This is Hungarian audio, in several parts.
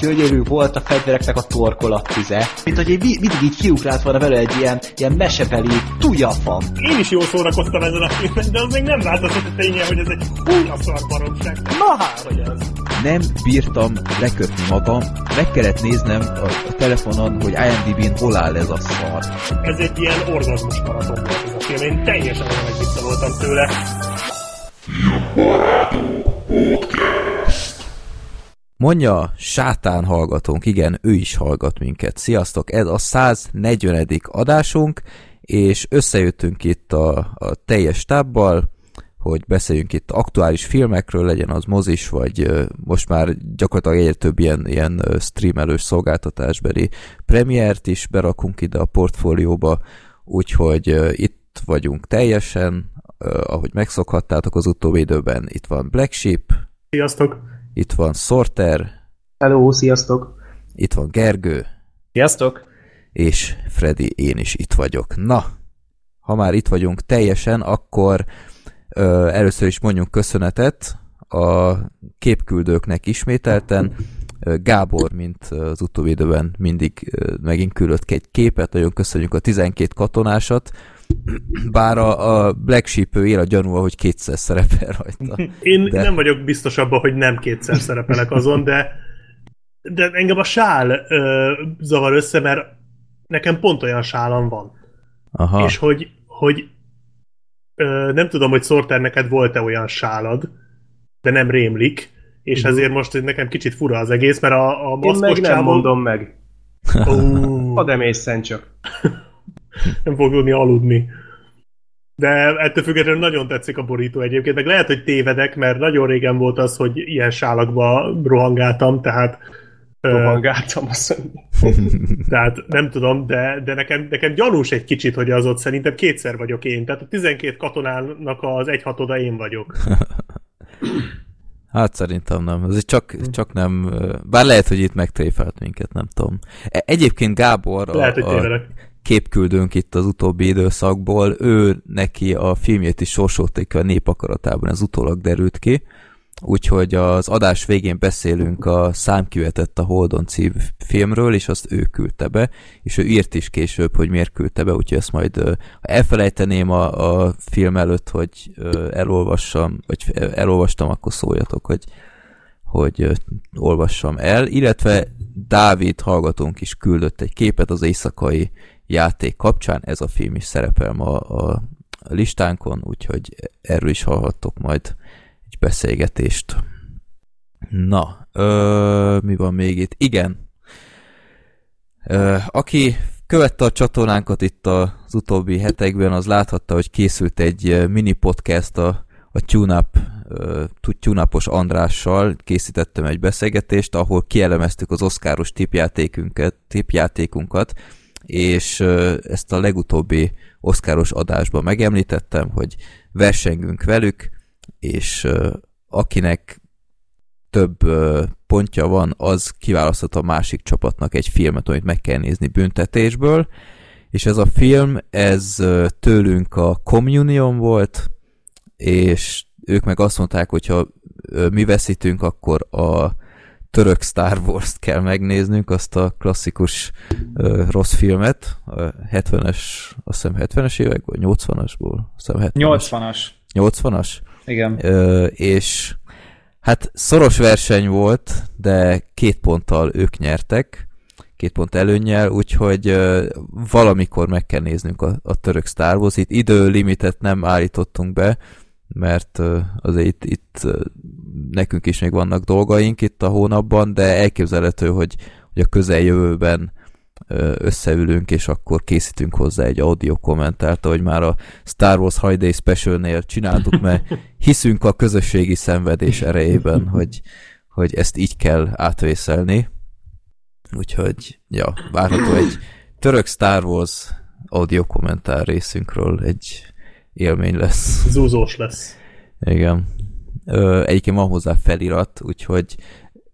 gyönyörű volt a fegyvereknek a torkolattize, mint hogy egy, mindig így kiugrált volna vele egy ilyen, ilyen mesebeli tujafam. Én is jól szórakoztam ezen a filmen, de az még nem változott a ténye, hogy ez egy húnya szar baromság. Na hát, hogy ez. Nem bírtam lekötni magam, meg kellett néznem a, a telefonon, hogy IMDb-n hol áll ez a szar. Ez egy ilyen orgazmus maraton volt ez a film, én teljesen olyan voltam tőle. Mondja sátán hallgatónk, igen, ő is hallgat minket. Sziasztok, ez a 140. adásunk, és összejöttünk itt a, a teljes tábbal, hogy beszéljünk itt aktuális filmekről, legyen az mozis, vagy most már gyakorlatilag egyre több ilyen, ilyen streamelős szolgáltatásbeli premiért is berakunk ide a portfólióba, úgyhogy itt vagyunk teljesen, ahogy megszokhattátok az utóbbi időben, itt van Black Sheep. Sziasztok! Itt van Sorter. Hello, sziasztok! Itt van Gergő. Sziasztok! És Freddy, én is itt vagyok. Na, ha már itt vagyunk teljesen, akkor ö, először is mondjunk köszönetet a képküldőknek ismételten. Gábor, mint az utóbbi időben mindig megint küldött egy képet, nagyon köszönjük a 12 katonásat, bár a, a Black Sheep ő él a gyanúval, hogy kétszer szerepel rajta. Én de... nem vagyok biztos abban, hogy nem kétszer szerepelek azon, de, de engem a sál ö, zavar össze, mert nekem pont olyan sálam van. Aha. És hogy, hogy ö, nem tudom, hogy Sorter neked volt-e olyan sálad, de nem rémlik, és uh-huh. ezért most nekem kicsit fura az egész, mert a, a maszkos Én meg nem csávon... mondom meg. Oh. Hadd emészen csak. nem fog tudni aludni. De ettől függetlenül nagyon tetszik a borító egyébként, meg lehet, hogy tévedek, mert nagyon régen volt az, hogy ilyen sálakba rohangáltam, tehát rohangáltam, azt Tehát nem tudom, de, de nekem, nekem gyanús egy kicsit, hogy az ott szerintem kétszer vagyok én. Tehát a 12 katonának az egyhatoda én vagyok. Hát szerintem nem. Ez csak, csak nem... Bár lehet, hogy itt megtréfelt minket, nem tudom. E, egyébként Gábor... Lehet, a, hogy a, képküldőnk itt az utóbbi időszakból, ő neki a filmjét is sorsolték a népakaratában, ez utólag derült ki, úgyhogy az adás végén beszélünk a Számkivetett a Holdon című filmről, és azt ő küldte be, és ő írt is később, hogy miért küldte be, úgyhogy ezt majd, ha elfelejteném a, a film előtt, hogy elolvassam, vagy elolvastam, akkor szóljatok, hogy hogy olvassam el, illetve Dávid hallgatónk is küldött egy képet az éjszakai játék kapcsán, ez a film is szerepel ma a listánkon, úgyhogy erről is hallhattok majd egy beszélgetést. Na, ö, mi van még itt? Igen. Ö, aki követte a csatornánkat itt az utóbbi hetekben, az láthatta, hogy készült egy mini podcast a, a TuneUp TuneUpos Andrással készítettem egy beszélgetést, ahol kielemeztük az oszkáros tipjátékunkat, tipjátékunkat és ezt a legutóbbi oszkáros adásban megemlítettem, hogy versengünk velük, és akinek több pontja van, az kiválasztott a másik csapatnak egy filmet, amit meg kell nézni büntetésből, és ez a film, ez tőlünk a Communion volt, és ők meg azt mondták, hogy ha mi veszítünk, akkor a török Star Wars-t kell megnéznünk, azt a klasszikus uh, rossz filmet, a 70-es, azt hiszem 70-es évek, vagy 80-asból? 80-as. 80-as? Igen. Uh, és hát szoros verseny volt, de két ponttal ők nyertek, két pont előnnyel, úgyhogy uh, valamikor meg kell néznünk a, a török Star Wars. Itt időlimitet nem állítottunk be, mert azért itt, itt nekünk is még vannak dolgaink itt a hónapban, de elképzelhető, hogy, hogy a közeljövőben összeülünk, és akkor készítünk hozzá egy audio kommentárt, ahogy már a Star Wars High Day Special-nél csináltuk, mert hiszünk a közösségi szenvedés erejében, hogy, hogy ezt így kell átvészelni. Úgyhogy, ja, várható egy török Star Wars audio kommentár részünkről egy élmény lesz. Zúzós lesz. Igen. Egyébként van hozzá felirat, úgyhogy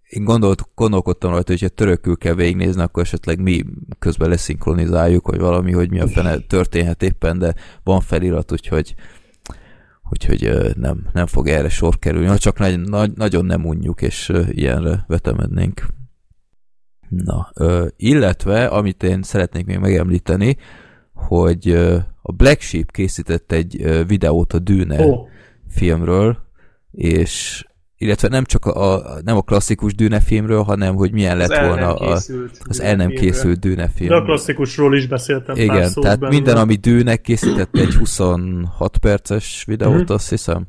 én gondolt, gondolkodtam rajta, hogy ha törökül kell végignézni, akkor esetleg mi közben leszinkronizáljuk, vagy valami, hogy mi a fene történhet éppen, de van felirat, úgyhogy úgyhogy nem, nem fog erre sor kerülni, ha csak nagy, nagy, nagyon nem unjuk, és ilyenre vetemednénk. Na, ö, illetve, amit én szeretnék még megemlíteni, hogy ö, a Black Sheep készített egy videót a Dűne oh. filmről, és illetve nem csak a, nem a klasszikus Dűne filmről, hanem hogy milyen lett az volna a, az el nem készült Dűne film. De a klasszikusról is beszéltem Igen, tehát benne. minden, ami Dűne készített egy 26 perces videót, mm-hmm. azt hiszem,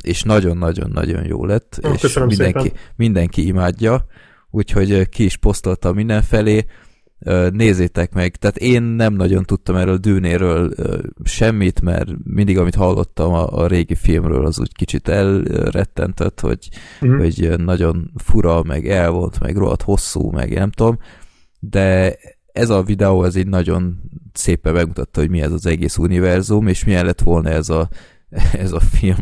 és nagyon-nagyon-nagyon jó lett, oh, és mindenki, mindenki imádja, úgyhogy ki is posztolta mindenfelé, nézzétek meg. Tehát én nem nagyon tudtam erről Dűnéről semmit, mert mindig, amit hallottam a, a régi filmről, az úgy kicsit elrettentett, hogy, mm. hogy nagyon fura, meg el volt, meg rohadt hosszú, meg nem tudom, de ez a videó, ez így nagyon szépen megmutatta, hogy mi ez az egész univerzum, és milyen lett volna ez a ez a film.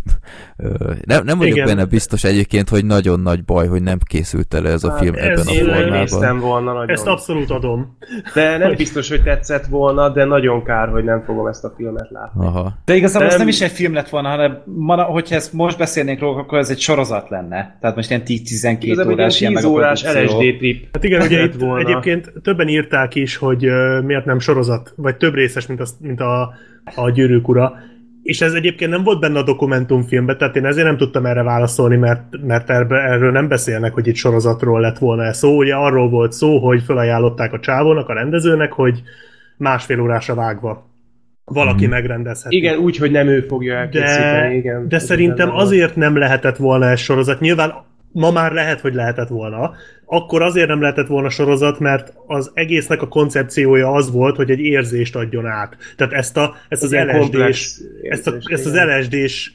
Nem, nem vagyok Igen. benne biztos egyébként, hogy nagyon nagy baj, hogy nem készült el ez a film hát, ebben ez a formában. Én volna nagyon. Ezt abszolút adom. De nem biztos, hogy tetszett volna, de nagyon kár, hogy nem fogom ezt a filmet látni. Aha. De igazából de... ez nem is egy film lett volna, hanem ma, hogyha ezt most beszélnénk róla, akkor ez egy sorozat lenne. Tehát most ilyen 10-12 igazából órás ilyen 10 órás LSD trip. Hát igen, ugye itt volna. egyébként többen írták is, hogy uh, miért nem sorozat, vagy több részes, mint, az, mint a, a gyűrűk ura és ez egyébként nem volt benne a dokumentumfilmben, tehát én ezért nem tudtam erre válaszolni, mert, mert erről nem beszélnek, hogy itt sorozatról lett volna szó. Ugye arról volt szó, hogy felajánlották a csávónak, a rendezőnek, hogy másfél órásra vágva valaki hmm. megrendezheti. Igen, úgy, hogy nem ő fogja elkészíteni. De, igen, de szerintem azért nem lehetett volna ez sorozat. Nyilván ma már lehet, hogy lehetett volna. Akkor azért nem lehetett volna sorozat, mert az egésznek a koncepciója az volt, hogy egy érzést adjon át. Tehát ezt, a, ezt az LSD-s, ezt, a, ezt az LSD-s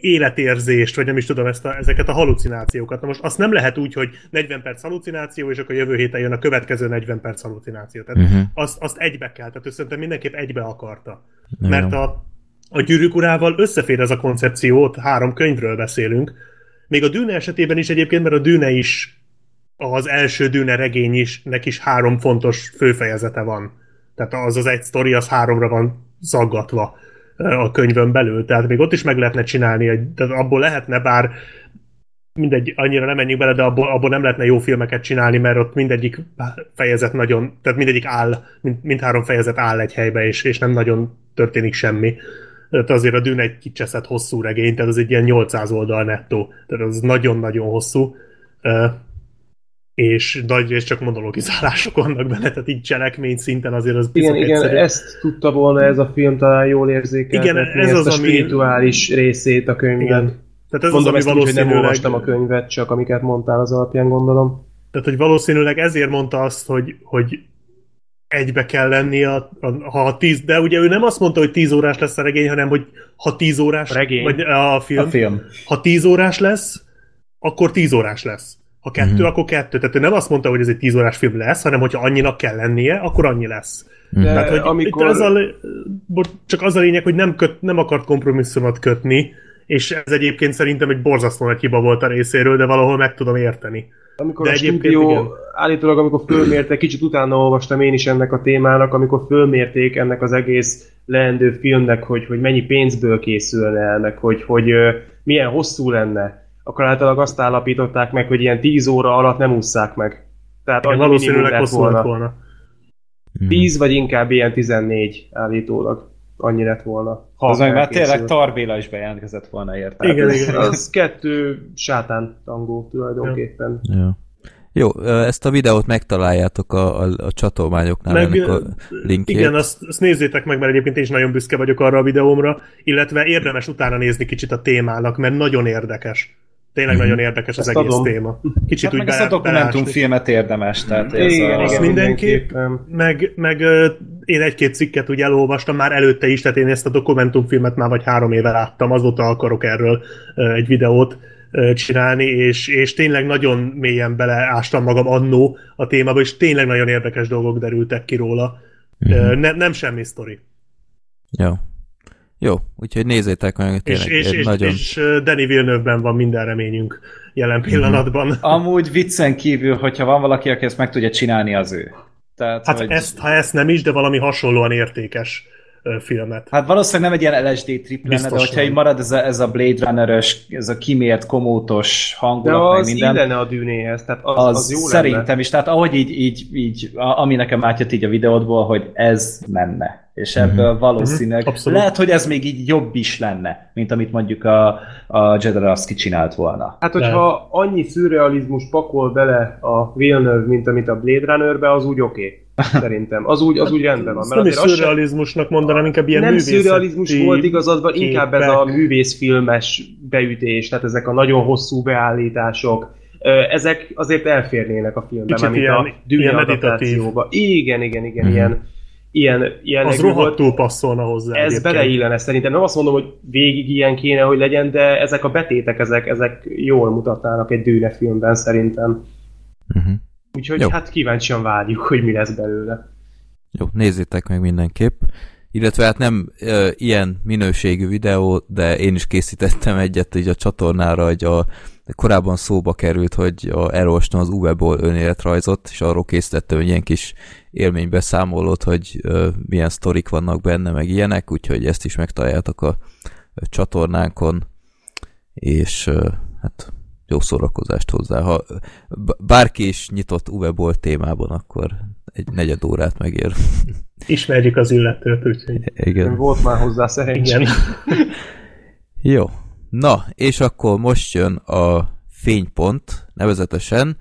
életérzést, vagy nem is tudom, ezt a, ezeket a halucinációkat. Na most azt nem lehet úgy, hogy 40 perc halucináció, és akkor jövő héten jön a következő 40 perc halucináció. Tehát uh-huh. azt, azt egybe kell. Tehát ő szerintem mindenképp egybe akarta. Uh-huh. Mert a, a gyűrűk urával összefér ez a koncepció, három könyvről beszélünk, még a Dűne esetében is egyébként, mert a Dűne is az első Dűne regény is, neki is három fontos főfejezete van. Tehát az az egy sztori, az háromra van szaggatva a könyvön belül, tehát még ott is meg lehetne csinálni, tehát abból lehetne, bár mindegy, annyira nem menjünk bele, de abból, abból nem lehetne jó filmeket csinálni, mert ott mindegyik fejezet nagyon, tehát mindegyik áll, mind, mindhárom fejezet áll egy helybe, és, és nem nagyon történik semmi tehát azért a Dűn egy kicseszett hosszú regény, tehát az egy ilyen 800 oldal nettó, tehát az nagyon-nagyon hosszú, és nagy és csak monologizálások vannak benne, tehát így cselekmény szinten azért az Igen, igen, egyszerű. ezt tudta volna ez a film talán jól érzékelni. Igen, ez az, a ami... spirituális részét a könyvben. Igen. Tehát ez Mondom az, ami valószínűleg... hogy nem olvastam a könyvet, csak amiket mondtál az alapján gondolom. Tehát, hogy valószínűleg ezért mondta azt, hogy, hogy egybe kell lenni, a, a, ha a tíz, de ugye ő nem azt mondta, hogy tíz órás lesz a regény, hanem hogy ha tíz órás, regény. vagy a film, a film, ha tíz órás lesz, akkor tíz órás lesz. Ha kettő, mm-hmm. akkor kettő. Tehát ő nem azt mondta, hogy ez egy tíz órás film lesz, hanem hogyha annyinak kell lennie, akkor annyi lesz. De Tehát, hogy amikor... itt az a, csak az a lényeg, hogy nem, köt, nem akart kompromisszumot kötni, és ez egyébként szerintem egy borzasztó nagy hiba volt a részéről, de valahol meg tudom érteni. Amikor De a stúdió, igen. állítólag amikor fölmérte, kicsit utána olvastam én is ennek a témának, amikor fölmérték ennek az egész leendő filmnek, hogy, hogy mennyi pénzből készülne el, meg hogy, hogy milyen hosszú lenne, akkor általában azt állapították meg, hogy ilyen 10 óra alatt nem ússzák meg. Tehát igen, valószínűleg hosszú volna. volna. 10 vagy inkább ilyen 14 állítólag annyi lett volna. Ha az meg már tényleg Tarbéla is bejelentkezett volna érte. Igen, igen. Az kettő sátán tangó tulajdonképpen. Ja. ja. Jó, ezt a videót megtaláljátok a, a, a csatolmányoknál, meg, ennek a linkjét. Igen, azt, azt nézzétek meg, mert egyébként én is nagyon büszke vagyok arra a videómra, illetve érdemes utána nézni kicsit a témának, mert nagyon érdekes. Tényleg mm-hmm. nagyon érdekes az Ezt egész adom. téma. Kicsit hát úgy meg ezt a dokumentumfilmet érdemes. Tehát ez igen, a... igen, mindenképp. Meg, meg én egy-két cikket úgy elolvastam már előtte is, tehát én ezt a dokumentumfilmet már vagy három éve láttam, azóta akarok erről egy videót csinálni, és, és tényleg nagyon mélyen beleástam magam annó a témába, és tényleg nagyon érdekes dolgok derültek ki róla. Mm-hmm. Ne, nem semmi sztori. Jó. Jó, úgyhogy nézzétek meg, tényleg és, és, nagyon... És, és Danny Villeneuve-ben van minden reményünk jelen mhm. pillanatban. Mm-hmm. Amúgy viccen kívül, hogyha van valaki, aki ezt meg tudja csinálni, az ő. Tehát, hát hogy... ezt, ha ezt nem is, de valami hasonlóan értékes filmet. Hát valószínűleg nem egy ilyen LSD trip lenne, Biztos de hogyha így marad ez a, ez a Blade Runner-ös, ez a kimért, komótos hangulat, de az meg minden. illene a dűnéhez, tehát az, az, az jó Szerintem lenne. is, tehát ahogy így, így, így ami nekem átjött így a videódból, hogy ez menne. És ebből mm-hmm. valószínűleg mm-hmm. lehet, hogy ez még így jobb is lenne, mint amit mondjuk a, a Jadarovsky csinált volna. Hát, hogyha annyi szürrealizmus pakol bele a Villeneuve, mint amit a Blade Runnerbe, az úgy oké. Okay. Szerintem. Az úgy, az úgy rendben van. Mert nem is szürrealizmusnak mondanám, inkább ilyen Nem szürrealizmus volt igazad, van inkább ez a művészfilmes beütés, tehát ezek a nagyon hosszú beállítások, ezek azért elférnének a filmben, Kicsit mint ilyen, a dűnyadatációba. Igen, igen, igen, mm. ilyen ilyen, ilyen Az rohadtul passzolna hozzá. Ez egyébként. beleillene szerintem. Nem azt mondom, hogy végig ilyen kéne, hogy legyen, de ezek a betétek, ezek, ezek jól mutatnának egy dűne filmben szerintem. Uh-huh. Úgyhogy Jó. hát kíváncsian várjuk, hogy mi lesz belőle. Jó, nézzétek meg mindenképp. Illetve hát nem e, ilyen minőségű videó, de én is készítettem egyet így a csatornára, hogy a korábban szóba került, hogy a, elolvastam az Uweból önéletrajzot, és arról készítettem egy ilyen kis élménybeszámolót, hogy uh, milyen sztorik vannak benne, meg ilyenek, úgyhogy ezt is megtaláljátok a, a csatornánkon, és uh, hát jó szórakozást hozzá. Ha bárki is nyitott Uweból témában, akkor egy negyed órát megér. Ismerjük az illetőt, úgyhogy... Igen. Volt már hozzá szerencsém. Jó. Na, és akkor most jön a fénypont, nevezetesen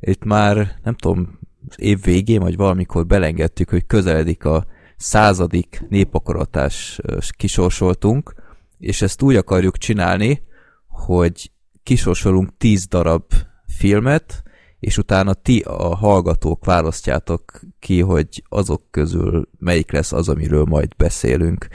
itt már nem tudom, év végén, vagy valamikor belengedtük, hogy közeledik a századik népakaratás kisorsoltunk, és ezt úgy akarjuk csinálni, hogy kisorsolunk tíz darab filmet, és utána ti a hallgatók választjátok ki, hogy azok közül melyik lesz az, amiről majd beszélünk.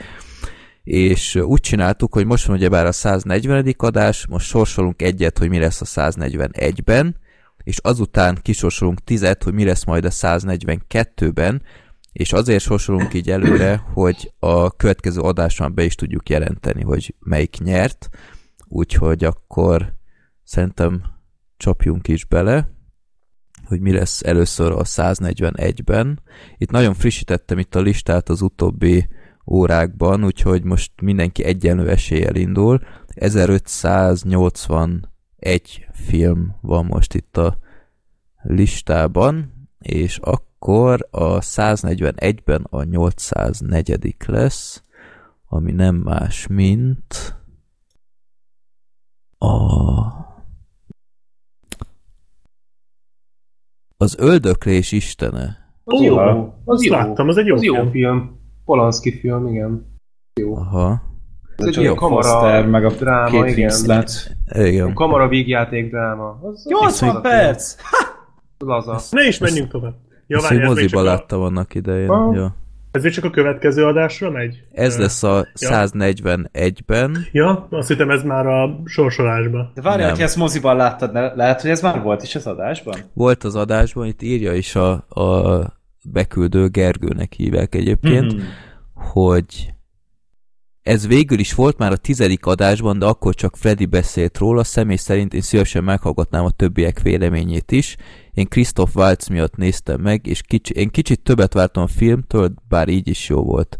És úgy csináltuk, hogy most van ugyebár a 140. adás, most sorsolunk egyet, hogy mi lesz a 141-ben, és azután kisorsolunk tizet, hogy mi lesz majd a 142-ben, és azért sorsolunk így előre, hogy a következő adásban be is tudjuk jelenteni, hogy melyik nyert, úgyhogy akkor szerintem csapjunk is bele, hogy mi lesz először a 141-ben. Itt nagyon frissítettem itt a listát az utóbbi órákban, úgyhogy most mindenki egyenlő eséllyel indul. 1580 egy film van most itt a listában, és akkor a 141-ben a 804 lesz, ami nem más, mint a az öldöklés istene. Az jó, az jó. láttam, az egy jó, az film. jó film. Polanski film, igen. Jó. Aha. Ez egy olyan kamara, meg a dráma, igen. igen. A kamara vígjáték dráma. Az 80 perc! Laza. Ne is menjünk tovább. Ja, Ezt várjál, moziba láttam annak idején. Ah. Ja. Ez még csak a következő adásra megy? Ez lesz a ja. 141-ben. Ja, azt hittem ez már a sorsolásban. De várjál, hogy ezt moziban láttad, ne? lehet, hogy ez már volt is az adásban? Volt az adásban, itt írja is a, a beküldő Gergőnek hívják egyébként, mm-hmm. hogy ez végül is volt már a tizedik adásban, de akkor csak Freddy beszélt róla, személy szerint én szívesen meghallgatnám a többiek véleményét is. Én Christoph Waltz miatt néztem meg, és kicsi, én kicsit többet vártam a filmtől, bár így is jó volt.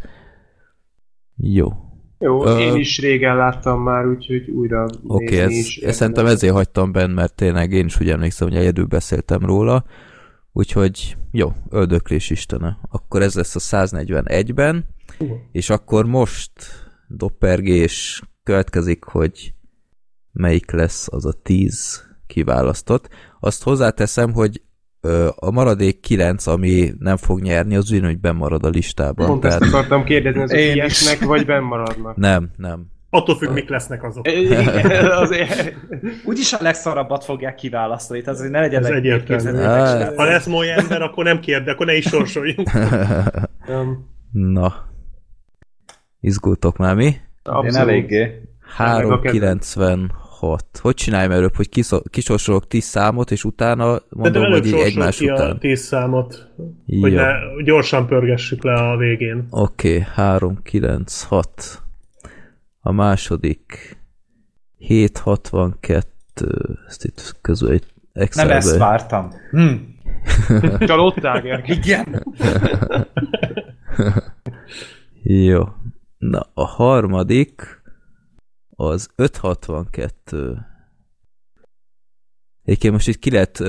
Jó. Jó, uh, én is régen láttam már, úgyhogy újra Oké, okay, ez, is. Ez szerintem ezért hagytam benne, mert tényleg én is úgy emlékszem, hogy egyedül beszéltem róla. Úgyhogy jó, öldöklés istene. Akkor ez lesz a 141-ben, uh. és akkor most doppergés következik, hogy melyik lesz az a 10 kiválasztott. Azt hozzáteszem, hogy a maradék 9, ami nem fog nyerni, az ugyanúgy bemarad a listában. Pont tehát... ezt akartam kérdezni, az ilyesnek vagy bennmaradnak? Nem, nem. Attól függ, mik lesznek azok. azért. Úgyis a legszarabbat fogják kiválasztani, tehát azért ne legyen Ez egyértelmű. Ha lesz moly ember, akkor nem kérde, akkor ne is sorsoljunk. Na. Izgultok már mi? Abszolút. Én eléggé. 396. Hogy csináljam előbb, hogy kisorsolok 10 számot, és utána mondom, hogy így egymás ki után. a 10 számot, Jó. hogy ne, gyorsan pörgessük le a végén. Oké, okay, 396. A második 762. Ezt itt közül egy Excelbe. Nem ezt vártam. Hm. Csalódtál, Igen. Jó. Na, a harmadik az 562. Egyébként most itt ki lehet,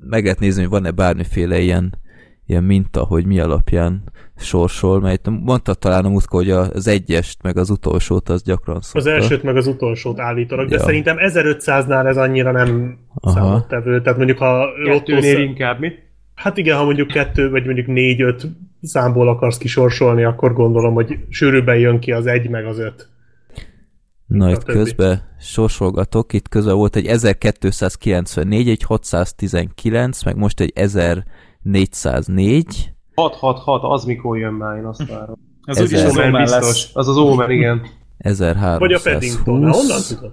meg lehet nézni, hogy van-e bármiféle ilyen, ilyen minta, hogy mi alapján sorsol, mert mondta talán a múltkor, hogy az egyest, meg az utolsót az gyakran szokta. Az elsőt, meg az utolsót állítanak, de ja. szerintem 1500-nál ez annyira nem számottevő. Tehát mondjuk ha Kettőnél inkább, mi? Hát igen, ha mondjuk kettő, vagy mondjuk négy-öt számból akarsz kisorsolni, akkor gondolom, hogy sűrűbben jön ki az egy, meg az öt. Na, itt közben sorsolgatok, itt közben volt egy 1294, egy 619, meg most egy 1404. 666, az mikor jön már, én azt várom. Ez úgyis az Omen biztos. Az az Omen, igen. 1320. Vagy a Paddington, honnan tudod?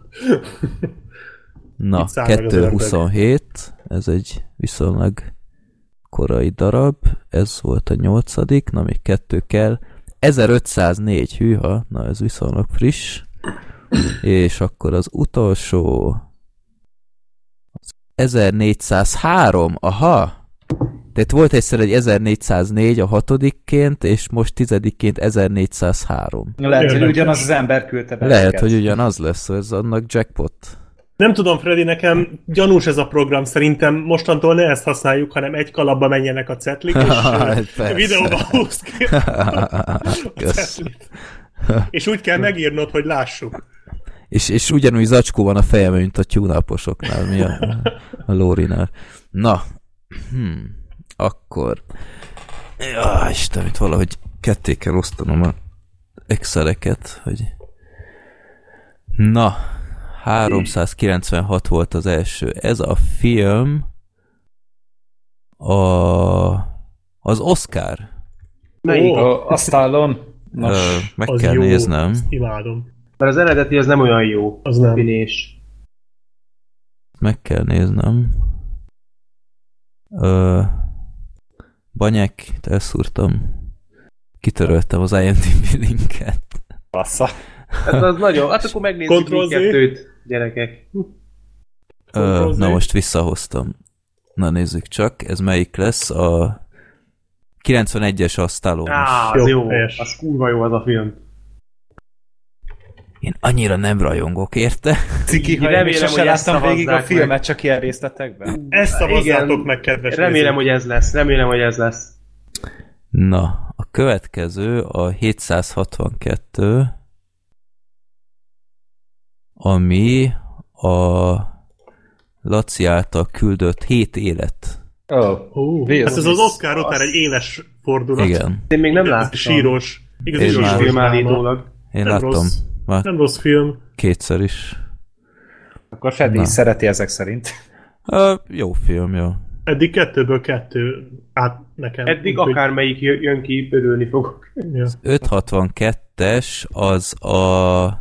Na, 227, ez egy viszonylag korai darab, ez volt a nyolcadik, na még kettő kell. 1504, hűha, na ez viszonylag friss. És akkor az utolsó 1403, aha! Tehát volt egyszer egy 1404 a hatodikként, és most tizedikként 1403. Lehet, hogy ugyanaz az ember küldte be. Lehet, hogy ugyanaz lesz, ez annak jackpot. Nem tudom, Freddy, nekem gyanús ez a program, szerintem mostantól ne ezt használjuk, hanem egy kalapba menjenek a cetlik, és hát videóba húzd ki És úgy kell megírnod, hogy lássuk. És, és ugyanúgy zacskó van a fejem, mint a tyúnaposoknál, mi a, a Lórinál. Na, hmm, akkor... Ja, Isten, itt valahogy ketté kell osztanom a Exceleket, hogy... Na, 396 volt az első. Ez a film a, az Oscar. Melyik? Oh. A, Stallon? Nos, Ö, meg kell jó, néznem. Imádom. Mert az eredeti az nem olyan jó. Az nem. Finés. Meg kell néznem. Ö, Banyek, elszúrtam. Kitöröltem az IMDb linket. Passza. Hát az nagyon, hát akkor megnézzük mindkettőt, gyerekek. Ö, na most visszahoztam. Na nézzük csak, ez melyik lesz? A 91-es a Stallone. Á, az jó, jó. az kurva jó az a film. Én annyira nem rajongok érte. Ciki, ha remélem, hogy láttam végig a filmet, meg. csak ilyen részletekben. Ezt szavazzátok meg, kedves Remélem, nézők. hogy ez lesz. Remélem, hogy ez lesz. Na, a következő a 762 ami a Laci által küldött 7 élet. Oh. Hát ez az Oscar után egy éles fordulat. Igen. Én még nem láttam. Síros. Igazi síros film állítólag. Én nem láttam. Rossz. Már nem rossz film. Kétszer is. Akkor Freddy is szereti ezek szerint. Uh, jó film, jó. Eddig kettőből kettő át nekem. Eddig úgy, akármelyik jön ki, örülni fogok. Ja. 562-es az a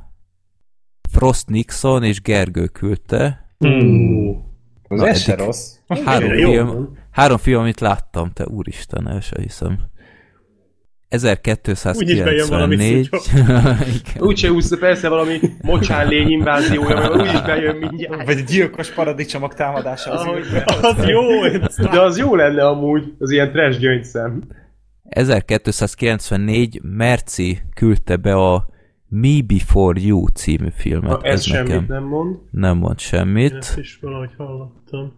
Frost Nixon és Gergő küldte. Hmm. Az ez se rossz. Három film, három film, amit láttam, te úristen, el se hiszem. 1294. Úgyse úsz, persze valami mocsán lény inváziója, mert úgyis bejön mindjárt. Vagy gyilkos paradicsomok támadása az, az, az jó. De az jó lenne amúgy, az ilyen trash gyöngyszem. 1294 Merci küldte be a Me Before You című filmet. Ha ez, ez semmit nekem nem mond. Nem mond semmit. Ezt is valahogy hallottam.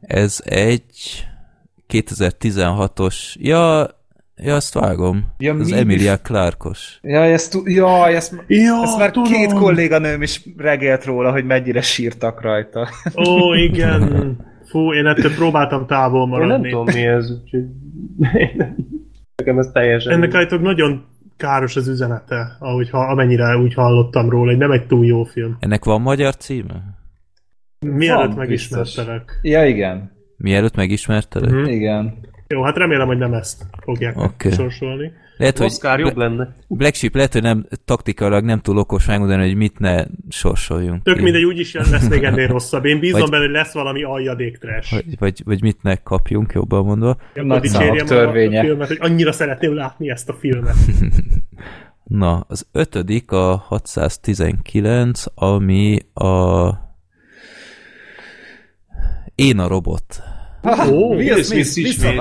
Ez egy 2016-os... Ja, Ja, azt vágom. Ja, az Emilia Clarkos. Ja, ezt, ja, ezt, ja, ezt már tudom. két kolléganőm is regélt róla, hogy mennyire sírtak rajta. Ó, igen. Fú, én ettől próbáltam távol maradni. Én nem tudom mi ez, úgyhogy... Nekem ez teljesen... Ennek állítólag nagyon káros az üzenete, ahogy, ha, amennyire úgy hallottam róla, hogy nem egy túl jó film. Ennek van magyar címe? Mielőtt megismertelek. Ja, igen. Mielőtt megismertelek? Uh-huh. Igen. Jó, hát remélem, hogy nem ezt fogják okay. sorsolni. Lehet, hogy Oscar jobb lenne. Black Sheep lehet, hogy nem taktikailag nem túl okos megmondani, hogy mit ne sorsoljunk. Tök mindegy, úgyis lesz még ennél rosszabb. Én bízom vagy, benne, hogy lesz valami aljadék trash. Vagy, vagy, vagy mit ne kapjunk, jobban mondva. Nagy törvénye. A, a filmet, hogy annyira szeretném látni ezt a filmet. Na, az ötödik a 619, ami a Én a robot Ó, Will Smith ismét.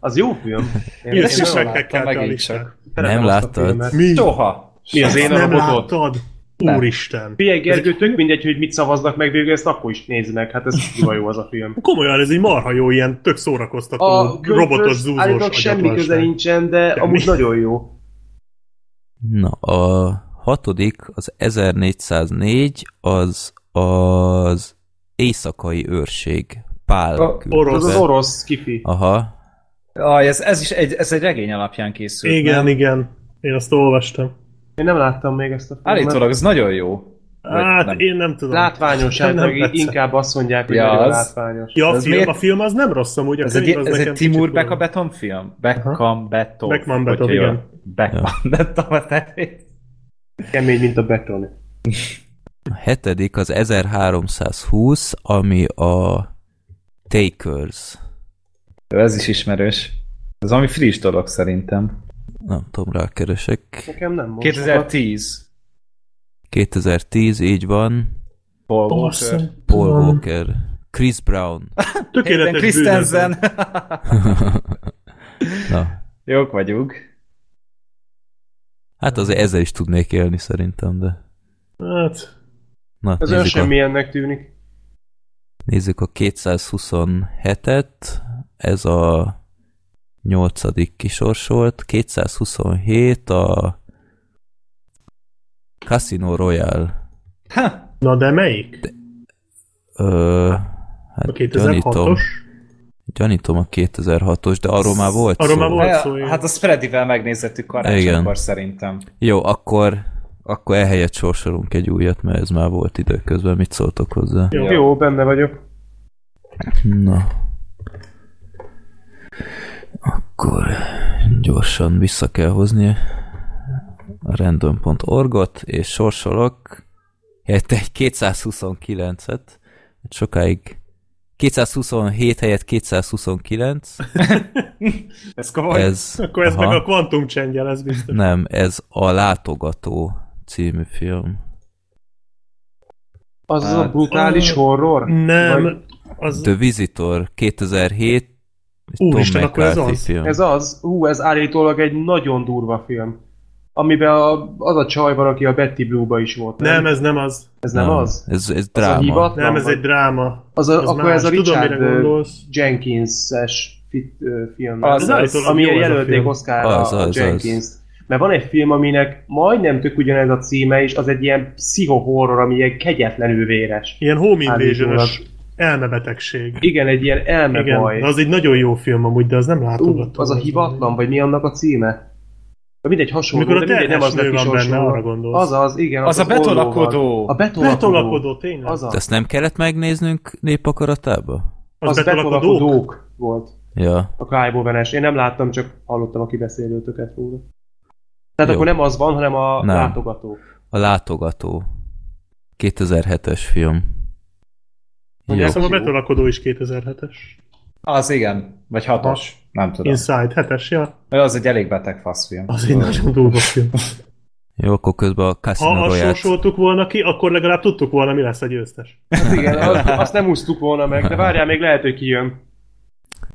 Az jó film. Én ezt is meg kell megint csak. Nem láttad? Mi? Soha. Mi az én nem láttad? Úristen. Figyelj, Gergő, tök mindegy, hogy mit szavaznak meg végül, ezt akkor is nézd meg. Hát ez kurva jó az a film. Komolyan, ez egy marha jó, ilyen tök szórakoztató, a robotos, zúzós semmi köze nincsen, de semmi. amúgy nagyon jó. Na, a hatodik, az 1404, az az éjszakai őrség. Pál a, orosz, az orosz kifi. Aha. Ah, ez, ez is egy, ez egy regény alapján készült. Igen, nem? igen. Én azt olvastam. Én nem láttam még ezt a filmet. Állítólag ez nagyon jó. Hát, nem. én nem tudom. Látványos, hát meg inkább azt mondják, hogy ja, az... látványos. Ja, a film, miért? a film az nem rossz amúgy. Ez, egy, ez egy Timur Beka Beton film? Beckham Beton. Beckman Beton, igen. Beckman Beton, Kemény, mint a beton. A hetedik az 1320, ami a Takers. Ez is ismerős. Ez ami friss dolog szerintem. Nem tudom, rákeresek. Nekem nem most 2010. 2010, így van. Paul Walker. Paul Walker. Chris Brown. Tökéletes Christensen. Na. Jók vagyunk. Hát azért ezzel is tudnék élni szerintem, de... Hát... Na, ez olyan semmilyennek tűnik. Nézzük a 227-et. Ez a nyolcadik kisorsolt. 227 a Casino Royale. Ha. Na de melyik? De, ö, hát a 2006-os? Gyanítom a 2006-os, de arról már volt arról szó. Már volt szó hát a Freddyvel megnézzettük karácsonykor szerintem. Jó, akkor akkor ehelyett sorsolunk egy újat, mert ez már volt időközben. Mit szóltok hozzá? Jó, Jó benne vagyok. Na. Akkor gyorsan vissza kell hozni a random.org-ot, és sorsolok helyette egy 229-et. Sokáig 227 helyett 229. ez komoly? Ez, Akkor ez aha. meg a Quantum Change ez biztos. Nem, ez a Látogató című film. Az hát, a brutális horror? Nem. Vagy... Az... The Visitor 2007 Úristen, akkor ez az. Film. Ez az. Hú, ez állítólag egy nagyon durva film. Amiben a, az a csaj van, aki a Betty Blue-ba is volt. Nem, nem ez nem az. Ez nem, nem az? Ez, ez dráma. Az nem, ez egy dráma. Az a, az akkor más. ez a Richard Tudom, Jenkins-es fit, uh, film. Az, az, az, ami jelölték Oscarra az, az, a Jenkins. Az. Mert van egy film, aminek majdnem tök ugyanez a címe, és az egy ilyen pszichohorror, ami ilyen kegyetlenül véres. Ilyen home invasion elmebetegség. Igen, egy ilyen elmebaj. Igen, az egy nagyon jó film amúgy, de az nem látogató. Uh, az a hivatlan, vagy mi annak a címe? Mindegy hasonló, Mikor de mindegy, nem az neki van benne, arra gondolsz. Az az, igen. Az, az, a betolakodó. A betolakodó. Betolakodó, tényleg. Az De ezt nem kellett megnéznünk népakaratába? Az, az betolakodók volt. Ja. A Clive. Én nem láttam, csak hallottam a kibeszélőtöket róla. Tehát Jó. akkor nem az van, hanem a nem. látogató. A látogató. 2007-es film. Mondják, a betolakodó is 2007-es. Az igen, vagy hatos, nem tudom. Inside, hetes, ja. Az egy elég beteg faszfilm. Az egy nagyon durva film. Jó, akkor közben a Casino Ha azt sorsoltuk volna ki, akkor legalább tudtuk volna, mi lesz a győztes. Hát igen, azt nem úsztuk volna meg, de várjál, még lehet, hogy kijön.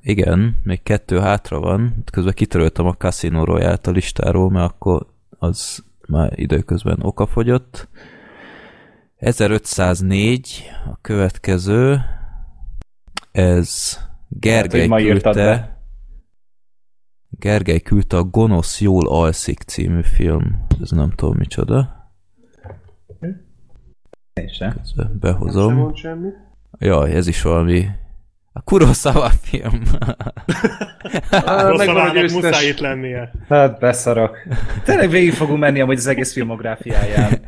Igen, még kettő hátra van. Közben kitöröltem a Casino royale a listáról, mert akkor az már időközben okafogyott. 1504 a következő. Ez Gergely hát, küldte... Gergely küldte a Gonosz jól alszik című film. Ez nem tudom micsoda. Én sem. Behozom. Jaj, ez is valami a Kurosawa film. Kurosawa-nak muszáj itt lennie. Hát beszarok. Tényleg végig fogunk menni amúgy az egész filmográfiáján.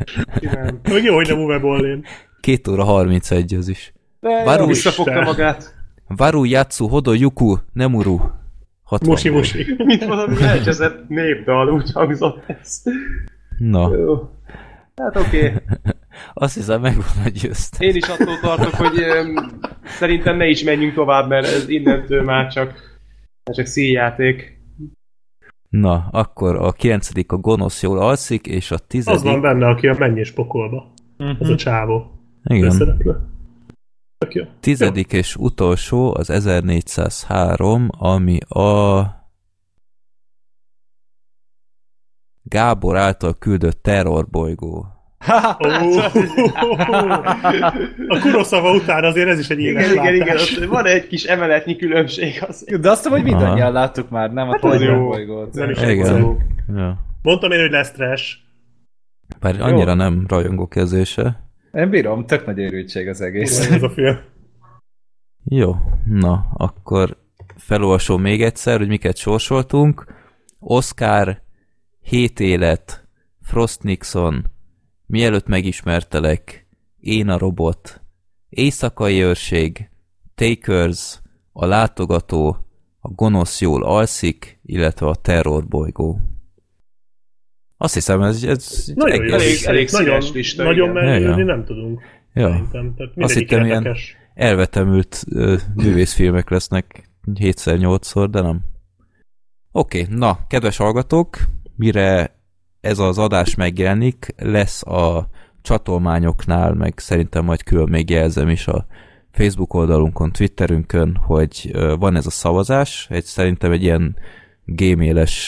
Meg jó, hogy nem Uwe Bollén. 2 óra 31 az is. Varu visszafogta magát. Varu Yatsu Hodo Yuku Nemuru. Musi musi. Mint valami elcseszett népdal, úgy hangzott ez. Na. Jó. Hát oké. Okay. Azt hiszem megvan a győzt. Én is attól tartok, hogy um, szerintem ne is menjünk tovább, mert ez innentől már csak, már csak színjáték. Na, akkor a kilencedik a gonosz jól alszik, és a tizedik... Az van benne, aki a mennyés pokolba. Uh-huh. Az a csávó. Igen. Tizedik jó. és utolsó az 1403, ami a Gábor által küldött terrorbolygó. A Kuroszava után azért ez is egy éles Igen, igen, igen, van egy kis emeletnyi különbség. Az. De azt hogy mindannyian láttuk már, nem a hát jó. bolygót. Nem is igen. Ja. Mondtam én, hogy lesz trash. Bár annyira jó. nem rajongó kezése. Én bírom, tök nagy érültség az egész. Ez a film. Jó, na, akkor felolvasom még egyszer, hogy miket sorsoltunk. Oscar, 7 élet, Frost Nixon, Mielőtt megismertelek, Én a robot, Éjszakai őrség, Takers, A látogató, A gonosz jól alszik, illetve a terrorbolygó. Azt hiszem, ez, ez nagyon egész... elég, elég nagyon, lista, nagyon merülni nem tudunk. Ja. Szerintem. Tehát Azt hittem, ilyen elvetemült uh, művészfilmek lesznek 7-8-szor, de nem. Oké, okay, na, kedves hallgatók, mire ez az adás megjelenik, lesz a csatolmányoknál, meg szerintem majd külön még jelzem is a Facebook oldalunkon, Twitterünkön, hogy van ez a szavazás, egy szerintem egy ilyen gmail-es,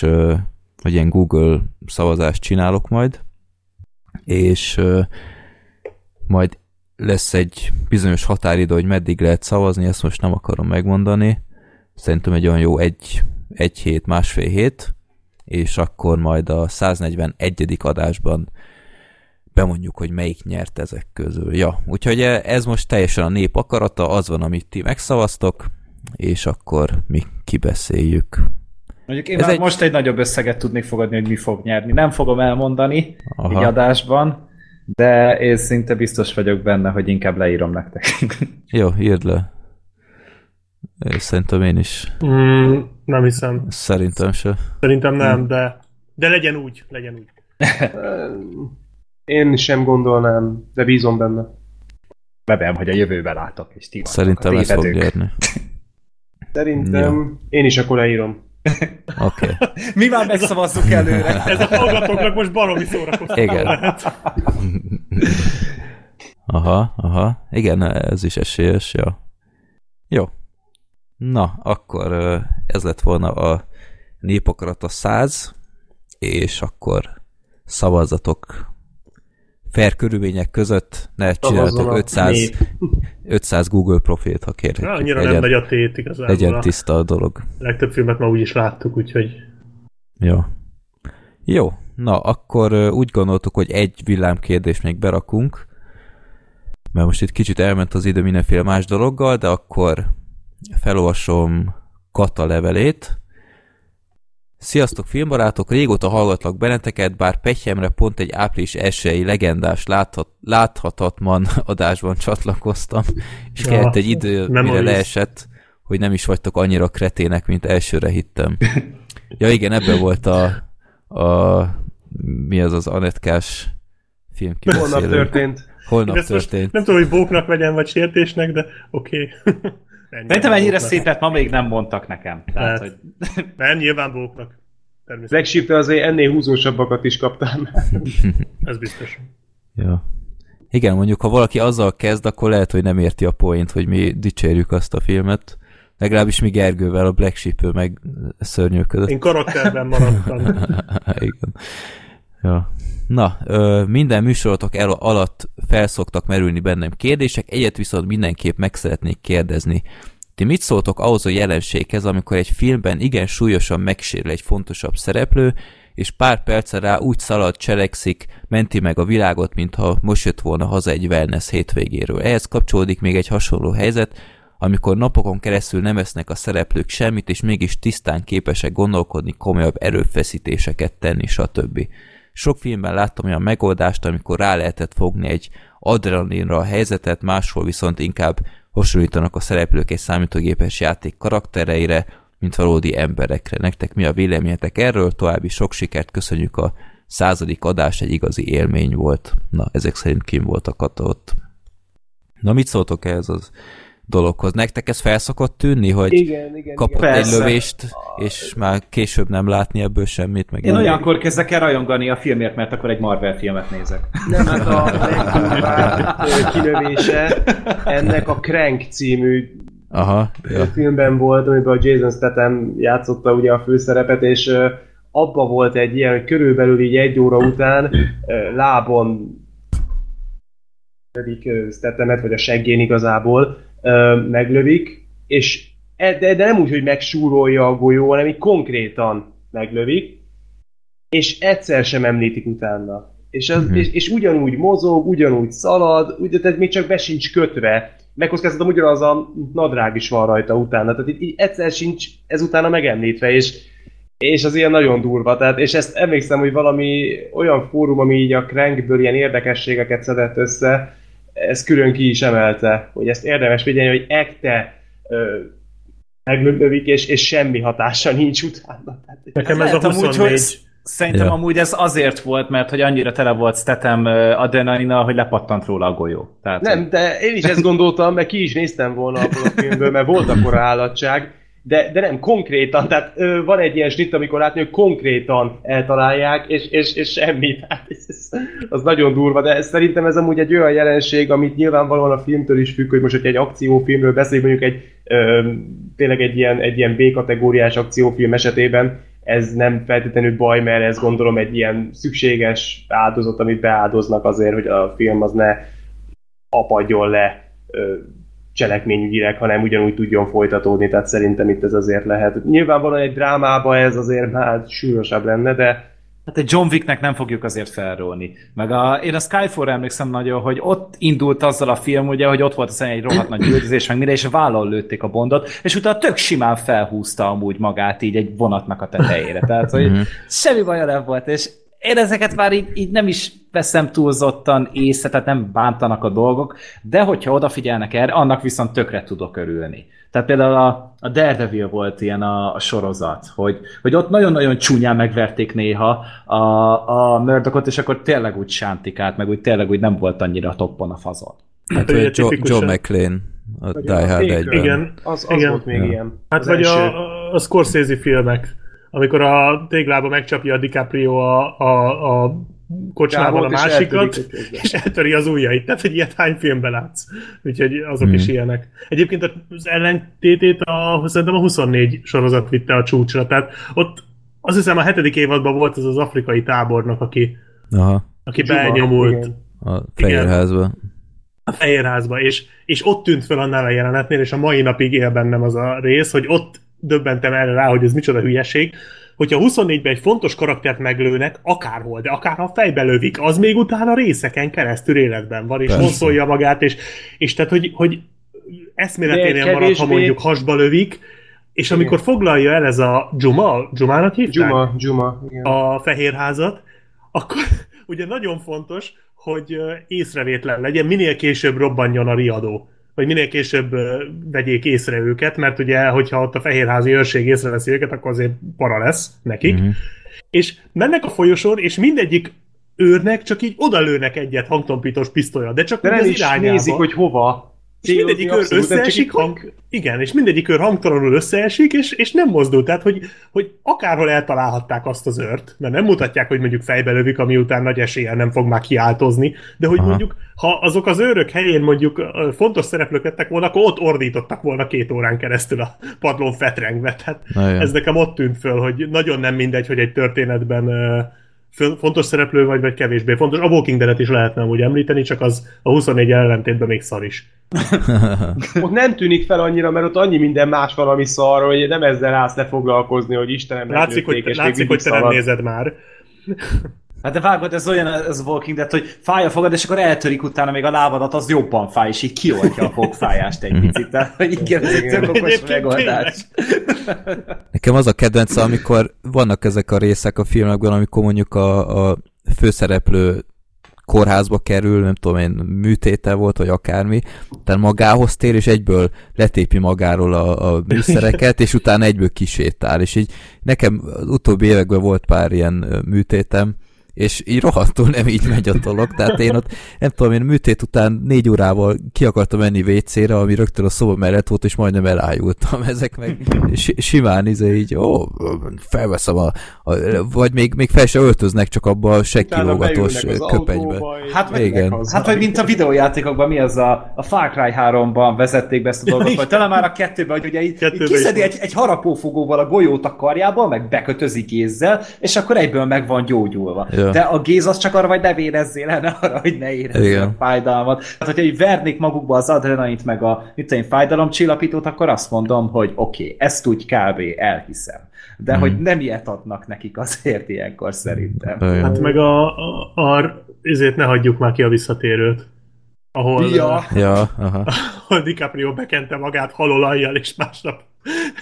vagy ilyen Google szavazást csinálok majd, és majd lesz egy bizonyos határidő, hogy meddig lehet szavazni, ezt most nem akarom megmondani. Szerintem egy olyan jó egy, egy hét, másfél hét, és akkor majd a 141. adásban bemondjuk, hogy melyik nyert ezek közül. Ja, úgyhogy ez most teljesen a nép akarata, az van, amit ti megszavaztok, és akkor mi kibeszéljük. Mondjuk én ez már egy... most egy nagyobb összeget tudnék fogadni, hogy mi fog nyerni. Nem fogom elmondani Aha. egy adásban, de én szinte biztos vagyok benne, hogy inkább leírom nektek. Jó, írd le. Szerintem én is. Mm, nem hiszem. Szerintem se. Szerintem nem, mm. de, de legyen úgy, legyen úgy. én sem gondolnám, de bízom benne. Bebem, hogy a jövőben látok, és ti Szerintem ez fog nyerni. Szerintem ja. én is akkor leírom. Oké. Okay. Mi már megszavazzuk előre. Ez a hallgatóknak most baromi szórakoztató Igen. lehet. aha, aha. Igen, ez is esélyes, ja. Jó. Na, akkor ez lett volna a népakarata 100, és akkor szavazatok fair körülmények között ne csináltok 500, 500 Google profilt, ha kérjük. Ja, annyira legyen, nem megy a tét igazából. Legyen tiszta a dolog. A legtöbb filmet már úgy is láttuk, úgyhogy... Jó. Jó, na akkor úgy gondoltuk, hogy egy villámkérdést még berakunk, mert most itt kicsit elment az idő mindenféle más dologgal, de akkor felolvasom Kata levelét. Sziasztok filmbarátok, régóta hallgatlak benneteket, bár Petyemre pont egy április esélyi legendás láthat, láthatatlan adásban csatlakoztam, és ja, kellett egy idő, mire leesett, hogy nem is vagytok annyira kretének, mint elsőre hittem. Ja igen, ebben volt a, a mi az az anetkás film Holnap történt. Holnap történt. Nem tudom, hogy bóknak vegyen, vagy sértésnek, de oké. Okay. Szerintem ennyire szépet ma még nem mondtak nekem. Tehát, hogy... Nem, nyilván bóknak. Flagship, te azért ennél húzósabbakat is kaptál. Ez biztos. Ja. Igen, mondjuk, ha valaki azzal kezd, akkor lehet, hogy nem érti a point, hogy mi dicsérjük azt a filmet. Legalábbis mi Gergővel, a Black sheep meg szörnyűködött. Én karakterben maradtam. Igen. Ja. Na, ö, minden műsorotok el alatt felszoktak merülni bennem kérdések, egyet viszont mindenképp meg szeretnék kérdezni. Ti mit szóltok ahhoz a jelenséghez, amikor egy filmben igen súlyosan megsérül egy fontosabb szereplő, és pár percre rá úgy szalad, cselekszik, menti meg a világot, mintha most jött volna haza egy wellness hétvégéről. Ehhez kapcsolódik még egy hasonló helyzet, amikor napokon keresztül nem esznek a szereplők semmit, és mégis tisztán képesek gondolkodni, komolyabb erőfeszítéseket tenni, stb. Sok filmben láttam olyan megoldást, amikor rá lehetett fogni egy adrenalinra a helyzetet, máshol viszont inkább hasonlítanak a szereplők egy számítógépes játék karaktereire, mint valódi emberekre. Nektek mi a véleményetek erről? További sok sikert köszönjük a századik adás, egy igazi élmény volt. Na, ezek szerint kim voltak ott. Na, mit szóltok ehhez az dologhoz. Nektek ez felszokott tűnni, hogy igen, igen, kapott igen. egy lövést, és már később nem látni ebből semmit? Meg Én olyankor kezdek el rajongani a filmért, mert akkor egy Marvel filmet nézek. Nem, hát a legdurvább kilövése ennek a Crank című Aha, ja. filmben volt, amiben a Jason Statham játszotta ugye a főszerepet, és abba volt egy ilyen, hogy körülbelül így egy óra után lábon lövik Stathamet, vagy a seggén igazából meglövik, és e, de, de nem úgy, hogy megsúrolja a golyó, hanem így konkrétan meglövik, és egyszer sem említik utána. És, az, uh-huh. és, és ugyanúgy mozog, ugyanúgy szalad, úgy, tehát még csak be sincs kötve. Megkockáztatom, ugyanaz a nadrág is van rajta utána. Tehát így, így egyszer sincs ez utána megemlítve, és, és az ilyen nagyon durva. Tehát, és ezt emlékszem, hogy valami olyan fórum, ami így a Crankből ilyen érdekességeket szedett össze, ez külön ki is emelte, hogy ezt érdemes figyelni, hogy ekte meglövik, és, és semmi hatása nincs utána. Nekem ez, ez a 24... Amúgy, hogy Szerintem ja. amúgy ez azért volt, mert hogy annyira tele volt Statham adrenalina, hogy lepattant róla a golyó. Tehát, nem, de én is ezt gondoltam, mert ki is néztem volna abból a filmből, mert volt akkor állatság, de, de nem konkrétan, tehát ö, van egy ilyen snitt, amikor látni, hogy konkrétan eltalálják, és, és, és semmi. Tehát ez, az nagyon durva, de szerintem ez amúgy egy olyan jelenség, amit nyilvánvalóan a filmtől is függ, hogy most, hogy egy akciófilmről beszélünk, mondjuk egy ö, tényleg egy ilyen, egy ilyen B-kategóriás akciófilm esetében, ez nem feltétlenül baj, mert ez gondolom egy ilyen szükséges áldozat, amit beáldoznak azért, hogy a film az ne apadjon le cselekményügyileg, hanem ugyanúgy tudjon folytatódni, tehát szerintem itt ez azért lehet. Nyilvánvalóan egy drámába ez azért már súlyosabb lenne, de Hát egy John Wicknek nem fogjuk azért felrólni. Meg a, én a Skyfall emlékszem nagyon, hogy ott indult azzal a film, ugye, hogy ott volt az egy rohadt nagy üldözés, meg mire, és vállal lőtték a bondot, és utána tök simán felhúzta amúgy magát így egy vonatnak a tetejére. Tehát, hogy mhm. semmi baja nem volt, és én ezeket már így, így nem is veszem túlzottan észre, tehát nem bántanak a dolgok, de hogyha odafigyelnek erre, annak viszont tökre tudok örülni. Tehát például a, a Daredevil volt ilyen a, a sorozat, hogy, hogy ott nagyon-nagyon csúnyán megverték néha a, a Murdochot, és akkor tényleg úgy sántikát, meg úgy tényleg úgy nem volt annyira toppon a fazon. Hát, hogy Joe, Joe McLean a Die Hard egyben. Igen, az, az igen. volt még ja. ilyen. Hát vagy a, a Scorsese filmek amikor a téglába megcsapja a DiCaprio a, a, a kocsmában a másikat, és, és eltöri az ujjait. Tehát, hogy ilyet hány filmben látsz. Úgyhogy azok hmm. is ilyenek. Egyébként az ellentétét a, szerintem a 24 sorozat vitte a csúcsra. Tehát ott azt hiszem a hetedik évadban volt ez az afrikai tábornok, aki, Aha. aki Zsuma, benyomult. Igen. A Fehérházba. A Fehérházba, és, és ott tűnt fel a jelenetnél, és a mai napig él bennem az a rész, hogy ott döbbentem erre rá, hogy ez micsoda hülyeség, hogyha 24-ben egy fontos karaktert meglőnek, akárhol, de akár ha fejbe lövik, az még utána részeken keresztül életben van, és honszolja magát, és, és tehát, hogy, hogy eszméleténél marad, ha mondjuk hasba lövik, és igen. amikor foglalja el ez a Juma, Jumának hívták? Juma, Juma, igen. A fehérházat, akkor ugye nagyon fontos, hogy észrevétlen legyen, minél később robbanjon a riadó hogy minél később vegyék észre őket, mert ugye, hogyha ott a fehérházi őrség észreveszi őket, akkor azért para lesz nekik. Mm-hmm. És mennek a folyosón, és mindegyik őrnek csak így odalőnek egyet hangtompítós pisztolya, de csak de nem az is irányába. nézik, hogy hova. És mindegyik őr összeesik, hang... igen, és mindegyik őr hangtalanul összeesik, és, és nem mozdul. Tehát, hogy, hogy akárhol eltalálhatták azt az őrt, mert nem mutatják, hogy mondjuk fejbe lövik, ami után nagy eséllyel nem fog már kiáltozni, de hogy Aha. mondjuk, ha azok az őrök helyén mondjuk fontos szereplők lettek volna, akkor ott ordítottak volna két órán keresztül a padlón fetrengve. Tehát ez nekem ott tűnt föl, hogy nagyon nem mindegy, hogy egy történetben fontos szereplő vagy, vagy kevésbé fontos. A Walking Dead-et is lehetne úgy említeni, csak az a 24 ellentétben még szar is. ott nem tűnik fel annyira, mert ott annyi minden más valami szar, hogy nem ezzel állsz lefoglalkozni, hogy Istenem Látszik, hogy, és látszik, hogy te nem nézed már. Hát de vágod, ez olyan ez Walking Dead, hogy fáj a fogad, és akkor eltörik utána még a lábadat, az jobban fáj, és így kioltja a fogfájást egy picit. Tehát, hogy igen, ez egy tök okos megoldás. Nekem az a kedvenc, amikor vannak ezek a részek a filmekben, amikor mondjuk a, a főszereplő kórházba kerül, nem tudom én, műtéte volt, vagy akármi, tehát magához tér, és egyből letépi magáról a, a műszereket, és utána egyből kisétál, és így nekem az utóbbi években volt pár ilyen műtétem, és így rohadtul nem így megy a dolog, tehát én ott, nem tudom, én műtét után négy órával ki akartam menni WC-re, ami rögtön a szoba mellett volt, és majdnem elájultam. Ezek meg simán izé így, ó, felveszem a, a vagy még, még fel se öltöznek csak abba a sekkilógatós köpenybe. Hát, igen. hát vagy mint a videójátékokban, mi az a, a Far Cry 3-ban vezették be ezt a dolgot, vagy talán már a kettőben, hogy ugye így, így kiszedi egy, egy harapófogóval a golyót a karjába, meg bekötözi kézzel, és akkor egyből meg van gyógyulva. Ja. De a géz az csak arra, hogy ne vérezzél el, arra, hogy ne érezzél a fájdalmat. Tehát, hogyha így vernék magukba az adrenalint, meg a mit én, fájdalomcsillapítót, akkor azt mondom, hogy oké, okay, ezt úgy kb. elhiszem. De mm. hogy nem ilyet adnak nekik azért ilyenkor szerintem. Hát meg a, a, a ezért ne hagyjuk már ki a visszatérőt ahol, ja. Ja, aha. ahol DiCaprio bekente magát halolajjal, és másnap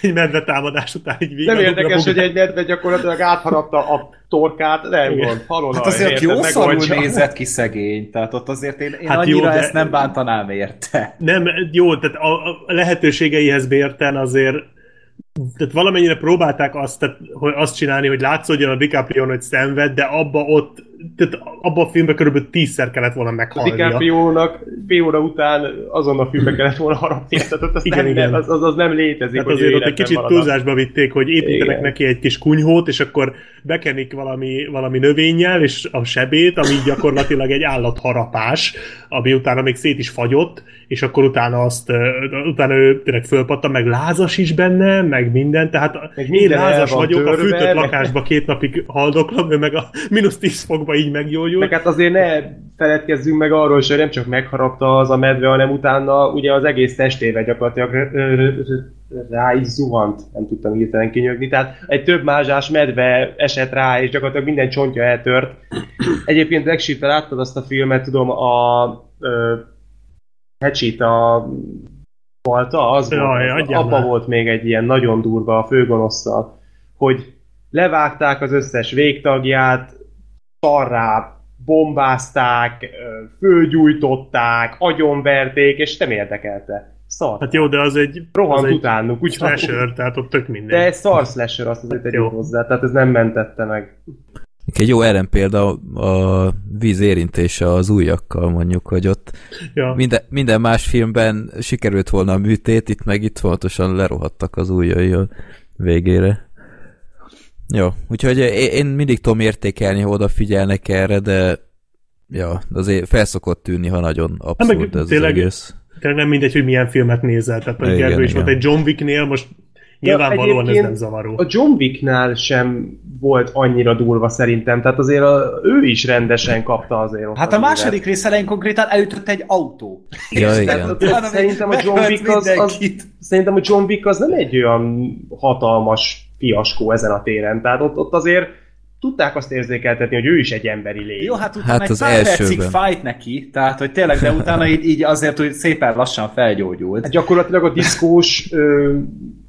egy medve támadás után így Nem érdekes, hogy egy medve gyakorlatilag átharapta a torkát, nem Igen. gond, halolaj. Hát azért jó szarul nézett ki szegény, tehát ott azért én, én hát annyira jó, de... ezt nem bántanám érte. Nem, jó, tehát a, a lehetőségeihez bérten azért tehát valamennyire próbálták azt, tehát, hogy azt csinálni, hogy látszódjon a DiCaprio, hogy szenved, de abba ott tehát abban a filmben körülbelül tízszer kellett volna meghalnia. DiCaprio-nak fél óra után azon a filmben kellett volna harapni, tehát az, igen, nem, igen. Az, az, az, nem létezik. Tehát azért ott egy kicsit túlzásba vitték, hogy építenek igen. neki egy kis kunyhót, és akkor bekenik valami, valami növényel, és a sebét, ami gyakorlatilag egy állatharapás, ami utána még szét is fagyott, és akkor utána azt, utána ő tényleg fölpattan, meg lázas is benne, meg minden, tehát meg én lázas vagyok, törve, a fűtött lakásba két napig haldoklom, ő meg a mínusz 10 fokba így meggyógyul. Meg hát azért ne feledkezzünk meg arról, hogy nem csak megharapta az a medve, hanem utána ugye az egész testével gyakorlatilag rá is zuhant, nem tudtam hirtelen kinyögni, tehát egy több mázsás medve esett rá, és gyakorlatilag minden csontja eltört. Egyébként Black láttad azt a filmet, tudom, a Hecsit, a Balta, az Jaj, volt, abba volt még egy ilyen nagyon durva a főgonosszal, hogy levágták az összes végtagját, szarrá bombázták, fölgyújtották, agyonverték, és nem érdekelte. Szar. Hát jó, de az egy... Rohant az utánuk, úgy slasher, tehát ott tök minden. De egy szar slasher, azt azért tegyük hozzá, tehát ez nem mentette meg. Egy jó ellenpélda a víz érintése az újakkal mondjuk, hogy ott ja. minden, minden más filmben sikerült volna a műtét, itt meg itt fontosan lerohadtak az ujjai a végére. Jó, úgyhogy én mindig tudom értékelni, ha odafigyelnek erre, de ja, azért felszokott tűnni, ha nagyon abszurd ez tényleg, az egész. Tényleg nem mindegy, hogy milyen filmet nézel, tehát hogy igen, is volt egy John Wicknél, most Nyilvánvalóan ez nem zavaró. A John Wicknál sem volt annyira durva szerintem, tehát azért a, ő is rendesen kapta azért. Hát a második rész elején konkrétan elütött egy autó. Ja, igen. Tehát, szerintem a John Wick az, az, szerintem a John Wick az nem egy olyan hatalmas fiaskó ezen a téren, tehát ott, ott azért tudták azt érzékeltetni, hogy ő is egy emberi lény. Jó, hát utána hát egy az pár percig fájt neki, tehát hogy tényleg, de utána így, így azért, hogy szépen lassan felgyógyult. Hát gyakorlatilag a diszkós ö,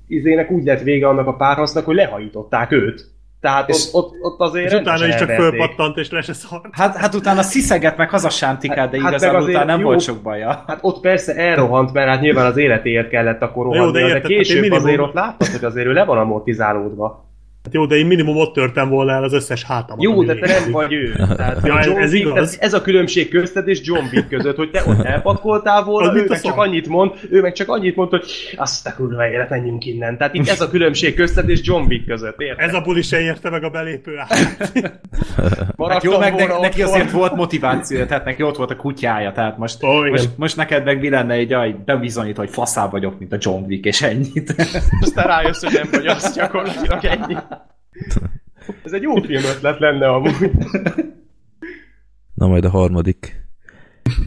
izének úgy lett vége annak a párhasznak, hogy lehajították őt. Tehát ott, ott, ott azért És utána is csak fölpattant, és le se szart. Hát, hát utána sziszeget meg hazasántikát, de hát, igazán hát utána nem jó, volt sok baja. Hát ott persze elrohant, mert hát nyilván az életéért kellett akkor rohanni, jó, de, érted, de később minimum... azért ott láttad, hogy azért ő le van amortizálódva. Hát jó, de én minimum ott törtem volna el az összes hátamat. Jó, de te nem vagy ő. Tehát ja, ez, igaz. ez a különbség közted és John Wick között, hogy te ott elpatkoltál volna, ő meg csak annyit mond, ő meg csak annyit mond, hogy azt a kurva élet, menjünk innen. Tehát itt ez a különbség közted és John Wick között, érted? Ez a buli se érte meg a belépő hát jó, meg ne, neki azért volt motivációja, tehát neki ott volt a kutyája, tehát most, oh, most, most neked meg mi lenne egy, aj, bebizonyít, hogy faszább vagyok, mint a John Wick, és ennyit. Aztán rájössz, hogy nem vagy az gyakorlatilag ennyi. Ez egy jó film ötlet lenne amúgy. Na majd a harmadik.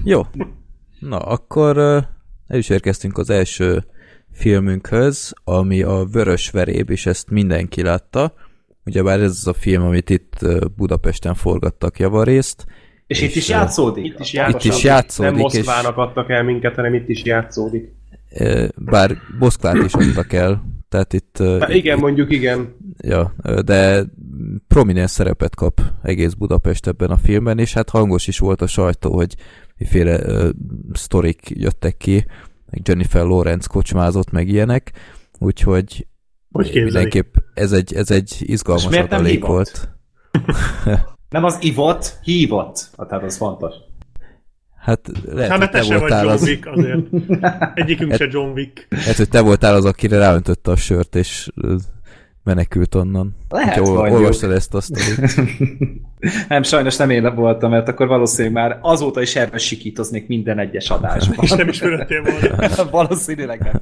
Jó. Na, akkor el is érkeztünk az első filmünkhöz, ami a Vörös Veréb, és ezt mindenki látta. Ugyebár ez az a film, amit itt Budapesten forgattak javarészt. És, és itt is játszódik? Itt is játszódik. Itt is játszódik Nem Moszkvának és... adtak el minket, hanem itt is játszódik. Bár Moszkvát is adtak el, tehát itt... Há, igen, itt, mondjuk igen. Ja, de prominens szerepet kap egész Budapest ebben a filmben, és hát hangos is volt a sajtó, hogy miféle uh, sztorik jöttek ki, meg Jennifer Lawrence kocsmázott, meg ilyenek, úgyhogy hogy mindenképp ez egy, ez egy izgalmas adalék volt. Nem az ivott, hívott. Tehát az fontos. Hát lehet, hát, hogy te voltál John az... Wick azért. Egyikünk hát, se John Wick. Hát, hogy te voltál az, akire ráöntötte a sört, és menekült onnan. Lehet, Úgy, olvastad ezt azt. nem, sajnos nem én voltam, mert akkor valószínűleg már azóta is erről sikítoznék minden egyes adásban. És nem is volna. valószínűleg nem.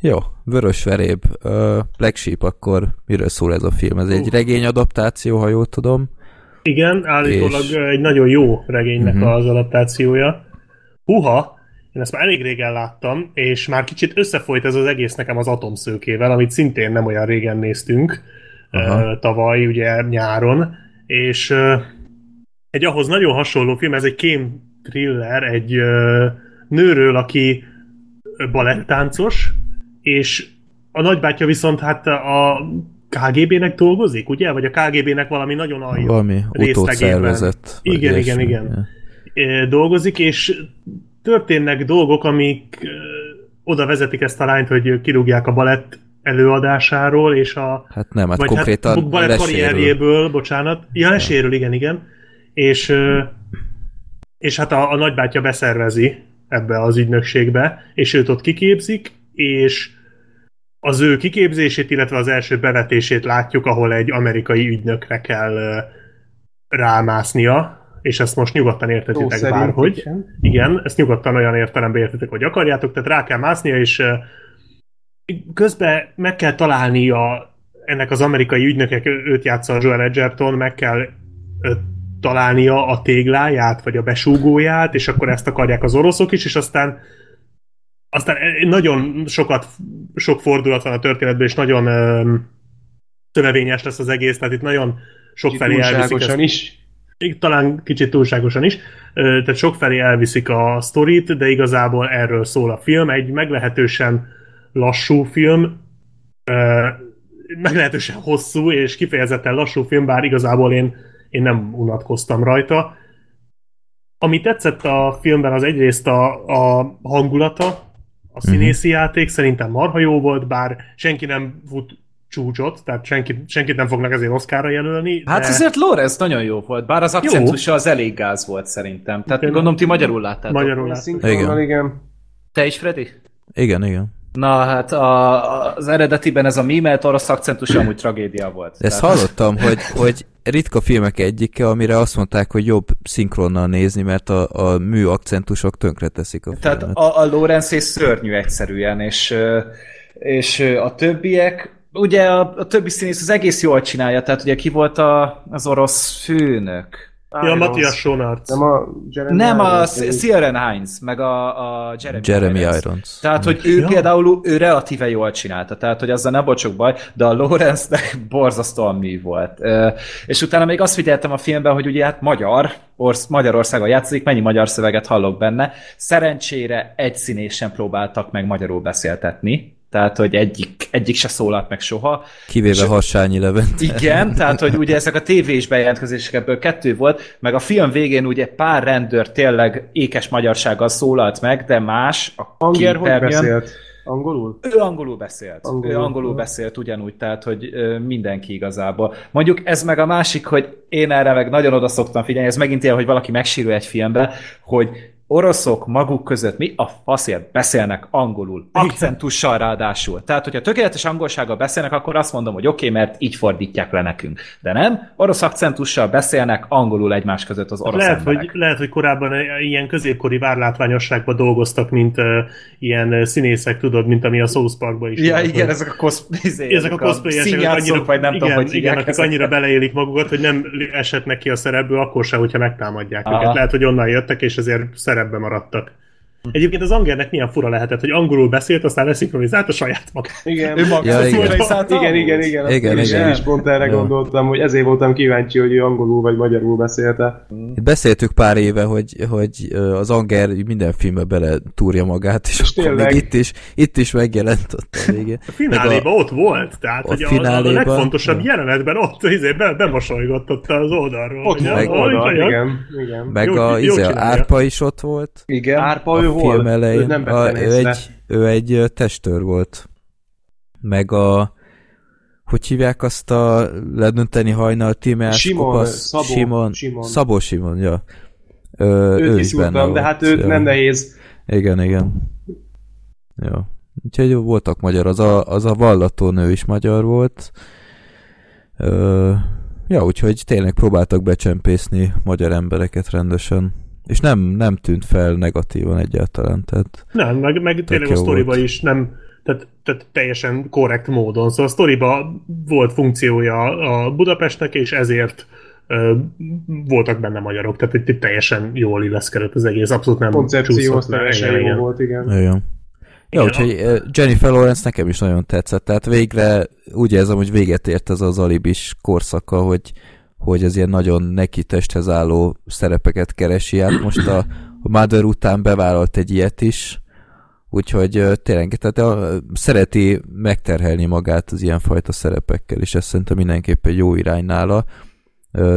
Jó, Vörös Veréb, uh, Black Sheep, akkor miről szól ez a film? Ez egy regény adaptáció, ha jól tudom. Igen, állítólag és... egy nagyon jó regénynek uh-huh. az adaptációja. Huha, én ezt már elég régen láttam, és már kicsit összefolyt ez az egész nekem az atomszőkével, amit szintén nem olyan régen néztünk, uh, tavaly, ugye nyáron, és egy ahhoz nagyon hasonló film, ez egy kém thriller, egy nőről, aki balettáncos, és a nagybátyja viszont hát a KGB-nek dolgozik, ugye? Vagy a KGB-nek valami nagyon alja Valami utódszervezet. Igen, igen, igen. Ja. Dolgozik, és történnek dolgok, amik oda vezetik ezt a lányt, hogy kirúgják a balett előadásáról, és a... Hát nem, hát vagy konkrétan hát balett karrierjéből, bocsánat. Ja, leséről, igen, igen. És, és hát a, a nagybátyja beszervezi ebbe az ügynökségbe, és őt ott kiképzik, és az ő kiképzését, illetve az első bevetését látjuk, ahol egy amerikai ügynökre kell rámásznia, és ezt most nyugodtan értetitek bárhogy. Igen. igen, ezt nyugodtan olyan értelemben értitek, hogy akarjátok, tehát rá kell másznia, és közben meg kell találnia ennek az amerikai ügynökek, őt játsza a Joel Edgerton, meg kell találnia a tégláját, vagy a besúgóját, és akkor ezt akarják az oroszok is, és aztán aztán nagyon sokat, sok fordulat van a történetben, és nagyon szövevényes lesz az egész, tehát itt nagyon sok felé elviszik ezt. is. Talán kicsit túlságosan is. Tehát sok felé elviszik a sztorit, de igazából erről szól a film. Egy meglehetősen lassú film, meglehetősen hosszú és kifejezetten lassú film, bár igazából én, én nem unatkoztam rajta. Ami tetszett a filmben az egyrészt a, a hangulata, a színészi uh-huh. játék szerintem marha jó volt, bár senki nem fut csúcsot, tehát senki, senkit nem fognak ezért Oscarra jelölni. Hát de... azért Lorenz nagyon jó volt, bár az akcentusa az elég gáz volt szerintem. Tehát igen. gondolom ti magyarul láttátok. Magyarul láttátok. Igen. igen. Te is, Freddy? Igen, igen. Na hát a, az eredetiben ez a mímelt orosz akcentus amúgy tragédia volt. Ezt Tehát... hallottam, hogy, hogy ritka filmek egyike, amire azt mondták, hogy jobb szinkronnal nézni, mert a, a mű akcentusok tönkre teszik a filmet. Tehát a, a Lorenz és szörnyű egyszerűen, és, és a többiek, ugye a, a többi színész az egész jól csinálja, tehát ugye ki volt a, az orosz főnök? Ja, Matthias Sonarc. Nem a Jeremy Nem, a Siren Heinz, meg a, a Jeremy, Jeremy Irons. Irons. Tehát, hogy ő ja. például ő relatíve jól csinálta, tehát, hogy azzal nem volt sok baj, de a Lawrence-nek borzasztóan mű volt. És utána még azt figyeltem a filmben, hogy ugye hát magyar, Orsz, Magyarországon játszik, mennyi magyar szöveget hallok benne. Szerencsére egy színésen próbáltak meg magyarul beszéltetni, tehát hogy egyik, egyik se szólalt meg soha. Kivéve Hassányi Levent. Igen, tehát hogy ugye ezek a tévés bejelentkezések ebből kettő volt, meg a film végén ugye pár rendőr tényleg ékes magyarsággal szólalt meg, de más, a Anger hogy beszélt? Angolul? Ő angolul beszélt. Angolul. Ő angolul beszélt ugyanúgy, tehát, hogy mindenki igazából. Mondjuk ez meg a másik, hogy én erre meg nagyon oda szoktam figyelni, ez megint ilyen, hogy valaki megsírő egy filmbe, hogy oroszok maguk között mi a faszért beszélnek angolul, akcentussal ráadásul. Tehát, hogyha tökéletes angolsággal beszélnek, akkor azt mondom, hogy oké, okay, mert így fordítják le nekünk. De nem, orosz akcentussal beszélnek angolul egymás között az orosz lehet, emberek. Hogy, lehet, hogy korábban ilyen középkori várlátványosságban dolgoztak, mint uh, ilyen színészek, tudod, mint ami a South Parkban is. Ja, volt, igen, ezek a, cosplay ezek a cosplayesek, annyira, vagy nem igen, tudom, hogy igen, akik annyira beleélik magukat, hogy nem esetnek ki a szerepből, akkor se, hogyha megtámadják Aha. őket. Lehet, hogy onnan jöttek, és ezért szerepbe maradtak. Egyébként az Angernek milyen fura lehetett, hogy angolul beszélt, aztán leszinkronizálta a saját magát. Igen, ő maga ja, igen. igen, igen, igen, igen, igen. Én is pont erre ja. gondoltam, hogy ezért voltam kíváncsi, hogy ő angolul vagy magyarul beszélte. Beszéltük pár éve, hogy, hogy az Anger minden filmbe bele túrja magát, és, és még itt is, itt is megjelent ott a végén. A fináléban ott volt, tehát hogy a, a, a legfontosabb ja. jelenetben ott izé, be, bemosolygott ott az oldalról. Ott meg, oldal, igen, igen. Meg a, izé, Árpa is ott volt. Igen. Árpa ő film elején. Ő, nem a, ő, egy, ő egy testőr volt. Meg a... hogy hívják azt a ledönteni hajnal tímás Simon, kopasz? Szabó, Simon, Simon. Szabó Simon, ja. Ö, őt ő is benne volt, de hát őt ja. nem nehéz. Igen, igen. Jó. Úgyhogy voltak magyar, az a, az a vallató nő is magyar volt. Ö, ja, úgyhogy tényleg próbáltak becsempészni magyar embereket rendesen. És nem, nem tűnt fel negatívan egyáltalán. Tehát nem, meg, meg tényleg a sztoriba is nem, tehát, tehát teljesen korrekt módon. Szóval a sztoriba volt funkciója a Budapestnek, és ezért ö, voltak benne magyarok, tehát itt teljesen jól illeszkedett az egész, abszolút nem Koncepció az teljesen jó volt, igen. igen. Ja, úgyhogy Jennifer Lawrence nekem is nagyon tetszett, tehát végre úgy érzem, hogy véget ért ez az alibis korszaka, hogy, hogy az ilyen nagyon neki testhez álló szerepeket keresi át. Most a, a Mother után bevállalt egy ilyet is, úgyhogy tényleg tehát a, szereti megterhelni magát az ilyenfajta szerepekkel, és ez szerintem mindenképp egy jó irány nála.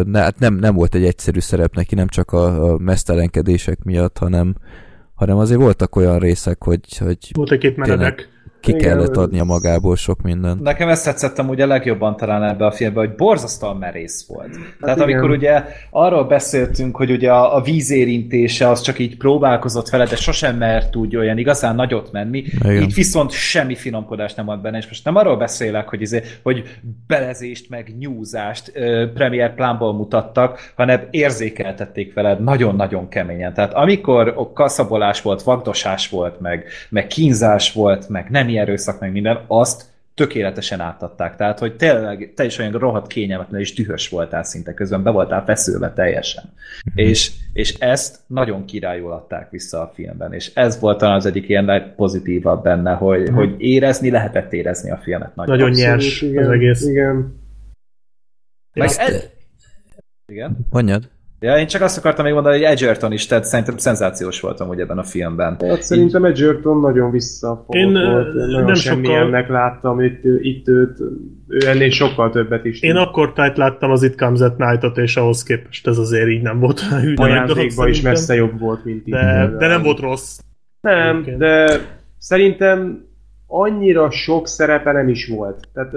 Ne, hát nem, nem volt egy egyszerű szerep neki, nem csak a, a mesztelenkedések miatt, hanem, hanem azért voltak olyan részek, hogy, hogy volt egy-két meredek ki Igen, kellett adnia magából sok mindent. Nekem ezt tetszettem ugye legjobban talán ebbe a filmbe, hogy borzasztóan merész volt. Hát Tehát igen. amikor ugye arról beszéltünk, hogy ugye a, a vízérintése az csak így próbálkozott vele, de sosem mert úgy olyan igazán nagyot menni, igen. így viszont semmi finomkodást nem ad benne, és most nem arról beszélek, hogy, izé, hogy belezést meg nyúzást ö, premier plánból mutattak, hanem érzékeltették veled nagyon-nagyon keményen. Tehát amikor kaszabolás volt, vagdosás volt, meg, meg kínzás volt, meg nem nemi erőszak, meg minden, azt tökéletesen átadták. Tehát, hogy tényleg te is olyan rohadt kényelmetlen és dühös voltál szinte közben, be voltál feszülve teljesen. Mm-hmm. És, és ezt nagyon királyul adták vissza a filmben, és ez volt talán az egyik ilyen legpozitívabb benne, hogy, mm-hmm. hogy érezni, lehetett érezni a filmet. Nagyon, nagyon nyers igen, az egész. Igen. Meg ez... Igen? Mondjad. Ja, én csak azt akartam még mondani, hogy Edgerton is, tehát szerintem szenzációs voltam úgy ebben a filmben. Hát szerintem Edgerton nagyon visszafogott én, volt. Nagyon semmilyennek sokkal... láttam itt, itt őt, ő ennél sokkal többet is. Én akkor tájt láttam az It Comes at Night-ot, és ahhoz képest ez azért így nem volt Ajándékban is messze jobb volt, mint itt. De, de nem volt rossz. Nem, okay. de szerintem annyira sok szerepe nem is volt. Tehát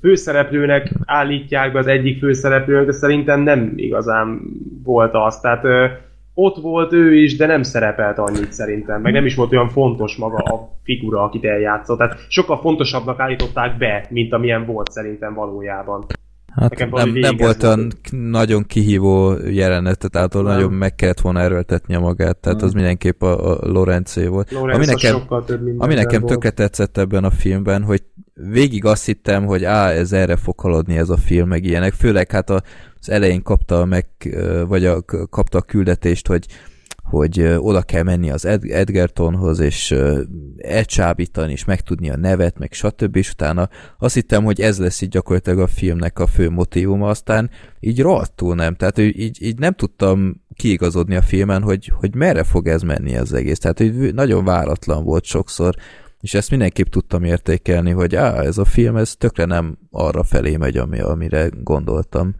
főszereplőnek állítják be az egyik főszereplőnek, de szerintem nem igazán volt az. Tehát ö, ott volt ő is, de nem szerepelt annyit szerintem, meg nem is volt olyan fontos maga a figura, akit eljátszott. Tehát sokkal fontosabbnak állították be, mint amilyen volt szerintem valójában. Hát nem, nem volt olyan nagyon kihívó jelenet, tehát nem. nagyon meg kellett volna erőltetni a magát, tehát nem. az mindenképp a, a Lorencé volt. Lorenz ami nekem, ami nekem tökre tetszett ebben a filmben, hogy végig azt hittem, hogy á, ez erre fog haladni ez a film, meg ilyenek, főleg hát az elején kapta meg, vagy a, kapta a küldetést, hogy hogy oda kell menni az Ed- Edgertonhoz, és elcsábítani, és megtudni a nevet, meg stb. És utána azt hittem, hogy ez lesz így gyakorlatilag a filmnek a fő motivuma, aztán így rohadtul nem. Tehát így, így nem tudtam kiigazodni a filmen, hogy, hogy merre fog ez menni az egész. Tehát hogy nagyon váratlan volt sokszor, és ezt mindenképp tudtam értékelni, hogy á, ez a film, ez tökre nem arra felé megy, ami, amire gondoltam.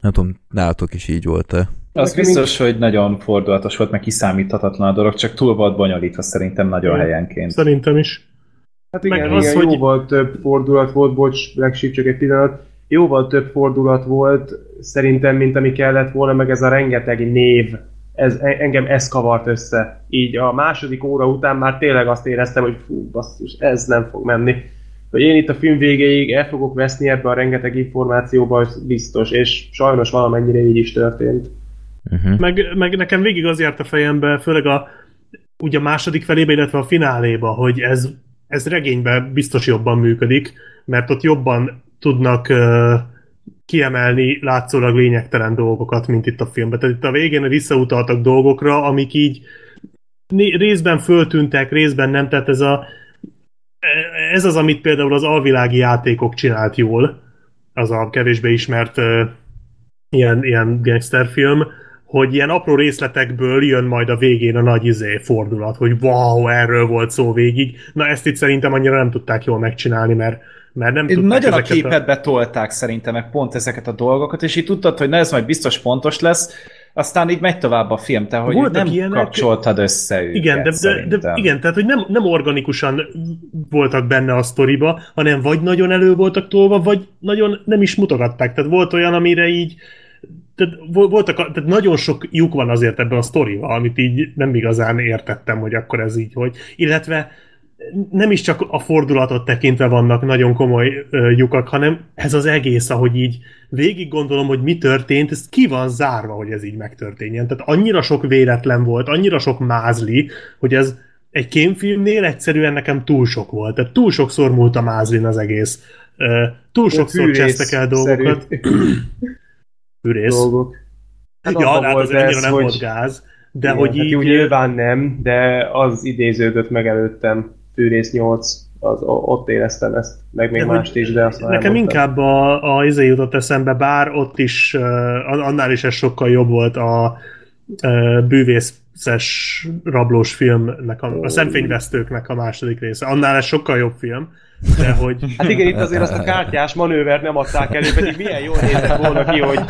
Nem tudom, nálatok is így volt-e? Az biztos, hogy nagyon fordulatos volt, meg kiszámíthatatlan a dolog, csak túl volt bonyolítva szerintem nagyon Igen. helyenként. Szerintem is. Hát igen, meg az, igen hogy... jóval több fordulat volt, bocs, Black csak egy pillanat, jóval több fordulat volt szerintem, mint ami kellett volna, meg ez a rengeteg név, ez, engem ez kavart össze. Így a második óra után már tényleg azt éreztem, hogy fú, basszus, ez nem fog menni. Hogy én itt a film végéig el fogok veszni ebbe a rengeteg információba, biztos, és sajnos valamennyire így is történt. Uh-huh. Meg, meg nekem végig az járt a fejembe, főleg a, ugye a második felébe, illetve a fináléba, hogy ez, ez regényben biztos jobban működik, mert ott jobban tudnak uh, kiemelni látszólag lényegtelen dolgokat, mint itt a filmben. Tehát itt a végén visszautaltak dolgokra, amik így részben föltűntek, részben nem, tehát ez a ez az, amit például az alvilági játékok csinált jól, az a kevésbé ismert uh, ilyen, ilyen gangsterfilm, hogy ilyen apró részletekből jön majd a végén a nagy izé fordulat, hogy wow, erről volt szó végig. Na ezt itt szerintem annyira nem tudták jól megcsinálni, mert mert nem tudták Nagyon a képet a... betolták szerintem meg pont ezeket a dolgokat, és így tudtad, hogy na ez majd biztos fontos lesz, aztán így megy tovább a film, tehát hogy Voltak nem ilyenek, kapcsoltad össze őket, Igen, de, de, de, igen, tehát hogy nem, nem organikusan voltak benne a sztoriba, hanem vagy nagyon elő voltak tolva, vagy nagyon nem is mutogatták. Tehát volt olyan, amire így tehát, voltak, tehát nagyon sok lyuk van azért ebben a sztorival, amit így nem igazán értettem, hogy akkor ez így, hogy, illetve nem is csak a fordulatot tekintve vannak nagyon komoly ö, lyukak, hanem ez az egész, ahogy így végig gondolom, hogy mi történt, ez ki van zárva, hogy ez így megtörténjen. Tehát annyira sok véletlen volt, annyira sok mázli, hogy ez egy kémfilmnél egyszerűen nekem túl sok volt. Tehát túl sokszor múlt a mázlin az egész. Túl sokszor csesztek el dolgokat. Fűrész. Dolgok. Hát ja, hát az ennyire nem hogy... volt gáz. De Igen, hogy hát így... Jó, nyilván nem, de az idéződött meg előttem fűrész 8, az, ott éreztem ezt, meg még de mást is, de azt Nekem inkább a, a izé jutott eszembe, bár ott is, annál is ez sokkal jobb volt a bűvészes rablós filmnek, a, a szemfényvesztőknek a második része. Annál ez sokkal jobb film, de hogy... Hát igen, itt azért azt a kártyás manővert nem adták elő, pedig milyen jól nézett volna ki, hogy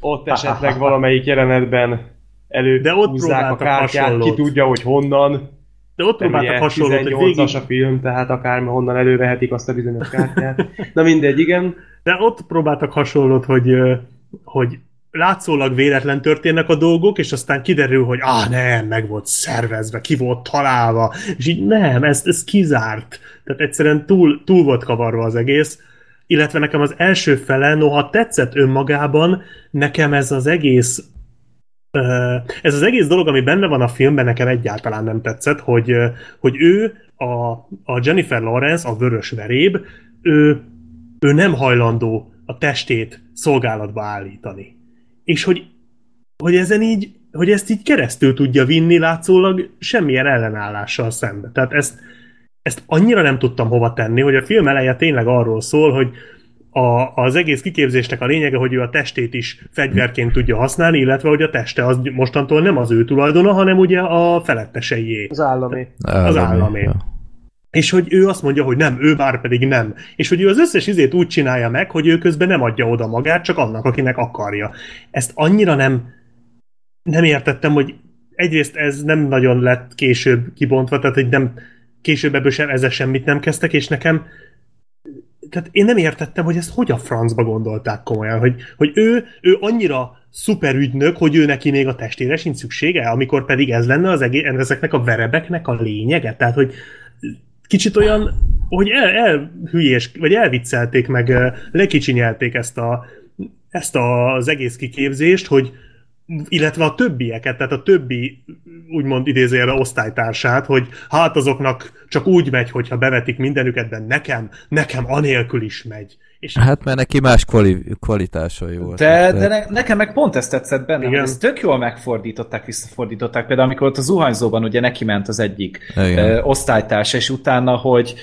ott esetleg valamelyik jelenetben elő de ott a kártyát, hasonlót. ki tudja, hogy honnan. De ott próbáltak hasonlót, hogy végig... a film, tehát akár honnan elővehetik azt a bizonyos kártyát. Na mindegy, igen. De ott próbáltak hasonlót, hogy, hogy látszólag véletlen történnek a dolgok, és aztán kiderül, hogy ah nem, meg volt szervezve, ki volt találva, és így nem, ez, ez kizárt. Tehát egyszerűen túl, túl volt kavarva az egész, illetve nekem az első fele, noha tetszett önmagában, nekem ez az egész ez az egész dolog, ami benne van a filmben, nekem egyáltalán nem tetszett, hogy, hogy ő, a, a Jennifer Lawrence, a vörös veréb, ő, ő nem hajlandó a testét szolgálatba állítani. És hogy, hogy ezen így, hogy ezt így keresztül tudja vinni látszólag semmilyen ellenállással szembe. Tehát ezt, ezt annyira nem tudtam hova tenni, hogy a film eleje tényleg arról szól, hogy a, az egész kiképzésnek a lényege, hogy ő a testét is fegyverként tudja használni, illetve hogy a teste az mostantól nem az ő tulajdona, hanem ugye a feletteseié. Az állami. Az állami. Ja. És hogy ő azt mondja, hogy nem, ő már pedig nem. És hogy ő az összes izét úgy csinálja meg, hogy ő közben nem adja oda magát, csak annak, akinek akarja. Ezt annyira nem, nem értettem, hogy egyrészt ez nem nagyon lett később kibontva, tehát hogy nem, később ebből sem, ezzel semmit nem kezdtek, és nekem tehát én nem értettem, hogy ezt hogy a francba gondolták komolyan, hogy, hogy ő, ő annyira szuper ügynök, hogy ő neki még a testére sincs szüksége, amikor pedig ez lenne az egész, ezeknek a verebeknek a lényege. Tehát, hogy kicsit olyan, hogy el, elhülyés, vagy elviccelték, meg lekicsinyelték ezt, a, ezt az egész kiképzést, hogy illetve a többieket, tehát a többi úgymond idézőjelre osztálytársát, hogy hát azoknak csak úgy megy, hogyha bevetik mindenüket, de nekem, nekem anélkül is megy. És hát mert neki más kvali- kvalitásai volt. De, de ne, nekem meg pont ezt tetszett benne, Igen. hogy ezt tök jól megfordították, visszafordították. Például amikor ott a zuhanyzóban ugye neki ment az egyik ö, osztálytárs, és utána, hogy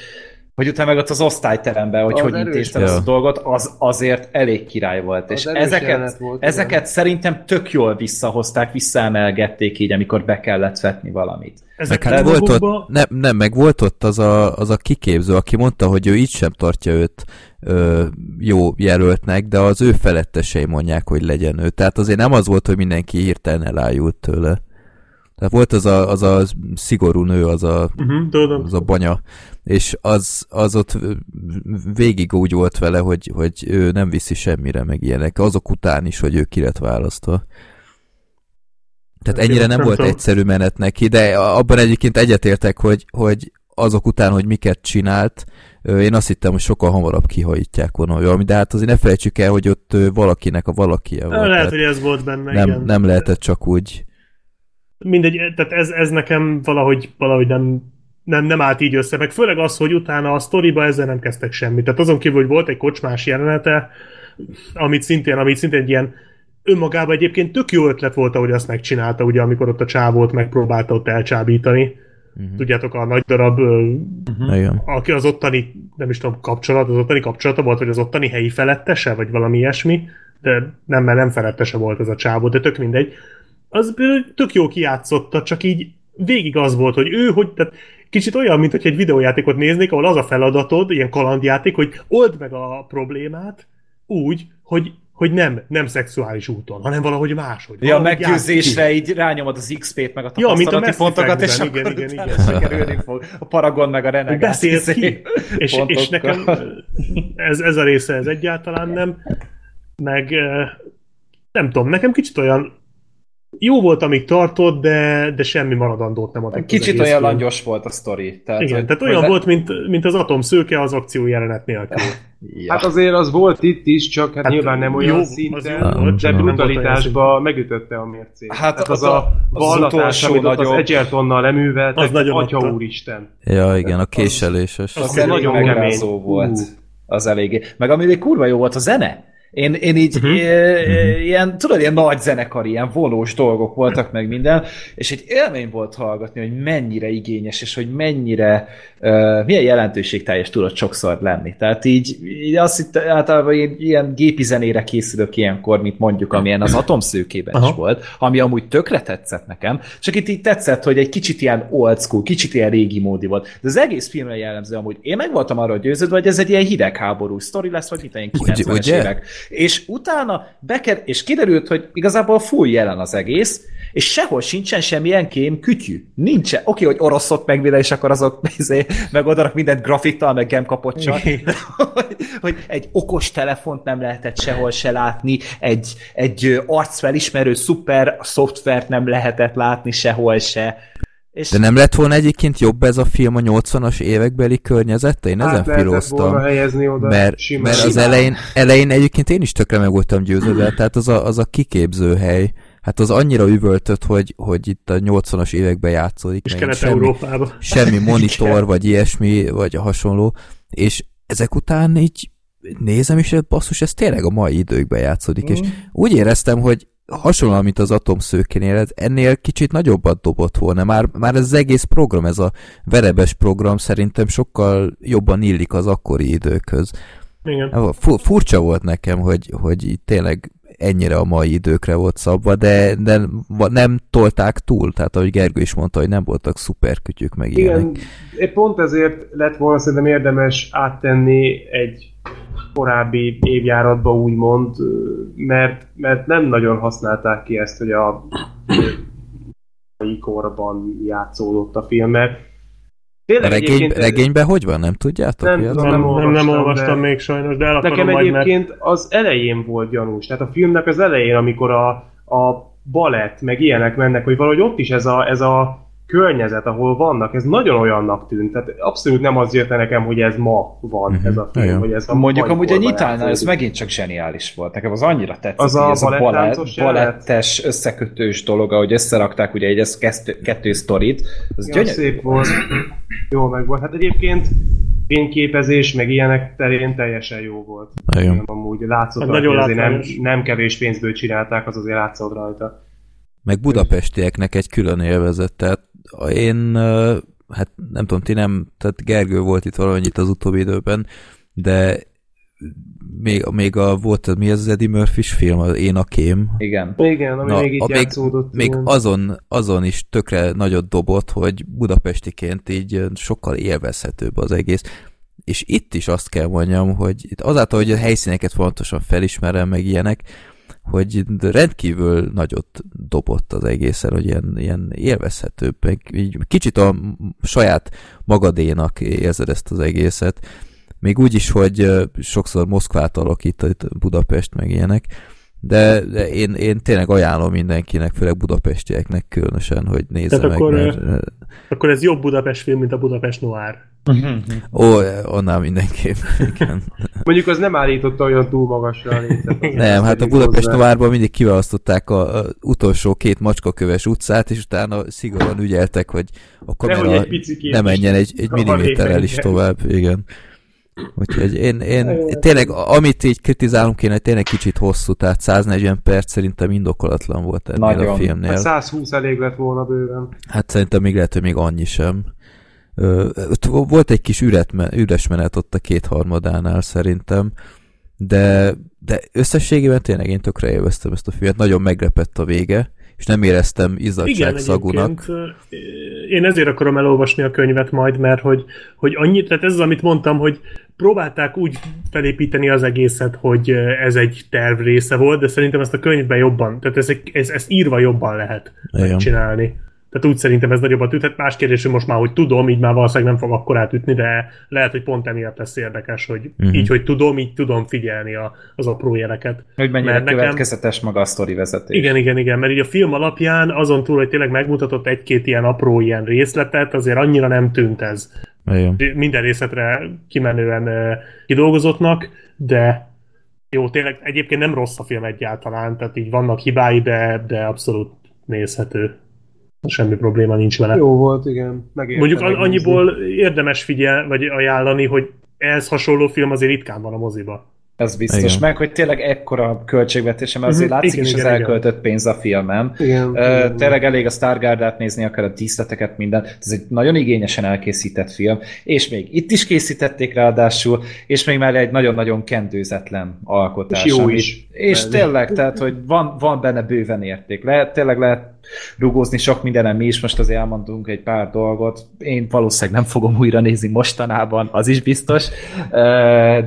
hogy utána meg ott az osztályteremben, hogy az hogy intézted ezt a dolgot, az azért elég király volt. Az és ezeket, volt, ezeket szerintem tök jól visszahozták, visszaemelgették így, amikor be kellett vetni valamit. Ezek hát volt ott, nem, nem, meg volt ott az a, az a kiképző, aki mondta, hogy ő így sem tartja őt ö, jó jelöltnek, de az ő felettesei mondják, hogy legyen ő. Tehát azért nem az volt, hogy mindenki hirtelen elájult tőle. Tehát volt az a, az a szigorú nő, az a, uh-huh, az a banya, és az, az ott végig úgy volt vele, hogy, hogy ő nem viszi semmire, meg ilyenek. Azok után is, hogy ő ki lett választva. Tehát ennyire nem volt egyszerű menet neki, de abban egyébként egyetértek, hogy, hogy azok után, hogy miket csinált, én azt hittem, hogy sokkal hamarabb kihajítják volna valami, de hát azért ne felejtsük el, hogy ott valakinek a valakie volt. Lehet, hogy ez volt benne, nem, igen. nem lehetett csak úgy mindegy, tehát ez, ez nekem valahogy, valahogy nem, nem, nem állt így össze, meg főleg az, hogy utána a sztoriba ezzel nem kezdtek semmit. Tehát azon kívül, hogy volt egy kocsmás jelenete, amit szintén, amit szintén egy ilyen önmagában egyébként tök jó ötlet volt, ahogy azt megcsinálta, ugye, amikor ott a csávót megpróbálta ott elcsábítani. Uh-huh. Tudjátok, a nagy darab, uh-huh. aki az ottani, nem is tudom, kapcsolat, az ottani kapcsolata volt, vagy az ottani helyi felettese, vagy valami ilyesmi, de nem, mert nem felettese volt az a csávó, de tök mindegy az tök jó kijátszotta, csak így végig az volt, hogy ő, hogy, tehát kicsit olyan, mint hogy egy videójátékot néznék, ahol az a feladatod, ilyen kalandjáték, hogy old meg a problémát úgy, hogy, hogy nem, nem szexuális úton, hanem valahogy máshogy. Ja, meggyőzésre így rányomod az XP-t, meg a tapasztalati ja, a pontokat, és igen, akkor igen, igen, sikerülni fog. A Paragon, meg a Renegade. ki, izé és, és nekem ez, ez a része ez egyáltalán nem, meg nem tudom, nekem kicsit olyan jó volt, amíg tartott, de, de semmi maradandót nem adott. Kicsit olyan langyos volt a sztori. Tehát, Igen, hogy, tehát olyan volt, mint, mint az atom szőke az akció jelenet nélkül. Ja. Hát azért az volt itt is, csak hát, hát nyilván nem olyan jó, szinten, volt, de brutalitásba megütötte a mércét. Hát, hát az, az, a vallatás, amit ott az Edgertonnal leművelt, az nagyon atya úristen. Ja, igen, a késeléses. Az, az, az nagyon kemény volt. Az eléggé. Meg ami még kurva jó volt a zene. Én, én így uh-huh. uh-huh. ilyen, tudod, ilyen nagy zenekari, ilyen volós dolgok voltak meg minden, és egy élmény volt hallgatni, hogy mennyire igényes, és hogy mennyire, uh, milyen jelentőségteljes tudott sokszor lenni. Tehát így, így azt itt általában én ilyen gépi zenére készülök ilyenkor, mint mondjuk, amilyen az atomszőkében Aha. is volt, ami amúgy tökre tetszett nekem, csak itt így tetszett, hogy egy kicsit ilyen old school, kicsit ilyen régi módi volt. De az egész filmre jellemző amúgy. Én meg voltam arra győződve, hogy ez egy ilyen hidegháború sztori lesz, vagy itt ilyen 90-es évek és utána beker, és kiderült, hogy igazából full jelen az egész, és sehol sincsen semmilyen kém kütyű. Nincsen. Oké, hogy oroszot megvéle, és akkor azok izé, megoldanak mindent grafittal, meg gemkapocsal. hogy, hogy egy okos telefont nem lehetett sehol se látni, egy, egy arcfelismerő szuper szoftvert nem lehetett látni sehol se. És... De nem lett volna egyébként jobb ez a film a 80-as évekbeli környezete? Én hát ezen filóztam. Mert, mert az elején, elején egyébként én is tökre meg voltam győződve, tehát az a, az a kiképzőhely, hát az annyira üvöltött, hogy, hogy itt a 80-as években játszódik. És Kelet-Európában. Semmi, semmi monitor, vagy ilyesmi, vagy hasonló, és ezek után így nézem, és basszus, ez tényleg a mai időkben játszódik, mm. és úgy éreztem, hogy hasonlóan, mint az atomszőkénél, ez ennél kicsit nagyobbat dobott volna. Már, már ez az egész program, ez a verebes program szerintem sokkal jobban illik az akkori időkhöz. Igen. Furcsa volt nekem, hogy, hogy tényleg ennyire a mai időkre volt szabva, de, de nem tolták túl, tehát ahogy Gergő is mondta, hogy nem voltak szuperkütyük meg Igen, ilyenek. pont ezért lett volna szerintem érdemes áttenni egy korábbi évjáratba úgymond, mert, mert nem nagyon használták ki ezt, hogy a korban játszódott a film, mert Tényleg Regény, regényben hogy van? Nem tudjátok? Nem, nem, nem, nem, nem olvastam de még sajnos, de el Nekem egyébként mert... az elején volt gyanús. Tehát a filmnek az elején, amikor a, a balett, meg ilyenek mennek, hogy valahogy ott is ez a, ez a környezet, ahol vannak, ez nagyon olyannak tűnt. Tehát abszolút nem az jött nekem, hogy ez ma van uh-huh. ez a film, Igen. hogy ez a Mondjuk amúgy a nyitálnál ez megint csak zseniális volt. Nekem az annyira tetszett, az a ez a balett, balettes összekötős dolog, ahogy összerakták ugye egy kettő, kettő sztorit. Az ja, gyönyörű. szép volt. Jó meg volt. Hát egyébként fényképezés, meg ilyenek terén teljesen jó volt. Igen. Amúgy látszott, hát hogy azért nem, nem kevés pénzből csinálták, az azért látszott rajta. Meg budapestieknek egy külön élvezet, tehát én, hát nem tudom, ti nem, tehát Gergő volt itt valamennyit az utóbbi időben, de még, még a, volt, mi az az Eddie murphy film, az Én a kém. Igen. Igen, ami Na, még itt még, játszódott. Még azon, azon is tökre nagyot dobott, hogy budapestiként így sokkal élvezhetőbb az egész. És itt is azt kell mondjam, hogy azáltal, hogy a helyszíneket fontosan felismerem, meg ilyenek, hogy rendkívül nagyot dobott az egészen, hogy ilyen, ilyen élvezhető, meg így kicsit a saját magadénak érzed ezt az egészet. Még úgy is, hogy sokszor Moszkvát alakít Budapest, meg ilyenek, de, de én, én tényleg ajánlom mindenkinek, főleg budapestieknek különösen, hogy nézze Tehát meg. Akkor, mert, akkor ez jobb Budapest film, mint a Budapest Noir. Ó, annál mindenképp. Igen. Mondjuk az nem állította olyan túl magasra a lécet. Nem, hát a Budapest Noárban mindig kiválasztották a, a utolsó két macskaköves utcát, és utána szigorúan ügyeltek, hogy a kamera ne menjen egy, egy milliméterrel is tovább. Igen. Úgyhogy én, én tényleg, amit így kritizálunk kéne, tényleg kicsit hosszú, tehát 140 perc szerintem indokolatlan volt ennél Nagyon. a filmnél. Hát 120 elég lett volna bőven. Hát szerintem még lehet, hogy még annyi sem. Ott volt egy kis üretme, üres menet ott a kétharmadánál szerintem, de, de összességében tényleg én tökre élveztem ezt a filmet, nagyon meglepett a vége, és nem éreztem izzadságszagúnak. én ezért akarom elolvasni a könyvet majd, mert hogy, hogy annyit, tehát ez az, amit mondtam, hogy próbálták úgy felépíteni az egészet, hogy ez egy terv része volt, de szerintem ezt a könyvben jobban, tehát ez, ez, ezt írva jobban lehet Igen. megcsinálni. Tehát úgy szerintem ez nagyobbat üthet. Más kérdés, hogy most már, hogy tudom, így már valószínűleg nem fog akkor átütni, de lehet, hogy pont emiatt lesz érdekes, hogy uh-huh. így, hogy tudom, így tudom figyelni a, az apró jeleket. Hogy mennyire mert következetes nekem... maga a sztori vezetés. Igen, igen, igen, mert így a film alapján azon túl, hogy tényleg megmutatott egy-két ilyen apró ilyen részletet, azért annyira nem tűnt ez. Igen. Minden részletre kimenően kidolgozottnak, de jó, tényleg egyébként nem rossz a film egyáltalán, tehát így vannak hibái, de, de abszolút nézhető semmi probléma nincs vele. Jó volt, igen. Megérte Mondjuk megnézni. annyiból érdemes figyel, vagy ajánlani, hogy ehhez hasonló film azért ritkán van a moziba. Ez biztos. Igen. Meg, hogy tényleg ekkora költségvetése, mert azért uh-huh. látszik igen, is igen, az igen. elköltött pénz a filmem. Igen, uh, igen, tényleg elég a Stargardát nézni, akár a díszleteket, minden. Ez egy nagyon igényesen elkészített film, és még itt is készítették ráadásul, és még már egy nagyon-nagyon kendőzetlen alkotás. És jó amit, is. És tényleg, tehát, hogy van, van benne bőven érték. Lehet, tényleg lehet rugózni sok mindenem mi is, most azért elmondunk egy pár dolgot. Én valószínűleg nem fogom újra nézni mostanában, az is biztos,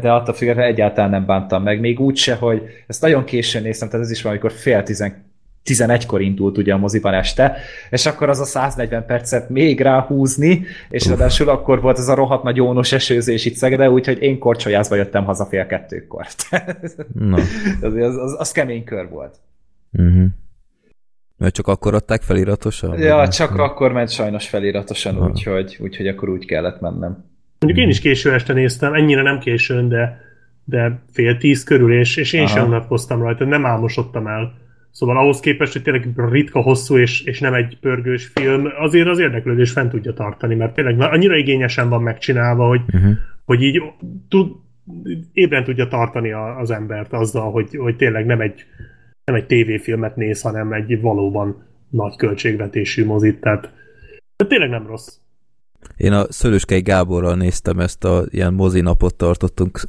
de attól függetlenül egyáltalán nem bántam meg. Még úgy se, hogy ezt nagyon későn néztem, tehát ez is valamikor fél tizen 11-kor indult ugye a moziban este, és akkor az a 140 percet még ráhúzni, és ráadásul akkor volt ez a rohadt nagy ónos esőzés itt Szegede, úgyhogy én korcsolyázva jöttem haza fél kettőkor. Az, az, az, az kemény kör volt. Uh-huh. Mert csak akkor adták feliratosan? Ja, csak nem? akkor ment sajnos feliratosan, úgyhogy, úgyhogy akkor úgy kellett mennem. Mondjuk én is késő este néztem, ennyire nem későn, de, de fél tíz körül, és, és én Aha. sem unatkoztam rajta, nem álmosodtam el. Szóval ahhoz képest, hogy tényleg ritka, hosszú és, és nem egy pörgős film, azért az érdeklődés fent tudja tartani, mert tényleg annyira igényesen van megcsinálva, hogy, uh-huh. hogy így tud, ébren tudja tartani a, az embert azzal, hogy, hogy tényleg nem egy nem egy tévéfilmet néz, hanem egy valóban nagy költségvetésű mozit, tehát de tényleg nem rossz. Én a Szöröskei Gáborral néztem ezt a ilyen mozi napot tartottunk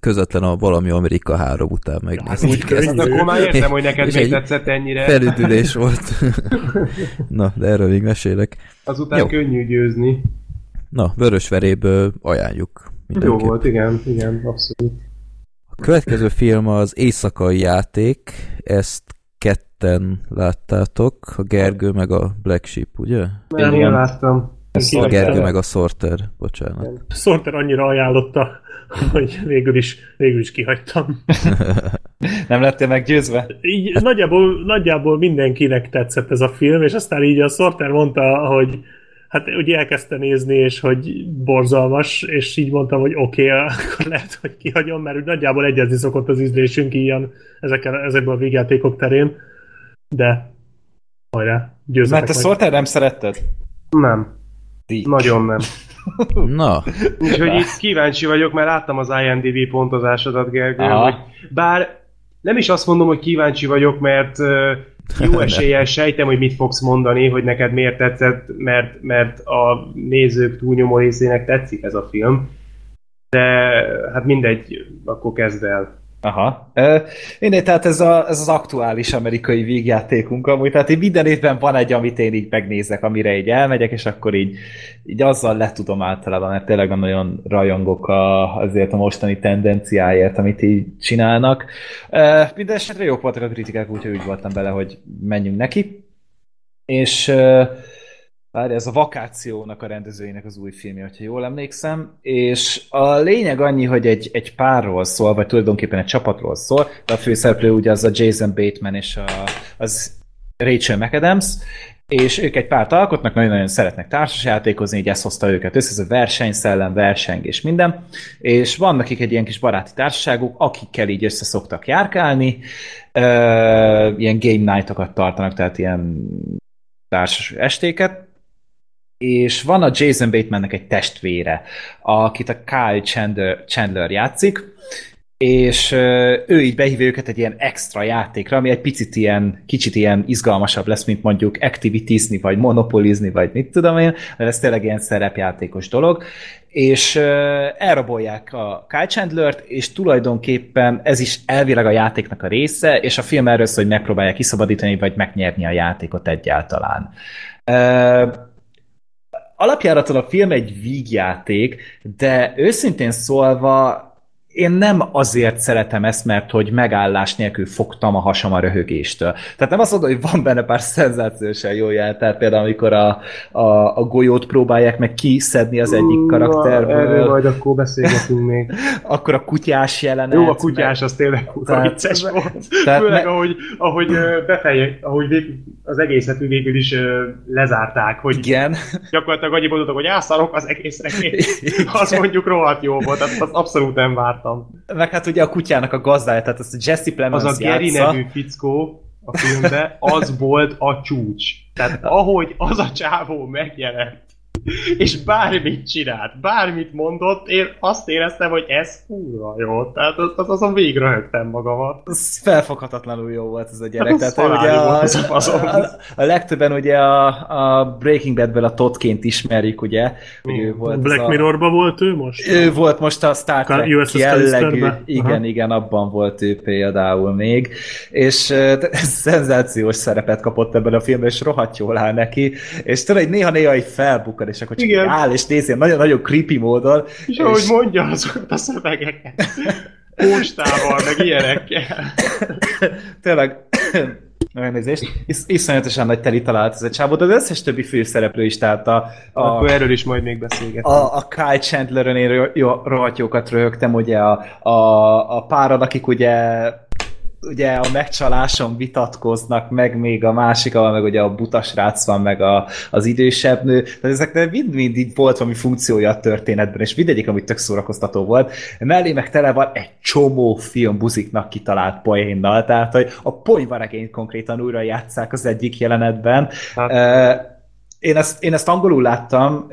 közvetlen a Valami Amerika 3 után megnéztük. Ja, hát ezt. akkor már értem, hogy neked még tetszett ennyire. Felüdülés volt. Na, de erről még mesélek. Azután Jó. könnyű győzni. Na, Vörösveréből ajánljuk. Jó volt, igen, igen, abszolút következő film az Éjszakai játék, ezt ketten láttátok, a Gergő meg a Black Sheep, ugye? Nem, én láttam. Ezt a Gergő meg a Sorter, bocsánat. A Sorter annyira ajánlotta, hogy végül is, végül is kihagytam. Nem lettél meggyőzve? Így nagyjából, nagyjából mindenkinek tetszett ez a film, és aztán így a Sorter mondta, hogy hát ugye elkezdte nézni, és hogy borzalmas, és így mondtam, hogy oké, okay, akkor lehet, hogy kihagyom, mert úgy nagyjából egyezni szokott az ízlésünk ilyen ezekkel, ezekből a végjátékok terén, de hajrá, győzzetek Mert te Sorter nem szeretted? Nem. Így. Nagyon nem. Na. Úgyhogy itt kíváncsi vagyok, mert láttam az IMDb pontozásodat, Gergő, hogy bár nem is azt mondom, hogy kíváncsi vagyok, mert jó eséllyel sejtem, hogy mit fogsz mondani, hogy neked miért tetszett, mert, mert a nézők túlnyomó részének tetszik ez a film. De hát mindegy, akkor kezd el. Aha. Én tehát ez, a, ez az aktuális amerikai vígjátékunk amúgy, tehát így minden évben van egy, amit én így megnézek, amire így elmegyek, és akkor így, így azzal letudom általában, mert tényleg nagyon rajongok a, azért a mostani tendenciáért, amit így csinálnak. Minden esetre jók voltak a kritikák, úgyhogy úgy voltam bele, hogy menjünk neki. És Várj, ez a Vakációnak a rendezőjének az új filmje, hogyha jól emlékszem, és a lényeg annyi, hogy egy, egy párról szól, vagy tulajdonképpen egy csapatról szól, de a főszereplő ugye az a Jason Bateman és a, az Rachel McAdams, és ők egy párt alkotnak, nagyon-nagyon szeretnek társasjátékozni, így ezt hozta őket össze, ez a versenyszellem, verseng és minden, és van nekik egy ilyen kis baráti társaságuk, akikkel így össze szoktak járkálni, ilyen game night-okat tartanak, tehát ilyen társas estéket, és van a Jason Batemannek egy testvére, akit a Kyle Chandler, Chandler játszik, és ő így behívja őket egy ilyen extra játékra, ami egy picit ilyen, kicsit ilyen izgalmasabb lesz, mint mondjuk activitizni, vagy monopolizni, vagy mit tudom én, de ez tényleg ilyen szerepjátékos dolog, és elrabolják a Kyle Chandler-t, és tulajdonképpen ez is elvileg a játéknak a része, és a film erről szól, hogy megpróbálják kiszabadítani, vagy megnyerni a játékot egyáltalán alapjáraton a film egy vígjáték, de őszintén szólva én nem azért szeretem ezt, mert hogy megállás nélkül fogtam a hasam a röhögéstől. Tehát nem azt mondom, hogy van benne pár szenzációsan jó jel, tehát például amikor a, a, a golyót próbálják meg kiszedni az egyik karakterből. Na, erről majd akkor beszélgetünk még. akkor a kutyás jelenet. Jó, a kutyás meg... az tényleg kurva vicces volt. Tehát Főleg, me... ahogy, ahogy befeje, ahogy végül, az egészet végül is lezárták, hogy Igen. gyakorlatilag annyi mondottak, hogy ászarok az egészre. Az mondjuk rohadt jó volt, tehát az abszolút nem várt vártam. Meg hát ugye a kutyának a gazdája, tehát ezt Jesse Plemons Az a Gary játsza. nevű fickó a filmben, az volt a csúcs. Tehát ahogy az a csávó megjelent, és bármit csinált, bármit mondott, én azt éreztem, hogy ez kurva jó. Tehát az, az, azon végig röhögtem magamat. Ez felfoghatatlanul jó volt ez a gyerek. Hát Tehát ugye a, a, a, a, legtöbben ugye a, a Breaking Badből a Toddként ismerjük, ugye. Ő volt Black Mirrorban volt ő most? Ő volt most a Star Trek jellegű. Igen, Aha. igen, abban volt ő például még. És uh, szenzációs szerepet kapott ebben a filmben, és rohadt jól áll neki. És tudod, néha-néha egy felbukkan, és akkor csak Igen. áll és nézi nagyon-nagyon creepy módon. És, és ahogy mondja azokat a szövegeket. Postával, meg ilyenekkel. Tényleg, elnézést, Is- iszonyatosan nagy teli talált ez a csávó, de az összes többi főszereplő is, tehát a... a Akkor erről is majd még beszélgetünk. A, a Kyle Chandler-ön én rohadt jókat röhögtem, ugye a, a, a párad, akik ugye ugye a megcsaláson vitatkoznak, meg még a másik, ahol meg ugye a butasrác van, meg a, az idősebb nő. Tehát ezeknek mind-mind így volt valami funkciója a történetben, és mindegyik, amit tök szórakoztató volt. Mellé meg tele van egy csomó film buziknak kitalált poénnal, tehát hogy a poénvaregényt konkrétan újra játszák az egyik jelenetben. Hát. Én, ezt, én ezt angolul láttam,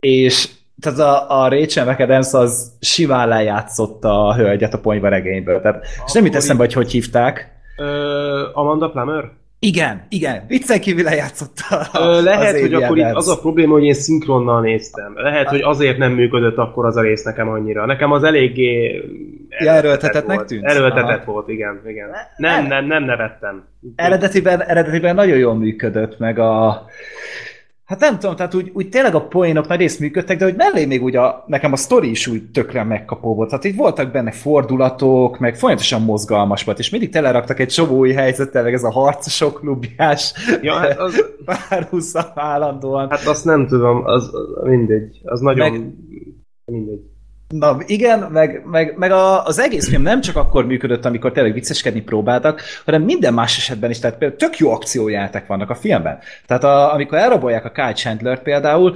és tehát a, a Rachel McAdams az simán lejátszott a hölgyet a ponyva regényből. Tehát, és nem itt eszembe, hogy hogy hívták. Ö, Amanda Plummer? Igen, igen, viccen kívül lejátszotta Ö, Lehet, hogy akkor itt az a probléma, hogy én szinkronnal néztem. Lehet, hogy azért nem működött akkor az a rész nekem annyira. Nekem az eléggé ja, erőltetetnek tűnt? Erőltetett volt, igen, igen. Nem, nem, nem nevettem. Eredetiben, eredetiben nagyon jól működött, meg a Hát nem tudom, tehát úgy, úgy tényleg a poénok nagy rész működtek, de hogy mellé még úgy a, nekem a sztori is úgy tökre megkapó volt. Tehát így voltak benne fordulatok, meg folyamatosan mozgalmas volt, és mindig teleraktak egy csomó új helyzettel, meg ez a harcosok klubjás ja, hát az... párhuzam állandóan. Hát azt nem tudom, az, az mindegy, az nagyon meg... mindegy. Na igen, meg, meg, meg a, az egész film nem csak akkor működött, amikor tényleg vicceskedni próbáltak, hanem minden más esetben is, tehát például tök jó akciójátek vannak a filmben. Tehát a, amikor elrabolják a Kyle Chandler például,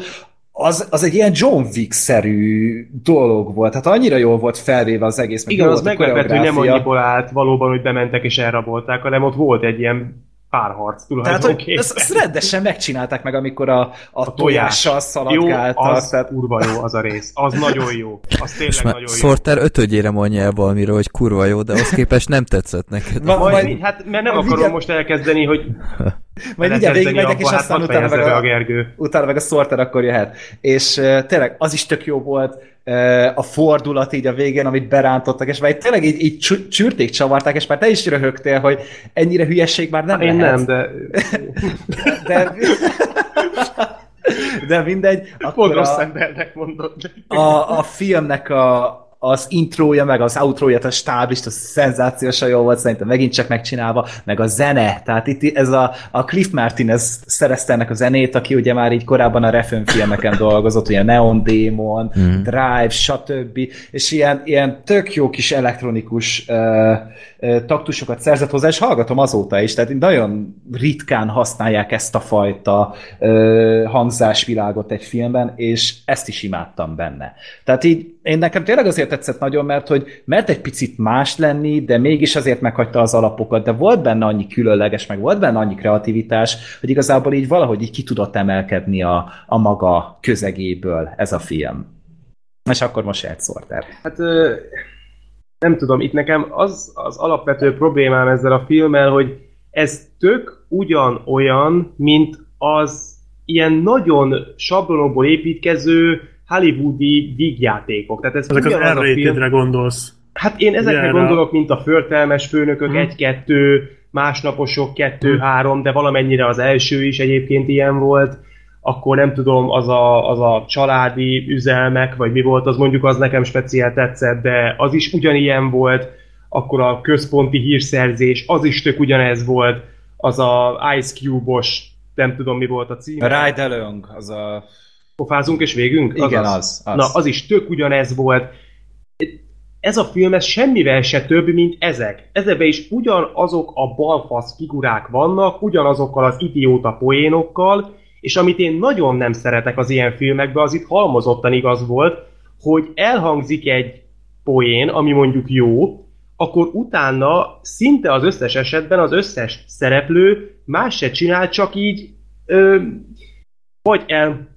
az, az egy ilyen John Wick-szerű dolog volt. Tehát annyira jól volt felvéve az egész. Igen, az meglepett, hogy nem annyiból állt valóban, hogy bementek és elrabolták, hanem ott volt egy ilyen párharc tulajdonképpen. Tehát, hogy ezt, rendesen megcsinálták meg, amikor a, a, a tojással szaladgáltak. Jó, az tehát... kurva jó az a rész. Az nagyon jó. Az tényleg nagyon jó. Sorter ötödjére mondja el valamiről, hogy kurva jó, de az képest nem tetszett neked. Ma, majd, majd, hát mert nem akarom most elkezdeni, hogy Majd mindjárt végigmegyek, és hát aztán utána meg, a, a Gergő. utána meg a Sorter akkor jöhet. És uh, tényleg az is tök jó volt, a fordulat így a végén, amit berántottak, és már tényleg így, így csürték csavarták, és már te is röhögtél, hogy ennyire hülyesség már nem Én lehet. nem, de... de... de mindegy. Pont rossz embernek mondod. A, a filmnek a, az intrója, meg az outrója, a stáblist, az szenzációsan jó volt, szerintem megint csak megcsinálva, meg a zene, tehát itt ez a, a Cliff ez szerezte ennek a zenét, aki ugye már így korábban a Refn filmeken dolgozott, ugye Neon Demon, mm. Drive, stb. És ilyen, ilyen tök jó kis elektronikus uh, uh, taktusokat szerzett hozzá, és hallgatom azóta is, tehát nagyon ritkán használják ezt a fajta uh, hangzásvilágot egy filmben, és ezt is imádtam benne. Tehát így én nekem tényleg azért tetszett nagyon, mert hogy mert egy picit más lenni, de mégis azért meghagyta az alapokat, de volt benne annyi különleges, meg volt benne annyi kreativitás, hogy igazából így valahogy így ki tudott emelkedni a, a maga közegéből ez a film. És akkor most egy Sorter. Hát nem tudom, itt nekem az az alapvető problémám ezzel a filmmel, hogy ez tök ugyanolyan, mint az ilyen nagyon sablonokból építkező hollywoodi vígjátékok. Tehát ez Ezek az r gondolsz. Hát én ezekre Ilyenre. gondolok, mint a förtelmes főnökök, hmm. egy-kettő, másnaposok, kettő-három, de valamennyire az első is egyébként ilyen volt. akkor nem tudom, az a, az a családi üzelmek, vagy mi volt, az mondjuk az nekem speciál tetszett, de az is ugyanilyen volt, akkor a központi hírszerzés, az is tök ugyanez volt, az a Ice Cube-os, nem tudom mi volt a cím. Ride Along, az a... Pofázunk és végünk? Igen, az, az, az. Na, az is tök ugyanez volt. Ez a film, ez semmivel se több, mint ezek. Ezekben is ugyanazok a balfasz figurák vannak, ugyanazokkal az idióta poénokkal, és amit én nagyon nem szeretek az ilyen filmekben, az itt halmozottan igaz volt, hogy elhangzik egy poén, ami mondjuk jó, akkor utána szinte az összes esetben az összes szereplő más se csinál, csak így ö, vagy, el,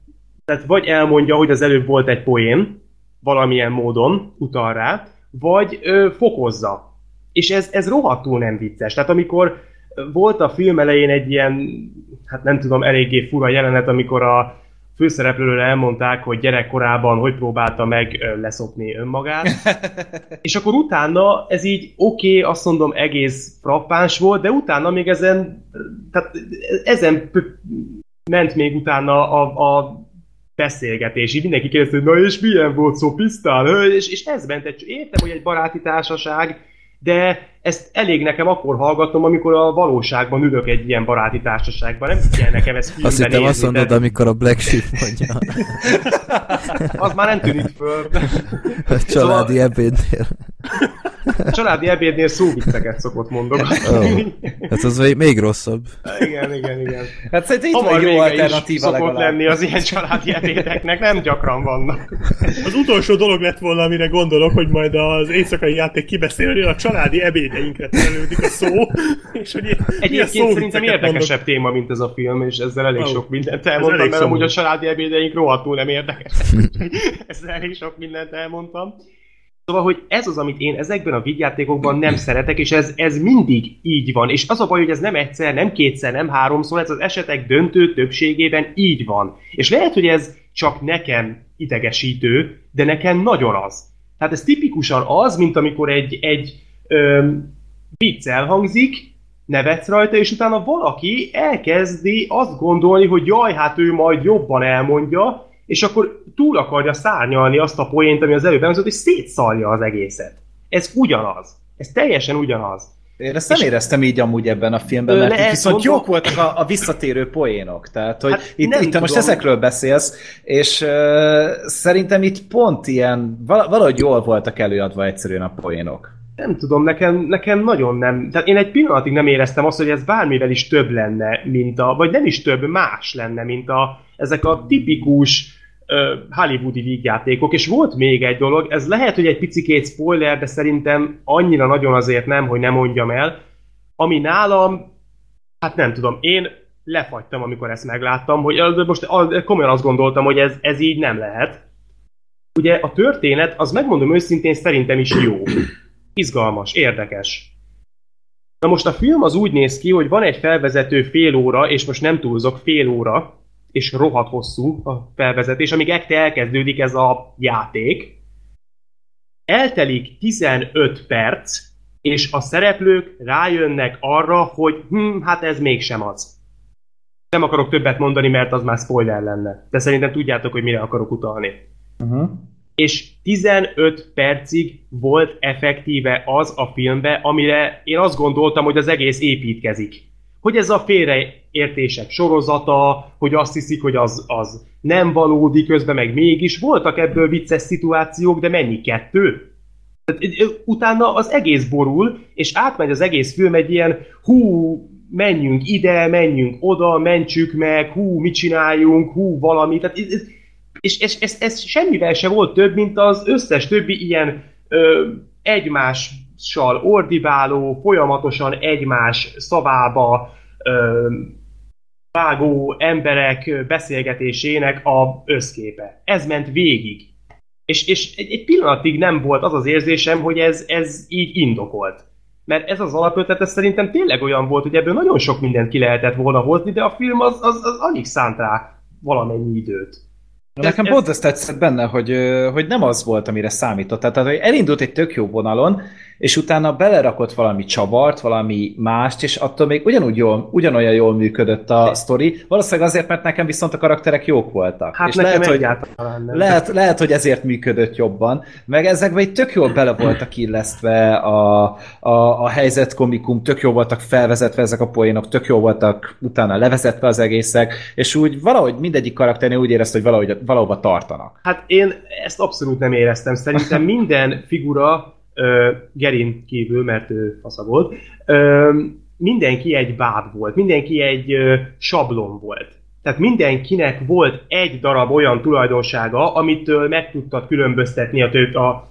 tehát vagy elmondja, hogy az előbb volt egy poén, valamilyen módon utal rá, vagy ö, fokozza. És ez, ez rohadtul nem vicces. Tehát amikor volt a film elején egy ilyen, hát nem tudom, eléggé fura jelenet, amikor a főszereplőről elmondták, hogy gyerekkorában hogy próbálta meg leszopni önmagát. és akkor utána ez így oké, okay, azt mondom egész frappáns volt, de utána még ezen, tehát ezen ment még utána a, a beszélgetés, így mindenki kérdezte, na és milyen volt szó, pisztál? És, és ez ment, értem, hogy egy baráti társaság, de ezt elég nekem akkor hallgatom, amikor a valóságban ülök egy ilyen baráti társaságban. Nem kell nekem ez filmben Azt hittem azt mondod, de... amikor a Black Sheep mondja. az már nem tűnik föl. A családi szóval... ebédnél. A családi ebédnél szóvicceket szokott mondogatni. Oh. Hát az még rosszabb. Igen, igen, igen. Hát szerintem itt van jó alternatíva szokott legalább. lenni az ilyen családi ebédeknek, nem gyakran vannak. Az utolsó dolog lett volna, amire gondolok, hogy majd az éjszakai játék kibeszél, hogy a családi ebédeinkre terelődik a szó. És hogy Egyébként szerintem érdekesebb mondok. téma, mint ez a film, és ezzel elég oh. sok mindent elmondtam, mert amúgy a családi ebédeink rohadtul nem érdekes. ezzel elég sok mindent elmondtam. Szóval, hogy ez az, amit én ezekben a vígjátékokban nem szeretek, és ez, ez mindig így van. És az a baj, hogy ez nem egyszer, nem kétszer, nem háromszor, ez az esetek döntő többségében így van. És lehet, hogy ez csak nekem idegesítő, de nekem nagyon az. Tehát ez tipikusan az, mint amikor egy, egy ö, vicc elhangzik, nevetsz rajta, és utána valaki elkezdi azt gondolni, hogy jaj, hát ő majd jobban elmondja, és akkor túl akarja szárnyalni azt a poént, ami az előbb elhangzott, és szétszalja az egészet. Ez ugyanaz. Ez teljesen ugyanaz. Én ezt nem éreztem így amúgy ebben a filmben, mert itt viszont mondom... jók voltak a, a visszatérő poénok. Tehát, hogy hát itt, itt most ezekről beszélsz, és uh, szerintem itt pont ilyen, valahogy jól voltak előadva egyszerűen a poénok. Nem tudom, nekem, nekem nagyon nem. Tehát én egy pillanatig nem éreztem azt, hogy ez bármivel is több lenne, mint a, vagy nem is több, más lenne, mint a, ezek a tipikus hollywoodi vígjátékok, és volt még egy dolog, ez lehet, hogy egy picikét spoiler, de szerintem annyira nagyon azért nem, hogy nem mondjam el, ami nálam, hát nem tudom, én lefagytam, amikor ezt megláttam, hogy most komolyan azt gondoltam, hogy ez, ez így nem lehet. Ugye a történet, az megmondom őszintén, szerintem is jó. Izgalmas, érdekes. Na most a film az úgy néz ki, hogy van egy felvezető fél óra, és most nem túlzok, fél óra, és rohadt hosszú a felvezetés, amíg ekte elkezdődik ez a játék. Eltelik 15 perc, és a szereplők rájönnek arra, hogy hm, hát ez mégsem az. Nem akarok többet mondani, mert az már spoiler lenne. De szerintem tudjátok, hogy mire akarok utalni. Uh-huh. És 15 percig volt effektíve az a filmbe, amire én azt gondoltam, hogy az egész építkezik hogy ez a félreértések sorozata, hogy azt hiszik, hogy az, az nem valódi, közben meg mégis. Voltak ebből vicces szituációk, de mennyi kettő? Utána az egész borul, és átmegy az egész film egy ilyen hú, menjünk ide, menjünk oda, mentsük meg, hú, mit csináljunk, hú, valami. Tehát és ez, ez, ez semmivel se volt több, mint az összes többi ilyen ö, egymás egymással ordibáló, folyamatosan egymás szavába ö, vágó emberek beszélgetésének a összképe. Ez ment végig. És, és egy, egy pillanatig nem volt az az érzésem, hogy ez, ez így indokolt. Mert ez az alapötlet, ez szerintem tényleg olyan volt, hogy ebből nagyon sok mindent ki lehetett volna hozni, de a film az, az, az alig szánt rá valamennyi időt. Nekem ez, pont ez tetszett benne, hogy, hogy nem az volt, amire számított. Tehát, hogy elindult egy tök jó vonalon, és utána belerakott valami csavart, valami mást, és attól még ugyanúgy jól, ugyanolyan jól működött a sztori. Valószínűleg azért, mert nekem viszont a karakterek jók voltak. Hát és lehet, hogy, nem. Lehet, lehet, hogy ezért működött jobban. Meg ezekben egy tök jól bele voltak illesztve a, a, a helyzet komikum, tök jól voltak felvezetve ezek a poénok, tök jól voltak utána levezetve az egészek, és úgy valahogy mindegyik karakternél úgy érezte, hogy valahogy, valahova tartanak. Hát én ezt abszolút nem éreztem. Szerintem minden figura Gerin kívül, mert ő fasza volt, mindenki egy báb volt, mindenki egy sablon volt. Tehát mindenkinek volt egy darab olyan tulajdonsága, amitől meg tudtad különböztetni a, tő, a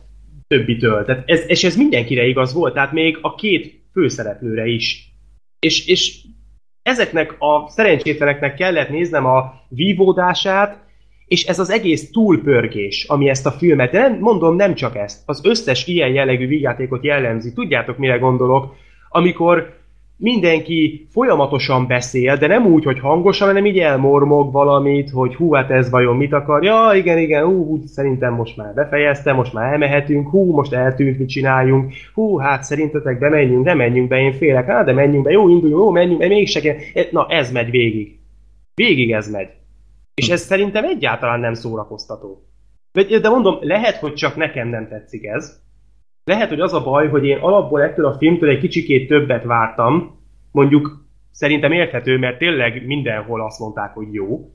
többitől. Tehát ez, és ez mindenkire igaz volt, tehát még a két főszereplőre is. És, és ezeknek a szerencsétleneknek kellett néznem a vívódását, és ez az egész túlpörgés, ami ezt a filmet, de nem, mondom nem csak ezt, az összes ilyen jellegű vígjátékot jellemzi. Tudjátok, mire gondolok? Amikor mindenki folyamatosan beszél, de nem úgy, hogy hangosan, hanem így elmormog valamit, hogy hú, hát ez vajon mit akar, ja, igen, igen, hú, szerintem most már befejezte, most már elmehetünk, hú, most eltűnt, mit csináljunk, hú, hát szerintetek bemenjünk, de menjünk be, én félek, hát de menjünk be, jó, induljunk, jó, menjünk be, mégse kell, na ez megy végig. Végig ez megy. És ez szerintem egyáltalán nem szórakoztató. De mondom, lehet, hogy csak nekem nem tetszik ez. Lehet, hogy az a baj, hogy én alapból ettől a filmtől egy kicsikét többet vártam. Mondjuk szerintem érthető, mert tényleg mindenhol azt mondták, hogy jó.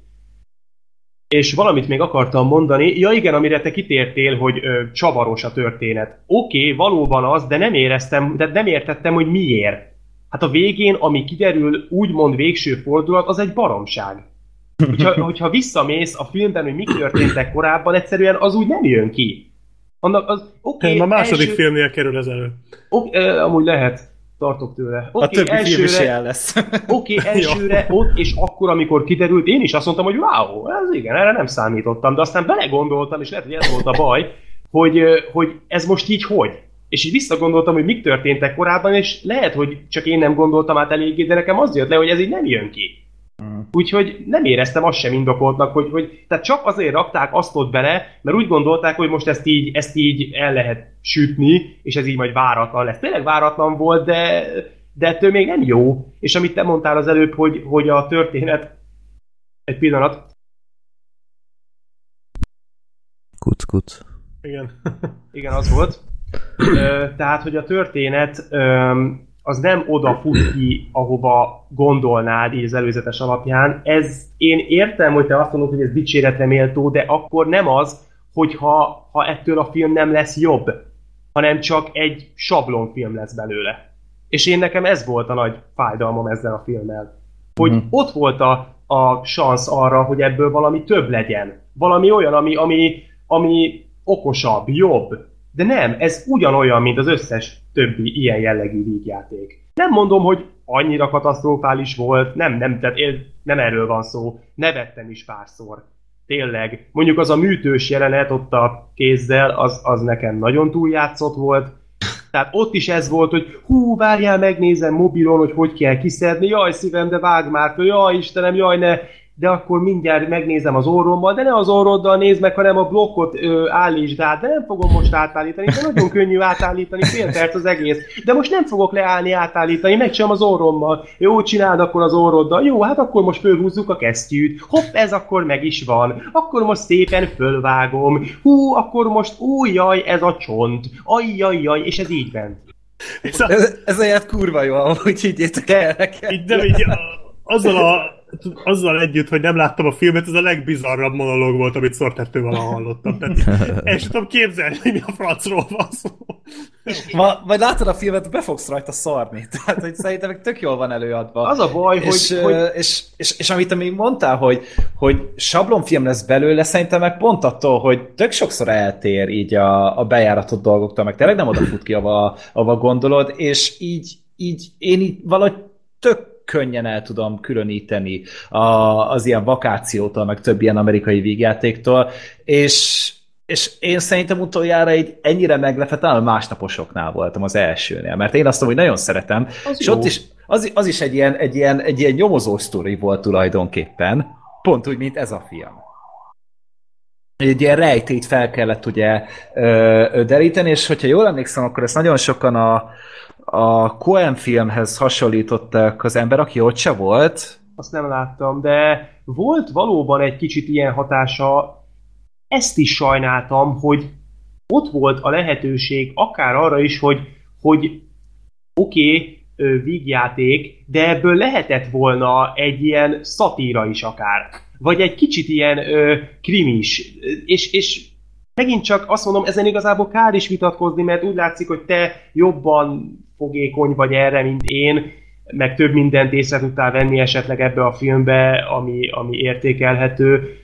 És valamit még akartam mondani. Ja igen, amire te kitértél, hogy ö, csavaros a történet. Oké, okay, valóban az, de nem éreztem, de nem értettem, hogy miért. Hát a végén, ami kiderül, úgymond végső fordulat, az egy baromság hogyha, hogyha visszamész a filmben, hogy mik történtek korábban, egyszerűen az úgy nem jön ki. Annak az, okay, a második első... filmnél kerül ez elő. Okay, amúgy lehet, tartok tőle. Okay, a többi elsőre, film is ilyen lesz. Oké, okay, elsőre ott, és akkor, amikor kiderült, én is azt mondtam, hogy wow, ez igen, erre nem számítottam, de aztán belegondoltam, és lehet, hogy ez volt a baj, hogy, hogy ez most így hogy? És így visszagondoltam, hogy mik történtek korábban, és lehet, hogy csak én nem gondoltam át eléggé, de nekem az jött le, hogy ez így nem jön ki. Úgyhogy nem éreztem azt sem indokoltnak, hogy, hogy tehát csak azért rakták azt ott bele, mert úgy gondolták, hogy most ezt így, ezt így el lehet sütni, és ez így majd váratlan lesz. Tényleg váratlan volt, de, de ettől még nem jó. És amit te mondtál az előbb, hogy, hogy a történet... Egy pillanat. Kuc, kuc. Igen. Igen, az volt. Tehát, hogy a történet az nem oda fut ki, ahova gondolnád így az előzetes alapján. Ez, én értem, hogy te azt mondod, hogy ez dicséretre méltó, de akkor nem az, hogyha ha ettől a film nem lesz jobb, hanem csak egy sablonfilm lesz belőle. És én nekem ez volt a nagy fájdalmam ezzel a filmmel. Hogy mm. ott volt a, a szansz arra, hogy ebből valami több legyen. Valami olyan, ami, ami, ami okosabb, jobb, de nem, ez ugyanolyan, mint az összes többi ilyen jellegű vígjáték. Nem mondom, hogy annyira katasztrofális volt, nem, nem, tehát én, nem erről van szó, nevettem is párszor. Tényleg. Mondjuk az a műtős jelenet ott a kézzel, az, az nekem nagyon túljátszott volt. Tehát ott is ez volt, hogy hú, várjál, megnézem mobilon, hogy hogy kell kiszedni, jaj szívem, de vág már, jaj Istenem, jaj ne, de akkor mindjárt megnézem az orrommal, de ne az orroddal nézd meg, hanem a blokkot ö, állítsd át, de nem fogom most átállítani, de nagyon könnyű átállítani, fél perc az egész. De most nem fogok leállni átállítani, megcsinálom az orrommal. Jó, csináld akkor az orroddal. Jó, hát akkor most fölhúzzuk a kesztyűt. Hopp, ez akkor meg is van. Akkor most szépen fölvágom. Hú, akkor most, új, jaj, ez a csont. Ajjajjaj, és ez így ment. Ez, ez a kurva jó, ahogy higgyétek el nekem. Így, de így, azzal a azzal együtt, hogy nem láttam a filmet, ez a legbizarrabb monológ volt, amit Sortertől valaha hallottam. Tehát el sem tudom képzelni, hogy mi a francról van szó. Ma, majd látod a filmet, be fogsz rajta szarni. Tehát, hogy szerintem tök jól van előadva. Az a baj, és, hogy... hogy... És, és, és, amit még mondtál, hogy, hogy sablonfilm lesz belőle, szerintem meg pont attól, hogy tök sokszor eltér így a, a bejáratott dolgoktól, meg tényleg nem oda fut ki, ahova, ahova gondolod, és így, így én így valahogy tök könnyen el tudom különíteni a, az ilyen vakációtól, meg több ilyen amerikai vígjátéktól, és, és én szerintem utoljára egy ennyire meglepett, talán másnaposoknál voltam az elsőnél, mert én azt hogy nagyon szeretem, az és jó. ott is, az, az is egy ilyen, egy, ilyen, egy ilyen nyomozó sztori volt tulajdonképpen, pont úgy, mint ez a film. egy ilyen rejtét fel kellett ugye deríteni, és hogyha jól emlékszem, akkor ezt nagyon sokan a, a Coen filmhez hasonlították az ember, aki ott se volt. Azt nem láttam, de volt valóban egy kicsit ilyen hatása, ezt is sajnáltam, hogy ott volt a lehetőség akár arra is, hogy, hogy oké, okay, vígjáték, de ebből lehetett volna egy ilyen szatíra is akár. Vagy egy kicsit ilyen ö, krimis. És, és megint csak azt mondom, ezen igazából kár is vitatkozni, mert úgy látszik, hogy te jobban fogékony vagy erre, mint én, meg több mindent észre tudtál venni esetleg ebbe a filmbe, ami, ami értékelhető.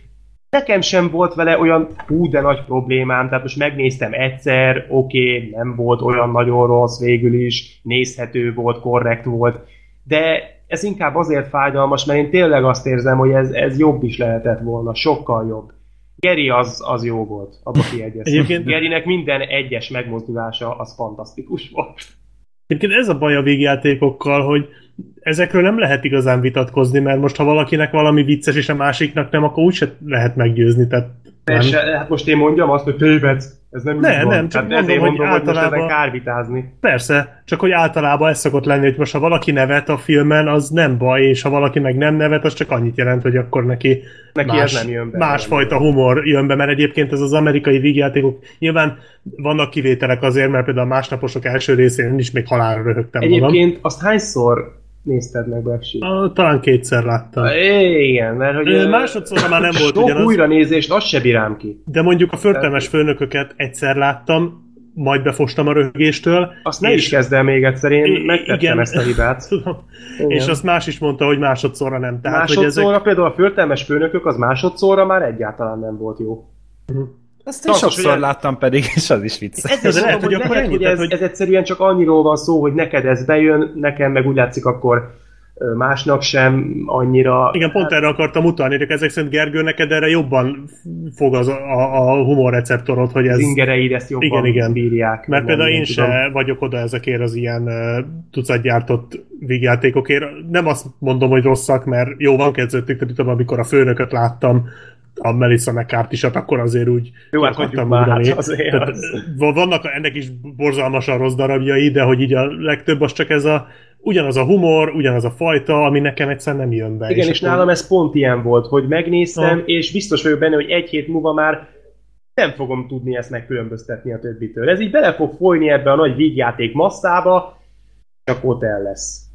Nekem sem volt vele olyan hú, de nagy problémám, tehát most megnéztem egyszer, oké, okay, nem volt olyan nagyon rossz végül is, nézhető volt, korrekt volt, de ez inkább azért fájdalmas, mert én tényleg azt érzem, hogy ez, ez jobb is lehetett volna, sokkal jobb. Geri az, az jó volt, abba kiegyeztem. Gerinek minden egyes megmozdulása az fantasztikus volt. Egyébként ez a baj a végjátékokkal, hogy ezekről nem lehet igazán vitatkozni, mert most ha valakinek valami vicces és a másiknak nem, akkor úgyse lehet meggyőzni. Tehát Persze, nem. hát most én mondjam azt, hogy tévedsz. Ez nem nem, van. nem, csak mondom, mondom, hogy általában... Hogy kár vitázni. Persze, csak hogy általában ez szokott lenni, hogy most ha valaki nevet a filmen, az nem baj, és ha valaki meg nem nevet, az csak annyit jelent, hogy akkor neki, neki más, ez nem jön be. Másfajta humor jön be, mert egyébként ez az amerikai vígjátékok, nyilván vannak kivételek azért, mert például a másnaposok első részén is még halálra röhögtem Egyébként magam. azt hányszor nézted meg Black Talán kétszer láttam. É, igen, mert hogy... Ö, másodszor már nem volt sok ugyanaz. újra nézést, azt se bírám ki. De mondjuk a förtelmes főnököket egyszer láttam, majd befostam a rögéstől. Azt ne is kezd el még egyszer, én megtettem igen, ezt a hibát. Tudom. És azt más is mondta, hogy másodszorra nem. Tehát, másodszorra ezek... például a förtelmes főnökök, az másodszorra már egyáltalán nem volt jó. Uh-huh. Azt én sokszor ugye... láttam pedig, és az is vicc. Ez, ez, lehet, hogy, hogy, lehet, hogy ez, hogy ez egyszerűen csak annyiról van szó, hogy neked ez bejön, nekem meg úgy látszik akkor másnak sem annyira... Igen, pont erre akartam utalni, hogy ezek szerint Gergő neked erre jobban fog az a, a humorreceptorod, hogy ez... Ingereid ezt jobban igen, igen. bírják. Mert például én tudom. se vagyok oda ezekért az ilyen uh, tucatgyártott vígjátékokért. Nem azt mondom, hogy rosszak, mert jó van kezdődtük, de tudom, amikor a főnököt láttam, a Melissa McCarthy-sat, akkor azért úgy Jó, hát hagyjuk már, hát azért Tehát, az... Vannak ennek is borzalmasan rossz darabjai, de hogy így a legtöbb az csak ez a ugyanaz a humor, ugyanaz a fajta, ami nekem egyszer nem jön be. Igen, és, és akkor... nálam ez pont ilyen volt, hogy megnéztem, ha. és biztos vagyok benne, hogy egy hét múlva már nem fogom tudni ezt megkülönböztetni a többitől. Ez így bele fog folyni ebbe a nagy vígjáték masszába, csak ott el lesz.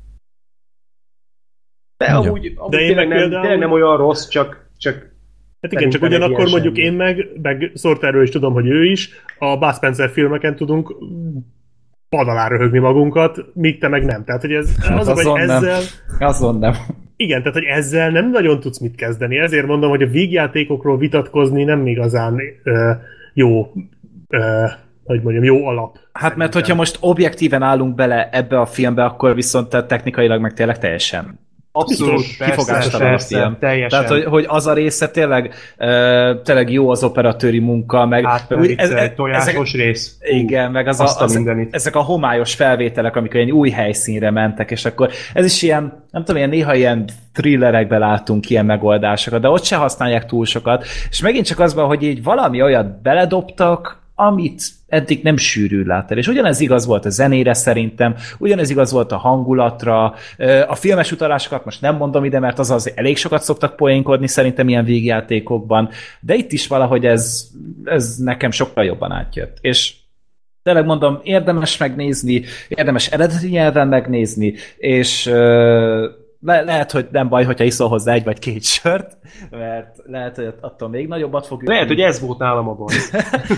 De amúgy, amúgy De tényleg, nem, például... tényleg nem olyan rossz, csak, csak Hát igen, csak ugyanakkor mondjuk semmi. én meg, meg Sorterről is tudom, hogy ő is, a Buzz Spencer filmeken tudunk pad alá röhögni magunkat, míg te meg nem. Tehát, hogy ez hát az, az hogy ezzel... Nem. Azon nem. Igen, tehát, hogy ezzel nem nagyon tudsz mit kezdeni. Ezért mondom, hogy a vígjátékokról vitatkozni nem igazán ö, jó, ö, hogy mondjam, jó alap. Hát mert hogyha most objektíven állunk bele ebbe a filmbe, akkor viszont technikailag meg tényleg teljesen Abszolút, kifogástalan a film. Teljesen. Tehát, hogy, hogy az a része tényleg, uh, tényleg jó az operatőri munka, meg... Hát, úgy, ez, egy tojásos ezek, rész. Igen, meg az a, az, ezek a homályos felvételek, amikor egy új helyszínre mentek, és akkor ez is ilyen, nem tudom, ilyen, néha ilyen thrillerekben látunk ilyen megoldásokat, de ott se használják túl sokat, és megint csak az van, hogy így valami olyat beledobtak, amit eddig nem sűrű láttál. És ugyanez igaz volt a zenére szerintem, ugyanez igaz volt a hangulatra, a filmes utalásokat most nem mondom ide, mert az az elég sokat szoktak poénkodni szerintem ilyen végjátékokban, de itt is valahogy ez, ez nekem sokkal jobban átjött. És tényleg mondom, érdemes megnézni, érdemes eredeti nyelven megnézni, és le, lehet, hogy nem baj, hogyha iszol hozzá egy vagy két sört, mert lehet, hogy attól még nagyobbat fog Lehet, hogy ez volt nálam a baj.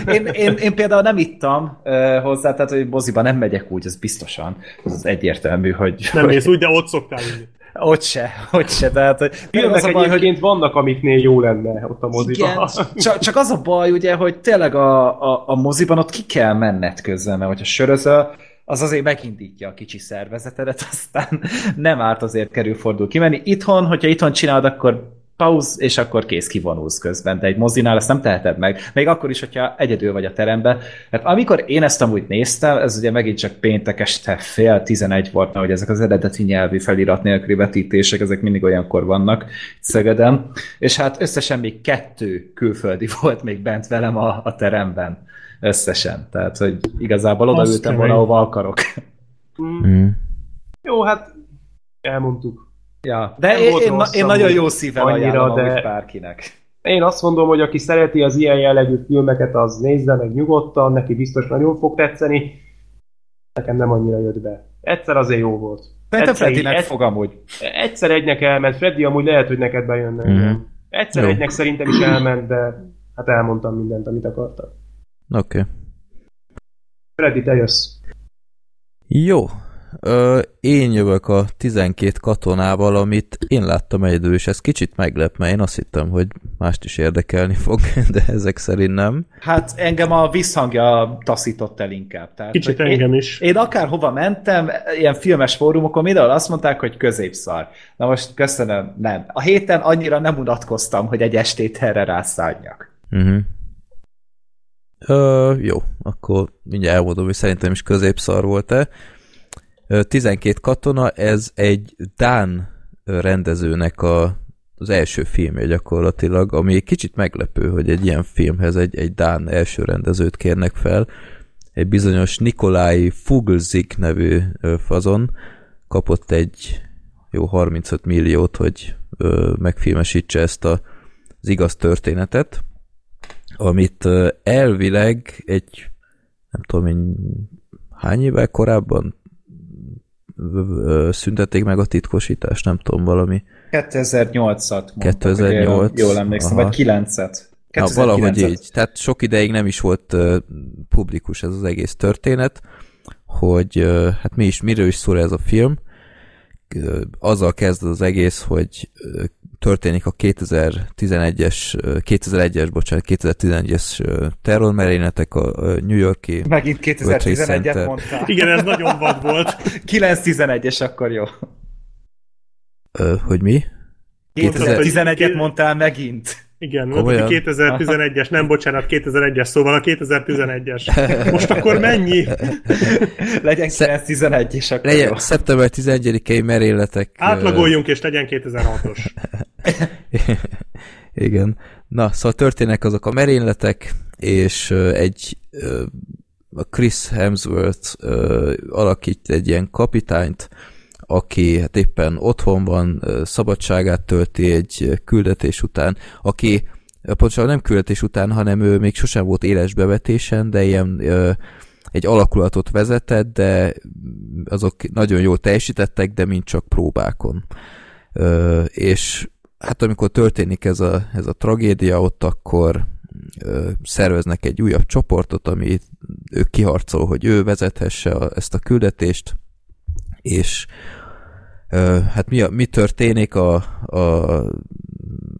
én, én, én, például nem ittam uh, hozzá, tehát hogy moziba nem megyek úgy, ez biztosan. Ez az egyértelmű, hogy... Nem mész úgy, de ott szoktál inni. Ott se, ott se. Tehát, hogy Filmek az a baj, hogy... vannak, amiknél jó lenne ott a moziban. Igen, csak, csak az a baj, ugye, hogy tényleg a, a, a moziban ott ki kell menned közben, mert hogyha sörözöl, az azért megindítja a kicsi szervezetedet, aztán nem árt azért kerül fordul kimenni. Itthon, hogyha itthon csinálod, akkor pauz, és akkor kész kivonulsz közben, de egy mozinál ezt nem teheted meg, még akkor is, hogyha egyedül vagy a teremben. Hát amikor én ezt amúgy néztem, ez ugye megint csak péntek este fél tizenegy volt, hogy ezek az eredeti nyelvi felirat nélküli vetítések, ezek mindig olyankor vannak Szegeden, és hát összesen még kettő külföldi volt még bent velem a, a teremben. Összesen. Tehát, hogy igazából odaültem volna, ahova akarok. Mm. Jó, hát elmondtuk. Ja, de én, én, én nagyon jó szívvel annyira, ajánlom de... bárkinek. Én azt mondom, hogy aki szereti az ilyen jellegű filmeket, az nézze meg nyugodtan, neki biztos nagyon fog tetszeni. Nekem nem annyira jött be. Egyszer azért jó volt. Szerintem Freddynek egy, fog amúgy. Egyszer egynek elment, Freddy amúgy lehet, hogy neked bejönne. Mm-hmm. Egyszer jó. egynek szerintem is elment, de hát elmondtam mindent, amit akartam. Oké. Okay. Freddy, te jössz. Jó, Ö, én jövök a 12 katonával, amit én láttam egyedül, és ez kicsit meglep, mert én azt hittem, hogy mást is érdekelni fog, de ezek szerint nem. Hát engem a visszhangja taszított el inkább. Tehát, kicsit engem én, is. Én akár hova mentem, ilyen filmes fórumokon mindenhol azt mondták, hogy középszar. Na most köszönöm, nem. A héten annyira nem unatkoztam, hogy egy estét erre rászálljak. Uh-huh. Ö, jó, akkor mindjárt elmondom, hogy szerintem is középszar volt-e. 12 katona, ez egy Dán rendezőnek a, az első filmje gyakorlatilag, ami egy kicsit meglepő, hogy egy ilyen filmhez egy, egy Dán első rendezőt kérnek fel. Egy bizonyos Nikolai Fuglzik nevű fazon kapott egy jó 35 milliót, hogy ö, megfilmesítse ezt a, az igaz történetet, amit elvileg egy nem tudom én hány évvel korábban szüntették meg a titkosítást, nem tudom, valami. 2008-at 2008. Jól emlékszem, vagy 9-et. Na, valahogy így. Tehát sok ideig nem is volt uh, publikus ez az egész történet, hogy uh, hát mi is, miről is szól ez a film. Azzal kezd az egész, hogy történik a 2011-es, 2001-es, bocsánat, 2011-es terrormerényletek a New Yorki Megint 2011-et mondtál. Igen, ez nagyon vad volt. 9-11-es, akkor jó. Ö, hogy mi? 2011-et mondtál megint. Igen, mondta, 2011-es, nem bocsánat, 2001-es, szóval a 2011-es. Most akkor mennyi? legyen 2011 és akkor legyen jó. szeptember 11-i merényletek. Átlagoljunk, és legyen 2006-os. Igen. Na, szóval történnek azok a merényletek, és egy a Chris Hemsworth alakít egy ilyen kapitányt, aki hát éppen otthon van, szabadságát tölti egy küldetés után, aki pontosan nem küldetés után, hanem ő még sosem volt éles bevetésen, de ilyen egy alakulatot vezetett, de azok nagyon jól teljesítettek, de mind csak próbákon. és hát amikor történik ez a, ez a tragédia, ott akkor szerveznek egy újabb csoportot, ami ő kiharcol, hogy ő vezethesse ezt a küldetést, és hát mi, a, mi történik a, a,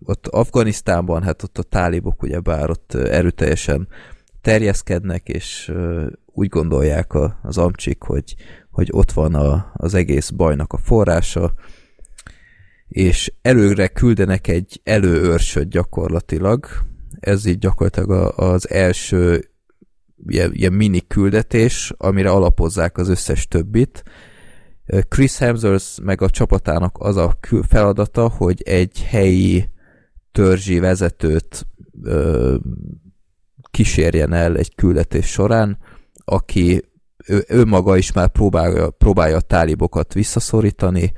ott Afganisztánban, hát ott a tálibok ugyebár ott erőteljesen terjeszkednek, és úgy gondolják a, az amcsik, hogy, hogy ott van a, az egész bajnak a forrása, és előre küldenek egy előőrsöt gyakorlatilag. Ez így gyakorlatilag az első ilyen, ilyen mini küldetés, amire alapozzák az összes többit, Chris Hemsworth meg a csapatának az a feladata, hogy egy helyi törzsi vezetőt ö, kísérjen el egy küldetés során, aki ő, ő maga is már próbálja, próbálja a tálibokat visszaszorítani,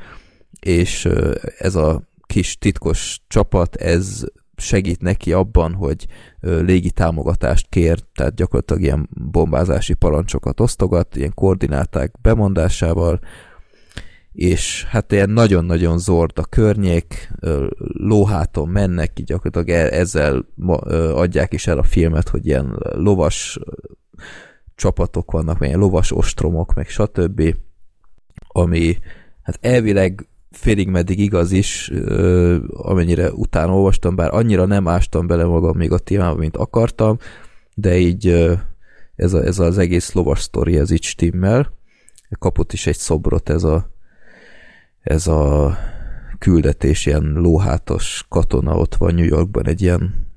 és ez a kis titkos csapat, ez segít neki abban, hogy légi támogatást kér, tehát gyakorlatilag ilyen bombázási parancsokat osztogat, ilyen koordináták bemondásával, és hát ilyen nagyon-nagyon zord a környék, lóháton mennek, így gyakorlatilag e- ezzel adják is el a filmet, hogy ilyen lovas csapatok vannak, ilyen lovas ostromok, meg stb. Ami hát elvileg félig meddig igaz is, amennyire utána olvastam, bár annyira nem ástam bele magam még a témába, mint akartam, de így ez, a, ez az egész lovas sztori, ez így stimmel. Kapott is egy szobrot ez a ez a küldetés, ilyen lóhátos katona ott van New Yorkban egy ilyen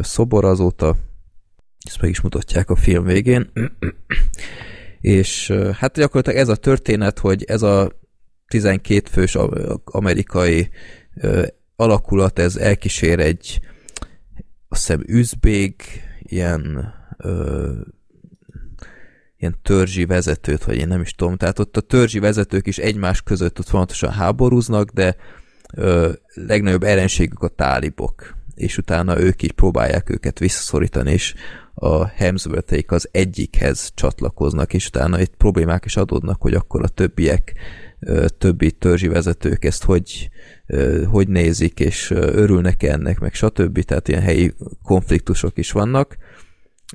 szobor azóta, ezt meg is mutatják a film végén, és hát gyakorlatilag ez a történet, hogy ez a 12 fős amerikai alakulat, ez elkísér egy azt hiszem üzbég, ilyen ilyen törzsi vezetőt, vagy én nem is tudom. Tehát ott a törzsi vezetők is egymás között ott fontosan háborúznak, de ö, legnagyobb ellenségük a tálibok, és utána ők így próbálják őket visszaszorítani, és a hemsworth az egyikhez csatlakoznak, és utána itt problémák is adódnak, hogy akkor a többiek, többi törzsi vezetők ezt hogy, hogy nézik, és örülnek ennek, meg stb. Tehát ilyen helyi konfliktusok is vannak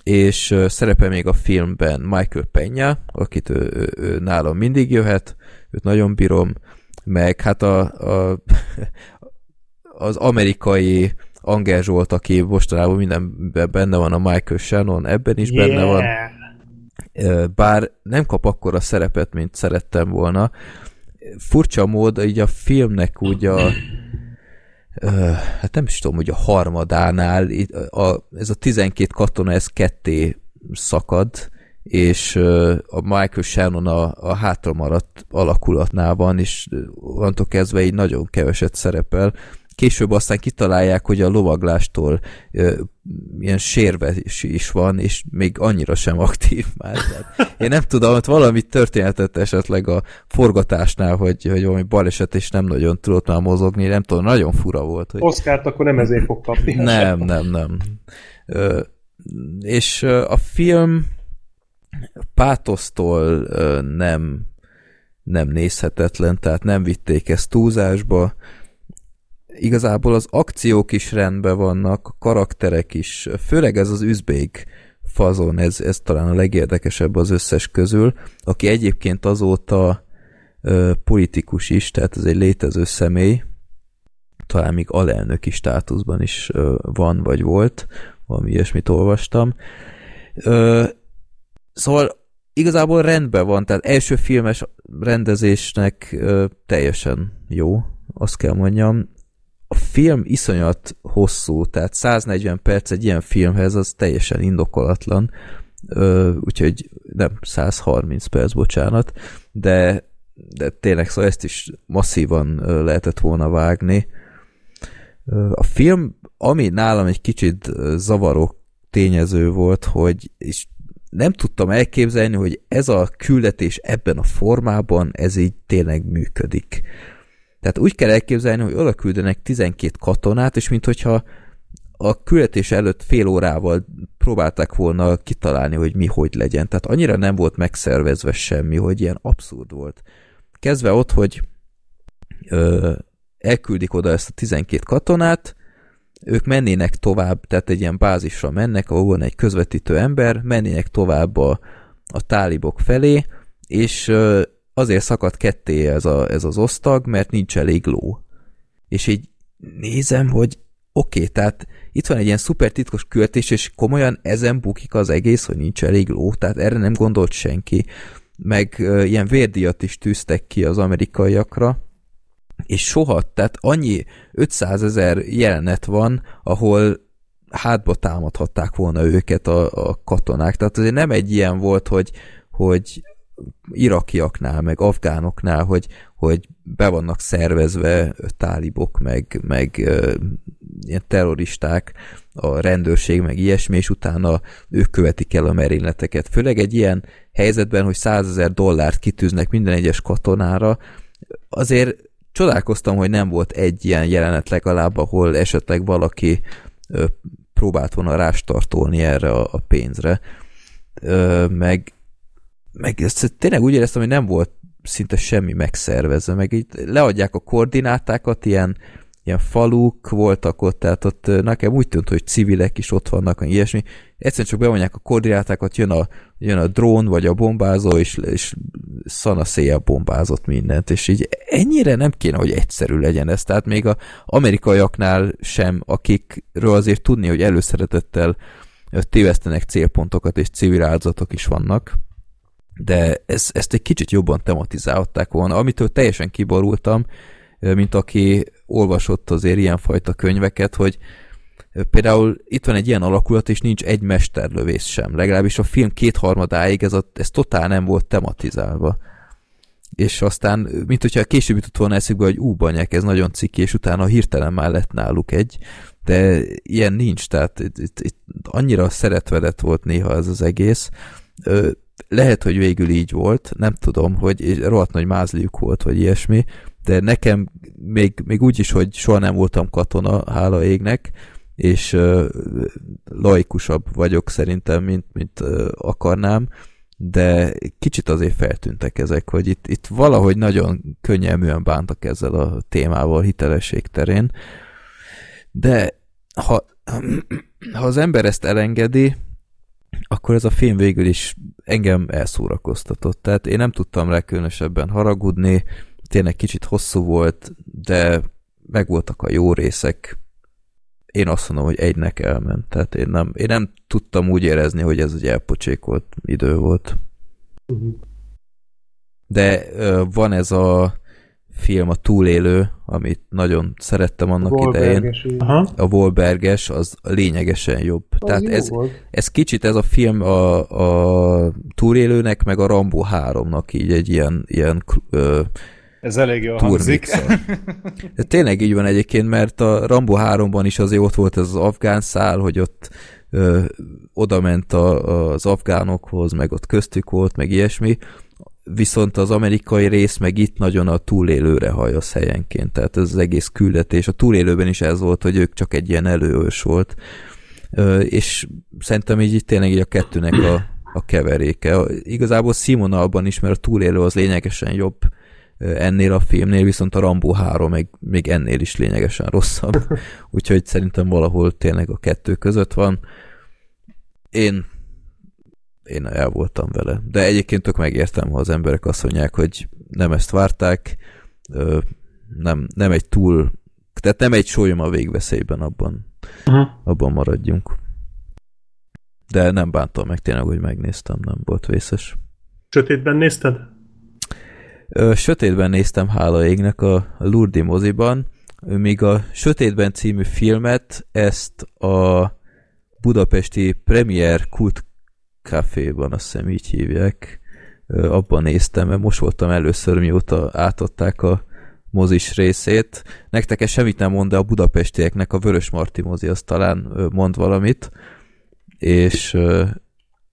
és szerepel még a filmben Michael Pena, akit ő, ő, ő nálam mindig jöhet, őt nagyon bírom, meg hát a, a az amerikai Angel Zsolt, aki mostanában mindenben benne van, a Michael Shannon, ebben is yeah. benne van. Bár nem kap akkora szerepet, mint szerettem volna. Furcsa mód, így a filmnek úgy a hát nem is tudom, hogy a harmadánál a, ez a 12 katona, ez ketté szakad, és a Michael Shannon a, a hátra maradt alakulatnál van, és onnantól kezdve így nagyon keveset szerepel, később aztán kitalálják, hogy a lovaglástól ö, ilyen sérve is, van, és még annyira sem aktív már. Tehát én nem tudom, hogy valami történetet esetleg a forgatásnál, hogy, hogy valami baleset, és nem nagyon tudott már mozogni, nem tudom, nagyon fura volt. Hogy... Oszkárt akkor nem ezért fog kapni. Nem, nem, nem. Ö, és a film pátosztól nem nem nézhetetlen, tehát nem vitték ezt túlzásba, igazából az akciók is rendben vannak, a karakterek is, főleg ez az üzbék fazon, ez, ez talán a legérdekesebb az összes közül, aki egyébként azóta ö, politikus is, tehát ez egy létező személy, talán még alelnöki státuszban is ö, van, vagy volt, valami ilyesmit olvastam. Ö, szóval igazából rendben van, tehát első filmes rendezésnek ö, teljesen jó, azt kell mondjam a film iszonyat hosszú, tehát 140 perc egy ilyen filmhez az teljesen indokolatlan, ö, úgyhogy nem 130 perc, bocsánat, de, de tényleg szóval ezt is masszívan lehetett volna vágni. A film, ami nálam egy kicsit zavaró tényező volt, hogy és nem tudtam elképzelni, hogy ez a küldetés ebben a formában, ez így tényleg működik. Tehát úgy kell elképzelni, hogy oda küldenek 12 katonát, és minthogyha a küldetés előtt fél órával próbálták volna kitalálni, hogy mi hogy legyen. Tehát annyira nem volt megszervezve semmi, hogy ilyen abszurd volt. Kezdve ott, hogy ö, elküldik oda ezt a 12 katonát, ők mennének tovább, tehát egy ilyen bázisra mennek, ahol van egy közvetítő ember, mennének tovább a, a tálibok felé, és ö, azért szakadt ketté ez, a, ez az osztag, mert nincs elég ló. És így nézem, hogy oké, okay, tehát itt van egy ilyen szuper titkos költés, és komolyan ezen bukik az egész, hogy nincs elég ló, tehát erre nem gondolt senki. Meg uh, ilyen vérdíjat is tűztek ki az amerikaiakra, és soha, tehát annyi 500 ezer jelenet van, ahol hátba támadhatták volna őket a, a katonák. Tehát azért nem egy ilyen volt, hogy, hogy irakiaknál, meg afgánoknál, hogy, hogy be vannak szervezve tálibok, meg, meg ilyen terroristák, a rendőrség, meg ilyesmi, és utána ők követik el a merényleteket. Főleg egy ilyen helyzetben, hogy százezer dollárt kitűznek minden egyes katonára, azért csodálkoztam, hogy nem volt egy ilyen jelenet legalább, ahol esetleg valaki próbált volna rástartolni erre a, pénzre. Meg meg ezt tényleg úgy éreztem, hogy nem volt szinte semmi megszervezve, meg így leadják a koordinátákat, ilyen, ilyen faluk voltak ott, tehát ott nekem úgy tűnt, hogy civilek is ott vannak, vagy ilyesmi. Egyszerűen csak bevonják a koordinátákat, jön a, jön a drón, vagy a bombázó, és, és szanaszéjjel bombázott mindent, és így ennyire nem kéne, hogy egyszerű legyen ez. Tehát még a amerikaiaknál sem, akikről azért tudni, hogy előszeretettel tévesztenek célpontokat, és civil áldozatok is vannak, de ez, ezt egy kicsit jobban tematizálhatták volna. Amitől teljesen kiborultam, mint aki olvasott azért ilyenfajta könyveket, hogy például itt van egy ilyen alakulat, és nincs egy mesterlövész sem. Legalábbis a film kétharmadáig ez, a, ez totál nem volt tematizálva. És aztán, mint hogyha később jutott volna eszükbe, hogy ú, banyák, ez nagyon ciki, és utána hirtelen már lett náluk egy, de ilyen nincs, tehát itt, itt, itt annyira szeretvedett volt néha ez az egész. Lehet, hogy végül így volt, nem tudom, hogy rohadt nagy mázliuk volt, vagy ilyesmi, de nekem még, még úgy is, hogy soha nem voltam katona, hála égnek, és uh, laikusabb vagyok szerintem, mint, mint uh, akarnám, de kicsit azért feltűntek ezek, hogy itt, itt valahogy nagyon könnyelműen bántak ezzel a témával hitelesség terén, de ha, ha az ember ezt elengedi, akkor ez a film végül is engem elszórakoztatott. Tehát én nem tudtam rá különösebben haragudni, tényleg kicsit hosszú volt, de megvoltak a jó részek. Én azt mondom, hogy egynek elment. Tehát én nem, én nem tudtam úgy érezni, hogy ez egy elpocsékolt idő volt. De van ez a film, a túlélő, amit nagyon szerettem annak a idején. Aha. A Wolberges, az lényegesen jobb. Az Tehát ez, ez kicsit ez a film a, a túlélőnek, meg a Rambo 3-nak így egy ilyen, ilyen ö, ez elég jó hangzik. De tényleg így van egyébként, mert a Rambo 3-ban is azért ott volt ez az afgán szál, hogy ott ö, oda ment a, az afgánokhoz, meg ott köztük volt, meg ilyesmi viszont az amerikai rész meg itt nagyon a túlélőre hajasz helyenként, tehát ez az egész küldetés. A túlélőben is ez volt, hogy ők csak egy ilyen előös volt, és szerintem így, így tényleg így a kettőnek a, a keveréke. Igazából Simonalban is, mert a túlélő az lényegesen jobb ennél a filmnél, viszont a Rambo 3 meg még ennél is lényegesen rosszabb. Úgyhogy szerintem valahol tényleg a kettő között van. Én én el voltam vele. De egyébként tök megértem, ha az emberek azt mondják, hogy nem ezt várták, nem, nem egy túl, tehát nem egy sólyom a végveszélyben abban, uh-huh. abban maradjunk. De nem bántam meg tényleg, hogy megnéztem, nem volt vészes. Sötétben nézted? Sötétben néztem, hála égnek a Lurdi moziban, míg a Sötétben című filmet ezt a budapesti Premier Kult Caféban, azt hiszem így hívják. Abban néztem, mert most voltam először, mióta átadták a mozis részét. Nektek ez semmit nem mond, de a budapestieknek a Vörös Marti mozi az talán mond valamit, és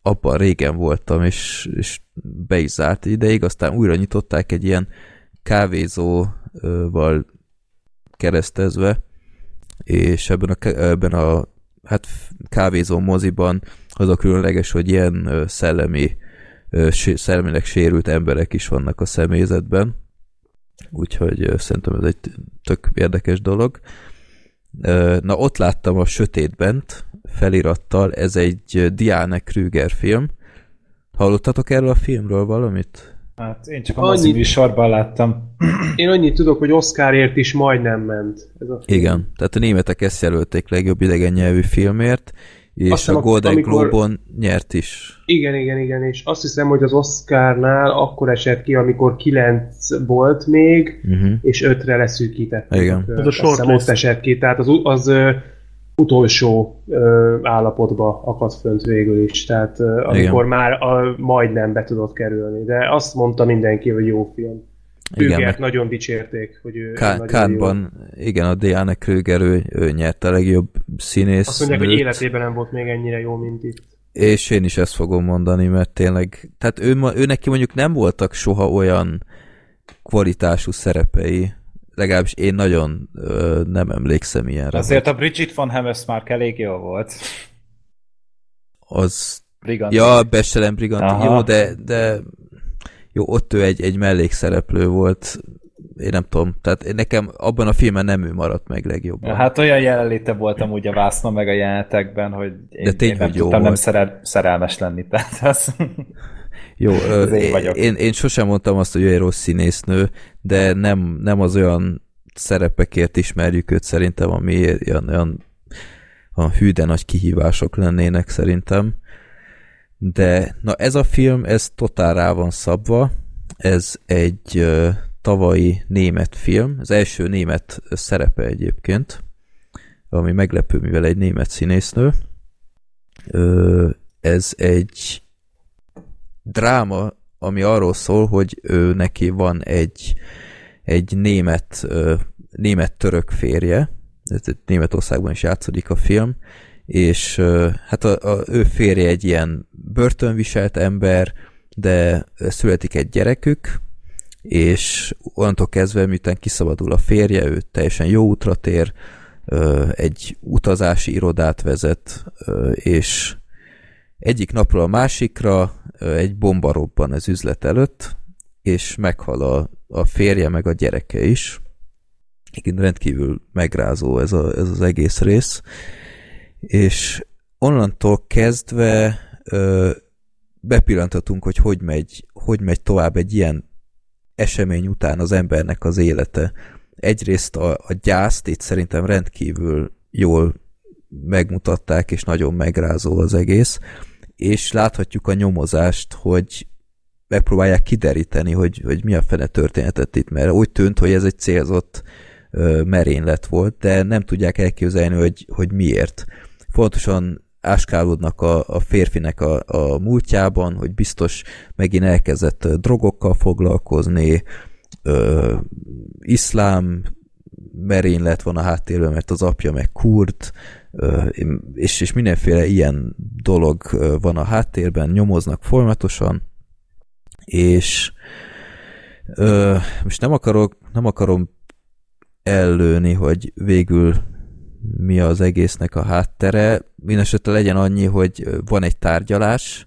abban régen voltam, és, és be is zárt ideig, aztán újra nyitották egy ilyen kávézóval keresztezve, és ebben a, ebben a hát kávézó moziban az a különleges, hogy ilyen szellemi, szellemileg sérült emberek is vannak a személyzetben, úgyhogy szerintem ez egy tök érdekes dolog. Na, ott láttam a Sötétbent felirattal, ez egy Diane Krüger film. Hallottatok erről a filmről valamit? Hát én csak a Annyi... műsorban láttam. Én annyit tudok, hogy Oscarért is majdnem ment ez a film. Igen, tehát a németek ezt jelölték legjobb idegen nyelvű filmért, és azt a Golden amikor... Globe-on nyert is. Igen, igen, igen, és azt hiszem, hogy az Oscarnál akkor esett ki, amikor 9 volt még, uh-huh. és 5-re leszűkítették. Igen. Ez a short ott esett ki, tehát az, az, utolsó ö, állapotba akadt fönt végül is, tehát ö, amikor Igen. már a, majdnem be tudott kerülni, de azt mondta mindenki, hogy jó film. Igen, meg... nagyon dicsérték, hogy ő Kánban, igen, a Diana Krüger, ő, ő nyerte a legjobb színész. Azt mondják, nőt. hogy életében nem volt még ennyire jó, mint itt. És én is ezt fogom mondani, mert tényleg, tehát ő, ő neki mondjuk nem voltak soha olyan kvalitású szerepei, legalábbis én nagyon ö, nem emlékszem ilyenre. Azért a Bridget von Hammersmark elég jó volt. Az... Brigant. Ja, Bestelem Brigant. Jó, de, de jó, ott ő egy, egy mellékszereplő volt, én nem tudom, tehát nekem abban a filmben nem ő maradt meg legjobban. Hát olyan jelenléte voltam úgy a vászna meg a jelenetekben, hogy én, De tény, én nem hogy tudtam jó nem szerel, szerelmes lenni, tehát az... Jó, én, én, én sosem mondtam azt, hogy ő egy rossz színésznő, de nem, nem az olyan szerepekért ismerjük őt szerintem, ami olyan, olyan, olyan hű, de nagy kihívások lennének szerintem. De na ez a film, ez totál rá van szabva, ez egy tavalyi német film, az első német szerepe egyébként, ami meglepő, mivel egy német színésznő. Ez egy dráma, ami arról szól, hogy ő neki van egy, egy német, német-török férje, ez Németországban is játszódik a film, és hát a, a, ő férje egy ilyen börtönviselt ember, de születik egy gyerekük, és onnantól kezdve, miután kiszabadul a férje, ő teljesen jó útra tér, egy utazási irodát vezet, és egyik napról a másikra egy bomba robban az üzlet előtt, és meghal a, a férje meg a gyereke is. Igen, rendkívül megrázó ez, a, ez az egész rész. És onnantól kezdve ö, bepillantatunk, hogy hogy megy, hogy megy tovább egy ilyen esemény után az embernek az élete. Egyrészt a, a gyászt itt szerintem rendkívül jól megmutatták, és nagyon megrázó az egész, és láthatjuk a nyomozást, hogy megpróbálják kideríteni, hogy, hogy mi a fene történetet itt, mert úgy tűnt, hogy ez egy célzott merénylet volt, de nem tudják elképzelni, hogy, hogy miért. Fontosan áskálódnak a, a férfinek a, a múltjában, hogy biztos megint elkezdett drogokkal foglalkozni, ö, iszlám merénylet van a háttérben, mert az apja meg kurd, ö, és, és mindenféle ilyen dolog van a háttérben, nyomoznak folyamatosan, és ö, most nem akarok, nem akarom ellőni, hogy végül mi az egésznek a háttere. Mindenesetre legyen annyi, hogy van egy tárgyalás,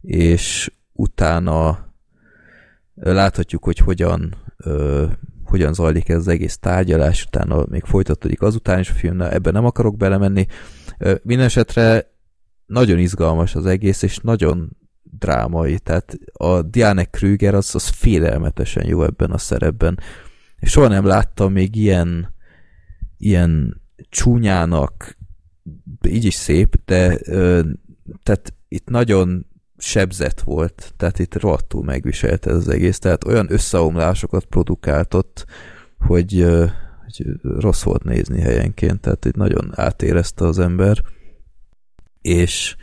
és utána láthatjuk, hogy hogyan, ö, hogyan zajlik ez az egész tárgyalás, utána még folytatódik azután is a film, ebben nem akarok belemenni. Mindenesetre nagyon izgalmas az egész, és nagyon drámai, tehát a Diane Krüger az, az félelmetesen jó ebben a szerepben. Soha nem láttam még ilyen ilyen csúnyának, így is szép, de ö, tehát itt nagyon sebzett volt, tehát itt rohadtul megviselte ez az egész, tehát olyan összeomlásokat produkáltott, hogy, ö, hogy rossz volt nézni helyenként, tehát itt nagyon átérezte az ember, és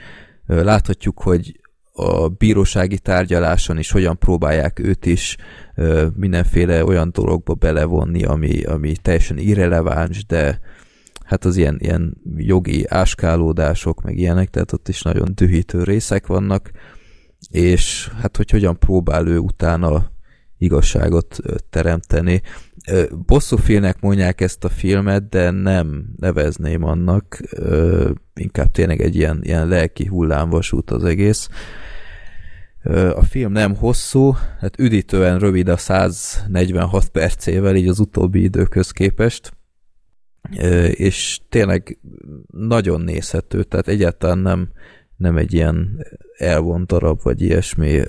ö, láthatjuk, hogy a bírósági tárgyaláson is hogyan próbálják őt is ö, mindenféle olyan dologba belevonni, ami, ami teljesen irreleváns, de hát az ilyen, ilyen jogi áskálódások, meg ilyenek, tehát ott is nagyon dühítő részek vannak, és hát hogy hogyan próbál ő utána igazságot teremteni. Bosszúfilnek mondják ezt a filmet, de nem nevezném annak, inkább tényleg egy ilyen, ilyen lelki hullámvasút az egész. A film nem hosszú, hát üdítően rövid a 146 percével, így az utóbbi időköz képest, és tényleg nagyon nézhető, tehát egyáltalán nem, nem egy ilyen elvont darab, vagy ilyesmi,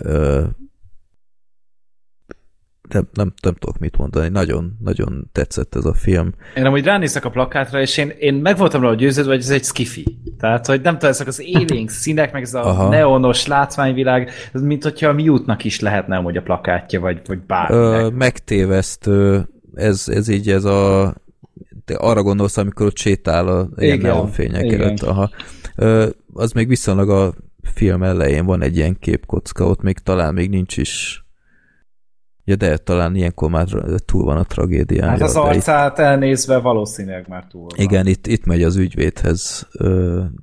nem, nem, nem tudok mit mondani, nagyon, nagyon tetszett ez a film. Én amúgy ránézek a plakátra, és én, én meg voltam róla győződve, hogy ez egy skifi. Tehát, hogy nem tudom, ezek az élénk színek, meg ez a Aha. neonos látványvilág, ez mint hogyha a Mute-nak is lehetne hogy a plakátja, vagy, vagy bárminek. Ö, megtévesztő, ez, ez így ez a te arra gondolsz, amikor ott sétál a ilyen neonfények előtt. Aha. Ö, az még viszonylag a film elején van egy ilyen képkocka, ott még talán még nincs is Ja, de talán ilyenkor már túl van a tragédián. Hát az arcát itt... elnézve valószínűleg már túl van. Igen, itt, itt megy az ügyvédhez,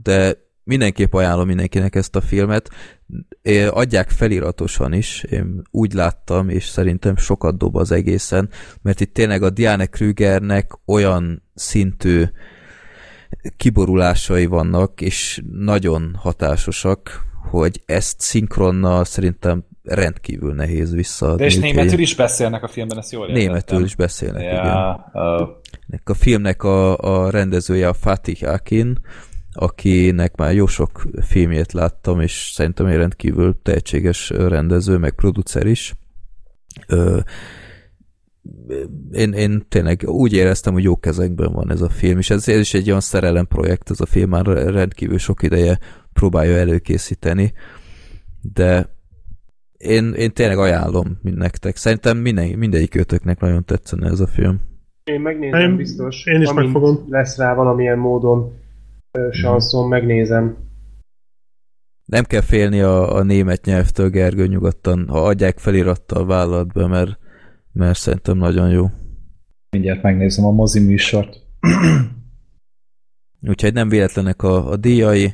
de mindenképp ajánlom mindenkinek ezt a filmet. Adják feliratosan is, én úgy láttam, és szerintem sokat dob az egészen, mert itt tényleg a Diane Krügernek olyan szintű kiborulásai vannak, és nagyon hatásosak, hogy ezt szinkronnal szerintem rendkívül nehéz visszaadni. De és németül is beszélnek a filmben, ezt jól értettem. Németül is beszélnek, ja, igen. Oh. A filmnek a, a rendezője a Fatih Akin, akinek már jó sok filmjét láttam, és szerintem egy rendkívül tehetséges rendező, meg producer is. Ö, én, én tényleg úgy éreztem, hogy jó kezekben van ez a film, és ez, ez is egy olyan szerelem projekt, ez a film már rendkívül sok ideje próbálja előkészíteni, de én, én tényleg ajánlom nektek. Szerintem minden, mindegyik őtöknek nagyon tetszene ez a film. Én megnézem én, biztos. Én is megfogom. lesz rá valamilyen módon sanszon, megnézem. Nem kell félni a, a német nyelvtől, Gergő, nyugodtan, ha adják felirattal vállalatba, mert, mert szerintem nagyon jó. Mindjárt megnézem a mozi műsort. Úgyhogy nem véletlenek a, a díjai.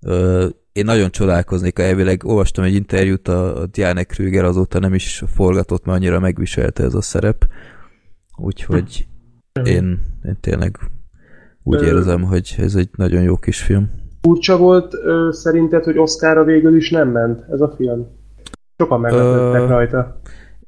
Ö, én nagyon csodálkoznék, elvileg olvastam egy interjút, a, a Diane Krüger azóta nem is forgatott, mert annyira megviselte ez a szerep. Úgyhogy én, én tényleg úgy érzem, hogy ez egy nagyon jó kis film. Furcsa volt ö, szerinted, hogy Oscarra végül is nem ment ez a film? Sokan meglepődtek rajta.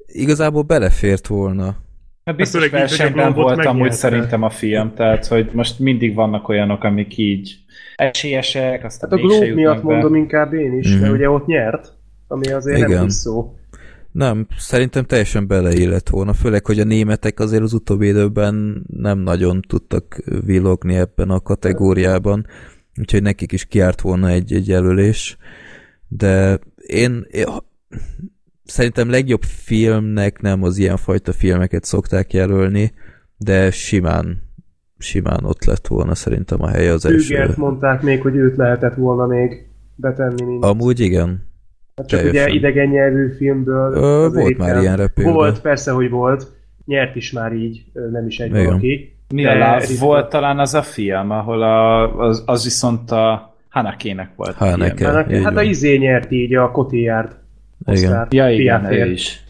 Igazából belefért volna. Hát biztos hát, versenyben volt amúgy szerintem a film, tehát hogy most mindig vannak olyanok, amik így esélyesek, aztán Hát a Globe miatt be. mondom inkább én is, mm-hmm. mert ugye ott nyert, ami azért Igen. nem szó. Nem, szerintem teljesen beleillett volna, főleg, hogy a németek azért az utóbbi időben nem nagyon tudtak villogni ebben a kategóriában, úgyhogy nekik is kiárt volna egy, egy jelölés, de én, én szerintem legjobb filmnek nem az ilyenfajta filmeket szokták jelölni, de simán simán ott lett volna szerintem a helye az első. mondták még, hogy őt lehetett volna még betenni. Mint. Amúgy igen. Hát csak ugye idegen nyelvű filmből. Ö, volt már ilyen repülő. Volt, persze, hogy volt. Nyert is már így, nem is egy igen. valaki. Mi a volt talán az a film, ahol a, az, az viszont a Hanakének volt. Haneke, Haneke. Hát a izé nyert így a Cotillard. Igen. Ja, igen, ő is.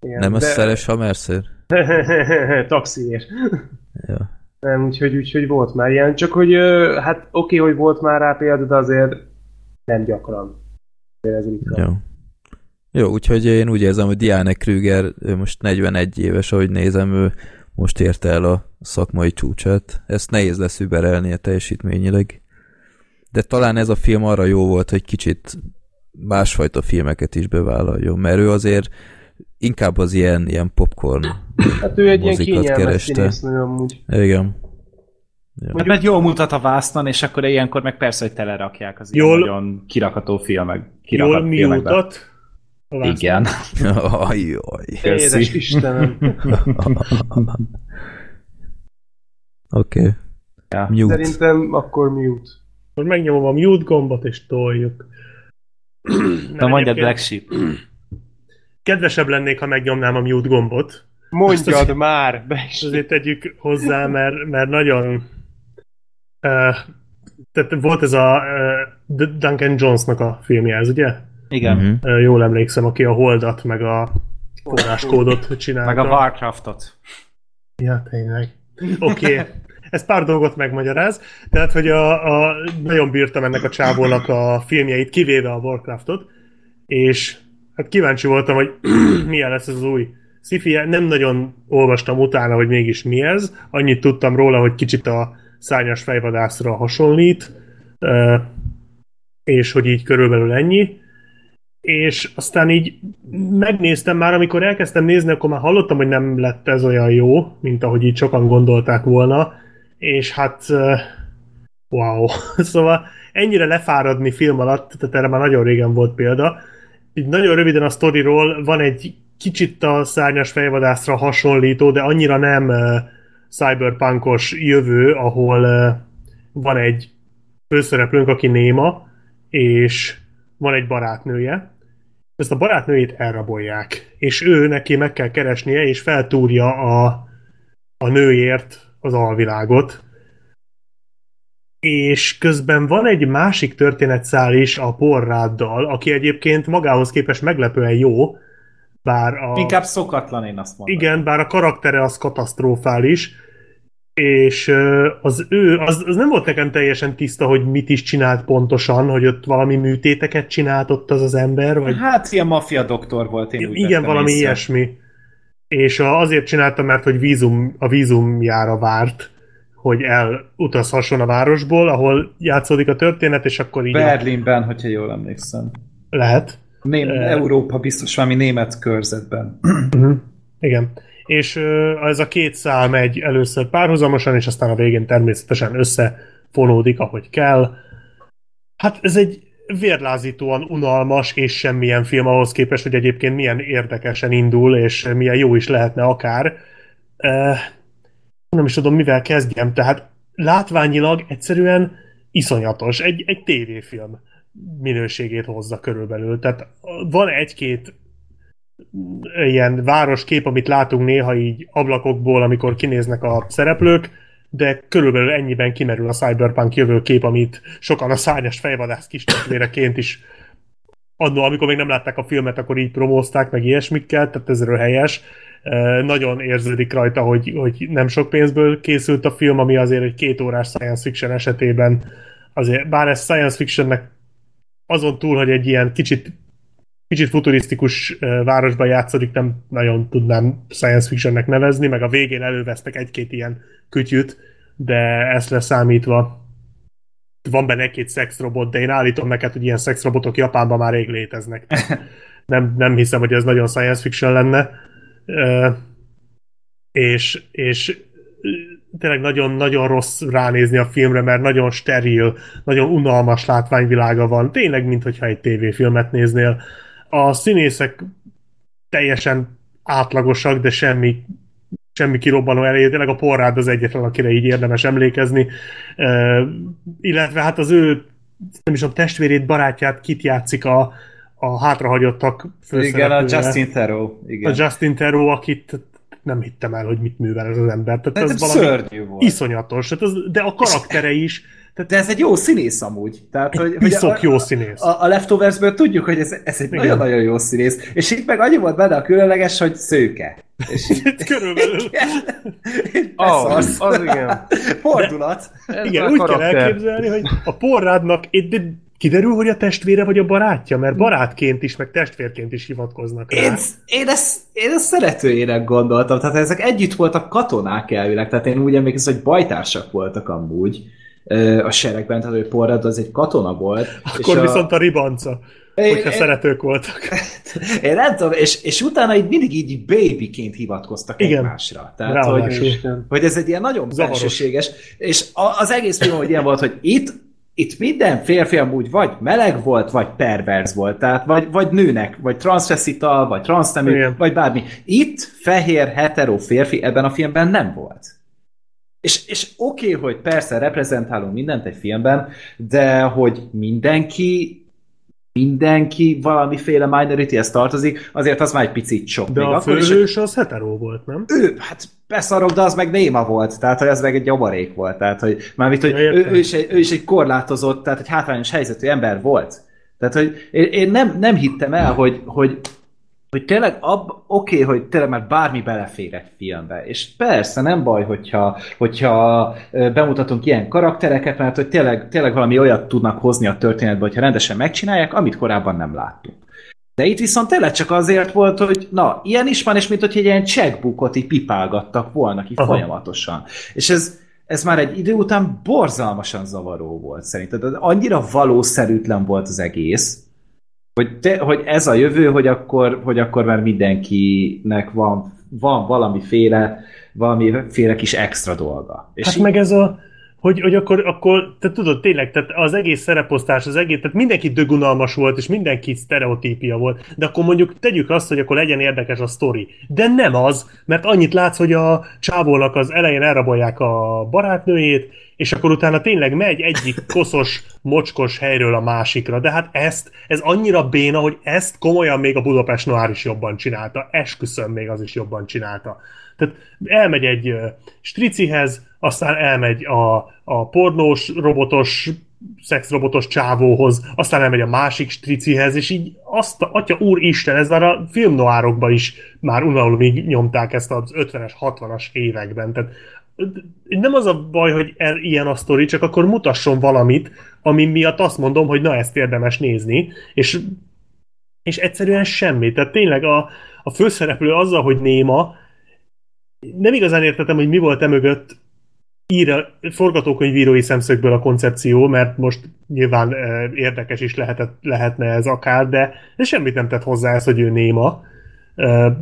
Igen, nem de... a Szeres Mercer? Taxiért. Ja. Nem, úgyhogy, úgyhogy volt már ilyen. Csak hogy hát oké, okay, hogy volt már rá példa, de azért nem gyakran. Ez Jó. Jó, úgyhogy én úgy érzem, hogy Diane Krüger most 41 éves, ahogy nézem, ő most érte el a szakmai csúcsát. Ezt nehéz lesz überelnie teljesítményileg. De talán ez a film arra jó volt, hogy kicsit másfajta filmeket is bevállaljon, mert ő azért inkább az ilyen, ilyen popcorn Hát ő egy ilyen kényelmes színésznő amúgy. Igen. Ja. Hát, mert jól mutat a vásznon, és akkor ilyenkor meg persze, hogy telerakják az jól, ilyen nagyon kirakató filmek. Kirakat jól mi mutat? Igen. Ajjaj. Édes Istenem. Oké. Okay. Ja. Mute. Szerintem akkor mute. Most megnyomom a mute gombot, és toljuk. Na mondja Black Sheep. Kedvesebb lennék, ha megnyomnám a mute gombot. Mondjad azért, már! Be is. Azért tegyük hozzá, mert, mert nagyon... Tehát volt ez a uh, Duncan Jonesnak a filmje, ez ugye? Igen. Uh-huh. Jól emlékszem, aki a Holdat, meg a forráskódot csinálta. Meg a Warcraftot. Ja, tényleg. Oké. Okay. Ez pár dolgot megmagyaráz. Tehát, hogy a, a, nagyon bírtam ennek a csávónak a filmjeit, kivéve a Warcraftot, és hát kíváncsi voltam, hogy milyen lesz ez az új sci nem nagyon olvastam utána, hogy mégis mi ez. Annyit tudtam róla, hogy kicsit a szárnyas fejvadászra hasonlít, és hogy így körülbelül ennyi. És aztán így megnéztem már, amikor elkezdtem nézni, akkor már hallottam, hogy nem lett ez olyan jó, mint ahogy így sokan gondolták volna, és hát wow. szóval ennyire lefáradni film alatt, tehát erre már nagyon régen volt példa. Így nagyon röviden a sztoriról van egy kicsit a szárnyas fejvadászra hasonlító, de annyira nem uh, cyberpunkos jövő, ahol uh, van egy főszereplőnk, aki néma, és van egy barátnője. Ezt a barátnőjét elrabolják, és ő neki meg kell keresnie, és feltúrja a, a nőért az alvilágot. És közben van egy másik történetszál is a porráddal, aki egyébként magához képest meglepően jó, bár a... Inkább szokatlan, én azt mondom. Igen, bár a karaktere az katasztrofális, és az ő, az, az nem volt nekem teljesen tiszta, hogy mit is csinált pontosan, hogy ott valami műtéteket csinált ott az az ember, vagy... Hát ilyen maffia doktor volt, én úgy Igen, valami észre. ilyesmi. És azért csinálta, mert hogy vízum, a vízumjára várt, hogy elutazhasson a városból, ahol játszódik a történet, és akkor így... Berlinben, a... hogyha jól emlékszem. Lehet. Ném, uh, Európa biztos valami német körzetben. Uh-huh. Igen. És ez a két szál megy először párhuzamosan, és aztán a végén természetesen összefonódik, ahogy kell. Hát ez egy vérlázítóan unalmas és semmilyen film ahhoz képest, hogy egyébként milyen érdekesen indul, és milyen jó is lehetne akár. Nem is tudom, mivel kezdjem, tehát látványilag egyszerűen iszonyatos. Egy, egy tévéfilm minőségét hozza körülbelül. Tehát van egy-két ilyen városkép, amit látunk néha így ablakokból, amikor kinéznek a szereplők, de körülbelül ennyiben kimerül a cyberpunk jövőkép, amit sokan a szárnyas fejvadász kis testvéreként is annó, amikor még nem látták a filmet, akkor így promózták, meg ilyesmikkel, tehát ez helyes. Nagyon érződik rajta, hogy, hogy nem sok pénzből készült a film, ami azért egy két órás science fiction esetében azért, bár ez science fictionnek azon túl, hogy egy ilyen kicsit kicsit futurisztikus városban játszódik, nem nagyon tudnám science fictionnek nevezni, meg a végén elővesztek egy-két ilyen kütyüt, de ezt leszámítva van benne egy-két szexrobot, de én állítom neked, hogy ilyen szexrobotok Japánban már rég léteznek. Nem, nem hiszem, hogy ez nagyon science fiction lenne. És, és tényleg nagyon-nagyon rossz ránézni a filmre, mert nagyon steril, nagyon unalmas látványvilága van. Tényleg, mintha egy tévéfilmet néznél a színészek teljesen átlagosak, de semmi semmi kirobbanó elé, tényleg a porrád az egyetlen, akire így érdemes emlékezni. Uh, illetve hát az ő nem is a testvérét, barátját kit játszik a, a hátrahagyottak Igen, a Justin Theroux. Igen. A Justin Theroux, akit nem hittem el, hogy mit művel ez az ember. Tehát ez valami szörnyű volt. Iszonyatos. Tehát az, de a karaktere is tehát de ez egy jó színész amúgy. Tehát, hogy, hogy a, jó színész. A, a Leftoversből tudjuk, hogy ez, ez egy nagyon-nagyon jó színész. És itt meg annyi volt benne a különleges, hogy szőke. És itt körülbelül. oh, az, az igen. Fordulat. Igen, úgy karakter. kell elképzelni, hogy a porrádnak itt kiderül, hogy a testvére vagy a barátja, mert barátként is, meg testvérként is hivatkoznak rá. Én, én, ezt, én ezt szeretőjének gondoltam, tehát ezek együtt voltak katonák elvileg, tehát én úgy emlékszem, hogy bajtársak voltak amúgy a seregben, tehát hogy Porrad az egy katona volt. Akkor és viszont a, a ribanca, én, hogyha én, szeretők voltak. Én nem tudom, és, és utána így mindig így babyként hivatkoztak Igen. egymásra. Tehát, hogy, hogy ez egy ilyen nagyon belsőséges, és az egész film, hogy ilyen volt, hogy itt itt minden férfi amúgy vagy meleg volt, vagy pervers volt, tehát vagy, vagy nőnek, vagy transvestita, vagy transznemű, vagy bármi. Itt fehér, hetero férfi ebben a filmben nem volt. És, és oké, okay, hogy persze reprezentálunk mindent egy filmben, de hogy mindenki mindenki valamiféle minority-hez tartozik, azért az már egy picit sok. De Még a főhős az hetero volt, nem? Ő, hát beszarok, de az meg néma volt, tehát hogy ez meg egy nyomarék volt, tehát hogy mármint, hogy ő, ő, is egy, ő is egy korlátozott, tehát egy hátrányos helyzetű ember volt. Tehát, hogy én, én nem, nem hittem el, hogy, hogy hogy tényleg ab, oké, okay, hogy tényleg már bármi belefér egy filmbe, és persze nem baj, hogyha, hogyha bemutatunk ilyen karaktereket, mert hogy tényleg, tényleg valami olyat tudnak hozni a történetbe, hogyha rendesen megcsinálják, amit korábban nem láttunk. De itt viszont tényleg csak azért volt, hogy na, ilyen is van, és mint hogy egy ilyen checkbookot így pipálgattak volna ki Aha. folyamatosan. És ez, ez már egy idő után borzalmasan zavaró volt szerintem. Annyira valószerűtlen volt az egész, hogy, te, hogy ez a jövő, hogy akkor, hogy akkor már mindenkinek van, van valamiféle, valamiféle kis extra dolga. És hát meg ez a, hogy, hogy akkor, akkor te tudod, tényleg, tehát az egész szereposztás, az egész, tehát mindenki dögunalmas volt, és mindenki sztereotípia volt, de akkor mondjuk tegyük azt, hogy akkor legyen érdekes a sztori. De nem az, mert annyit látsz, hogy a csávónak az elején elrabolják a barátnőjét, és akkor utána tényleg megy egyik koszos, mocskos helyről a másikra, de hát ezt, ez annyira béna, hogy ezt komolyan még a Budapest Noir is jobban csinálta, esküszöm még az is jobban csinálta. Tehát elmegy egy stricihez, aztán elmegy a, a pornós, robotos, szexrobotos csávóhoz, aztán elmegy a másik stricihez, és így azt, atya úr Isten, ez már a filmnoárokban is már unalomig nyomták ezt az 50-es, 60-as években. Tehát nem az a baj, hogy el, ilyen a sztori, csak akkor mutasson valamit, ami miatt azt mondom, hogy na ezt érdemes nézni, és, és egyszerűen semmi. Tehát tényleg a, a főszereplő azzal, hogy néma, nem igazán értettem, hogy mi volt e mögött ír, forgatókönyvírói szemszögből a koncepció, mert most nyilván e, érdekes is lehetett, lehetne ez akár, de, de semmit nem tett hozzá ez, hogy ő néma. E,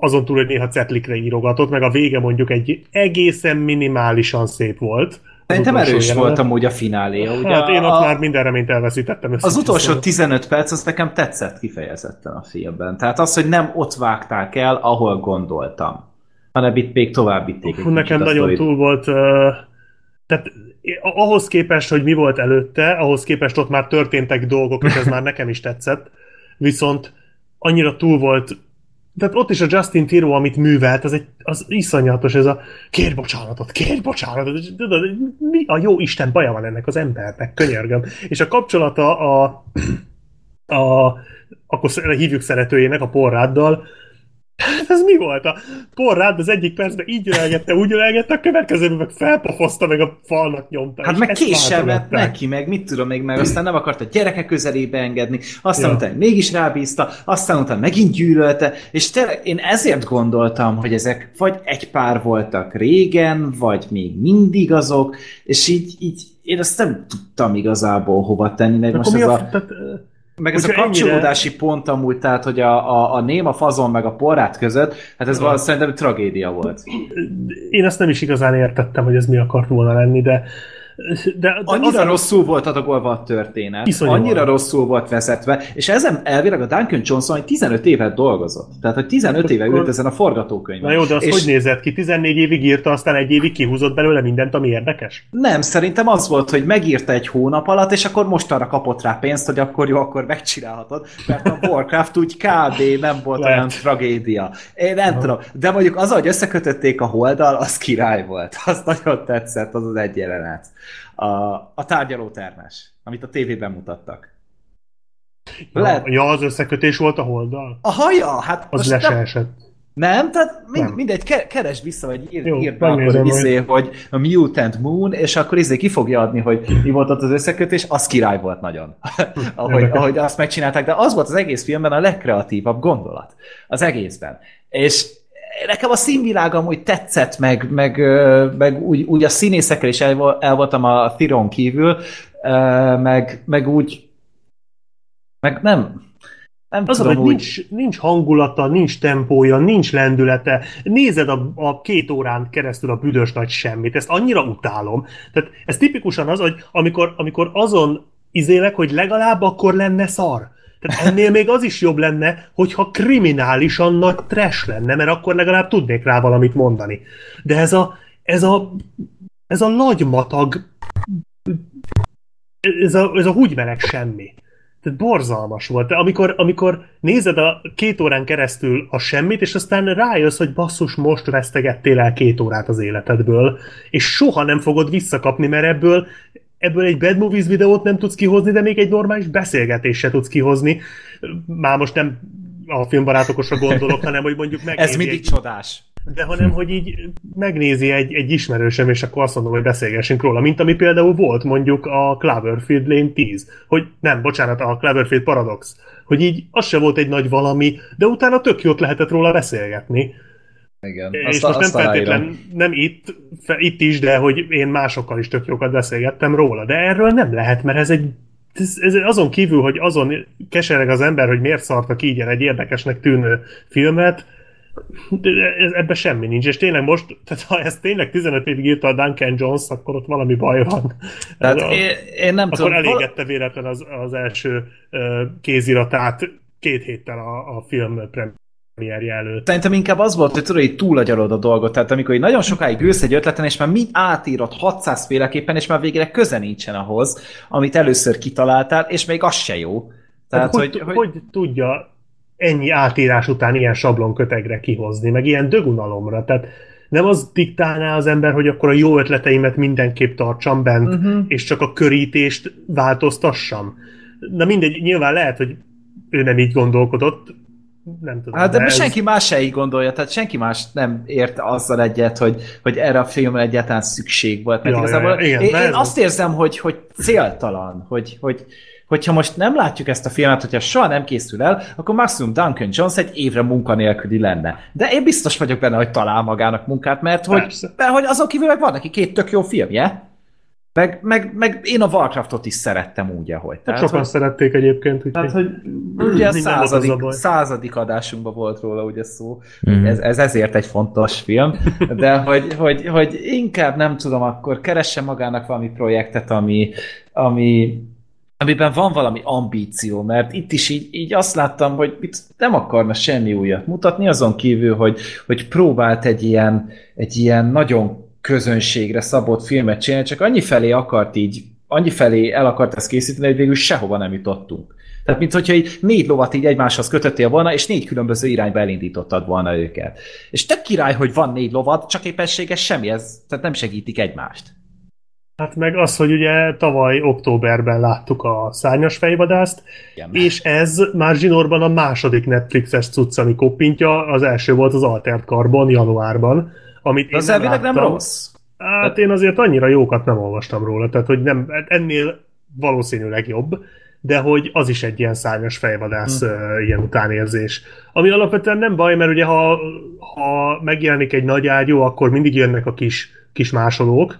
azon túl, hogy néha cetlikre írogatott, meg a vége mondjuk egy egészen minimálisan szép volt, Szerintem erős volt amúgy a finálé. Ugye hát én ott a, már minden reményt elveszítettem. Az utolsó 15 perc, az nekem tetszett kifejezetten a filmben. Tehát az, hogy nem ott vágták el, ahol gondoltam, hanem itt még tovább vitték. Nekem nagyon túl volt, uh, tehát ahhoz képest, hogy mi volt előtte, ahhoz képest ott már történtek dolgok, és ez már nekem is tetszett. Viszont annyira túl volt tehát ott is a Justin Tiro, amit művelt, az, egy, az iszonyatos, ez a kér bocsánatot, kér bocsánatot, mi a jó Isten baja van ennek az embernek, könyörgöm. És a kapcsolata a, a akkor hívjuk szeretőjének, a porráddal, ez mi volt? A porrád az egyik percben így ölelgette, úgy ölelgette, a következőben meg felpofozta, meg a falnak nyomta. Hát meg késsel vett neki, meg mit tudom még, meg aztán nem akart a gyereke közelébe engedni, aztán ja. utána mégis rábízta, aztán utána megint gyűlölte, és te, én ezért gondoltam, hogy ezek vagy egy pár voltak régen, vagy még mindig azok, és így, így én ezt nem tudtam igazából hova tenni, meg most ez a... a... Tehát, meg ez a kapcsolódási ennyire... pont amúgy, tehát, hogy a, a, a néma fazon meg a porrát között, hát ez valószínűleg tragédia volt. Én ezt nem is igazán értettem, hogy ez mi akart volna lenni, de de, de annyira az... rosszul volt adagolva a történet, Iszonyú annyira van. rosszul volt vezetve, és ezen elvileg a Duncan Johnson 15 évet dolgozott. Tehát, hogy 15 hát éve akkor... ült ezen a forgatókönyvben. Na jó, de az és... hogy nézett ki? 14 évig írta, aztán egy évig kihúzott belőle mindent, ami érdekes? Nem, szerintem az volt, hogy megírta egy hónap alatt, és akkor most arra kapott rá pénzt, hogy akkor jó, akkor megcsinálhatod, mert a Warcraft úgy kb. nem volt Lehet. olyan tragédia. Én nem Aha. tudom, de mondjuk az, hogy összekötötték a holdal, az király volt. Az nagyon tetszett, az az egy jelenet a, a tárgyalótermes, amit a tévében mutattak. Lehet... ja, az összekötés volt a holdal? A haja, hát az le nem... esett. Nem, tehát mind, nem. mindegy, keresd vissza, vagy ír, Jó, írd be akkor izé, hogy a Mutant Moon, és akkor izé ki fogja adni, hogy mi volt ott az összekötés, az király volt nagyon, ahogy, ahogy azt megcsinálták, de az volt az egész filmben a legkreatívabb gondolat, az egészben. És nekem a színvilág amúgy tetszett, meg, meg, meg úgy, úgy a színészekkel is el, el voltam a Thiron kívül, meg, meg úgy meg nem, nem az, tudom, hogy úgy... nincs, nincs hangulata, nincs tempója, nincs lendülete. Nézed a, a két órán keresztül a büdös nagy semmit. Ezt annyira utálom. Tehát ez tipikusan az, hogy amikor, amikor azon izélek, hogy legalább akkor lenne szar. Tehát ennél még az is jobb lenne, hogyha kriminálisan nagy trash lenne, mert akkor legalább tudnék rá valamit mondani. De ez a, ez a, ez a lagymatag, ez a, ez a húgymeleg semmi. Tehát borzalmas volt. Amikor, amikor nézed a két órán keresztül a semmit, és aztán rájössz, hogy basszus, most vesztegettél el két órát az életedből, és soha nem fogod visszakapni, mert ebből ebből egy Bad Movies videót nem tudsz kihozni, de még egy normális beszélgetést se tudsz kihozni. Már most nem a filmbarátokosra gondolok, hanem hogy mondjuk megnézi... Ez mindig egy... csodás. De hanem, hogy így megnézi egy, egy ismerősem, és akkor azt mondom, hogy beszélgessünk róla, mint ami például volt mondjuk a Cloverfield Lane 10, hogy nem, bocsánat, a Cloverfield Paradox, hogy így az se volt egy nagy valami, de utána tök jót lehetett róla beszélgetni. Igen. És azt, most azt nem feltétlen, nem itt, fe, itt is, de hogy én másokkal is tök jókat beszélgettem róla, de erről nem lehet, mert ez egy ez, ez azon kívül, hogy azon kesereg az ember, hogy miért szartak így egy érdekesnek tűnő filmet, de ebben semmi nincs, és tényleg most, tehát ha ezt tényleg 15 évig írta a Duncan Jones, akkor ott valami baj van. Tehát a, én, én nem akkor tudom. elégette véletlen az, az első uh, kéziratát két héttel a, a film premier premierje előtt. Szerintem inkább az volt, hogy tudod, hogy túlagyalod a dolgot. Tehát amikor így nagyon sokáig ülsz egy ötleten, és már mind átírod 600 féleképpen, és már végre köze nincsen ahhoz, amit először kitaláltál, és még az se jó. Tehát, hogy, hogy, hogy, hogy tudja ennyi átírás után ilyen sablonkötegre kihozni, meg ilyen dögunalomra. Tehát nem az diktálná az ember, hogy akkor a jó ötleteimet mindenképp tartsam bent, uh-huh. és csak a körítést változtassam. Na mindegy, nyilván lehet, hogy ő nem így gondolkodott, nem tudom. Hát de ez... senki más se így gondolja, tehát senki más nem ért azzal egyet, hogy, hogy erre a filmre egyáltalán szükség volt. Mert ja, igazából ja, igen, én, én azt érzem, hogy, hogy céltalan, hogy, hogy, hogyha most nem látjuk ezt a filmet, hogyha soha nem készül el, akkor maximum Duncan Jones egy évre munkanélküli lenne. De én biztos vagyok benne, hogy talál magának munkát, mert hogy, mert hogy azon kívül meg van neki két tök jó filmje. Meg, meg, meg én a Warcraftot is szerettem úgy, ahogy. Hát tehát, sokan hogy, szerették egyébként. Úgy tehát, hogy Ugye a századik, századik adásunkban volt róla ugye szó, mm. ez, ez ezért egy fontos film, de hogy, hogy, hogy inkább nem tudom, akkor keresse magának valami projektet, ami, ami amiben van valami ambíció, mert itt is így, így azt láttam, hogy itt nem akarna semmi újat mutatni, azon kívül, hogy, hogy próbált egy ilyen, egy ilyen nagyon közönségre szabott filmet csinálni, csak annyi felé akart így, annyi felé el akart ezt készíteni, hogy végül sehova nem jutottunk. Tehát, mint hogyha így négy lovat így egymáshoz kötöttél volna, és négy különböző irányba elindítottad volna őket. És tök király, hogy van négy lovad, csak éppenséges semmi, ez, tehát nem segítik egymást. Hát meg az, hogy ugye tavaly októberben láttuk a szárnyas fejvadászt, Igen. és ez már zsinórban a második Netflixes cucc, ami koppintja, az első volt az Altert Carbon januárban, amit az én nem, nem rossz. Hát én azért annyira jókat nem olvastam róla, tehát hogy nem, ennél valószínűleg jobb, de hogy az is egy ilyen szárnyas fejvadász hmm. uh, ilyen utánérzés. Ami alapvetően nem baj, mert ugye ha, ha megjelenik egy nagy ágyú, akkor mindig jönnek a kis, kis másolók,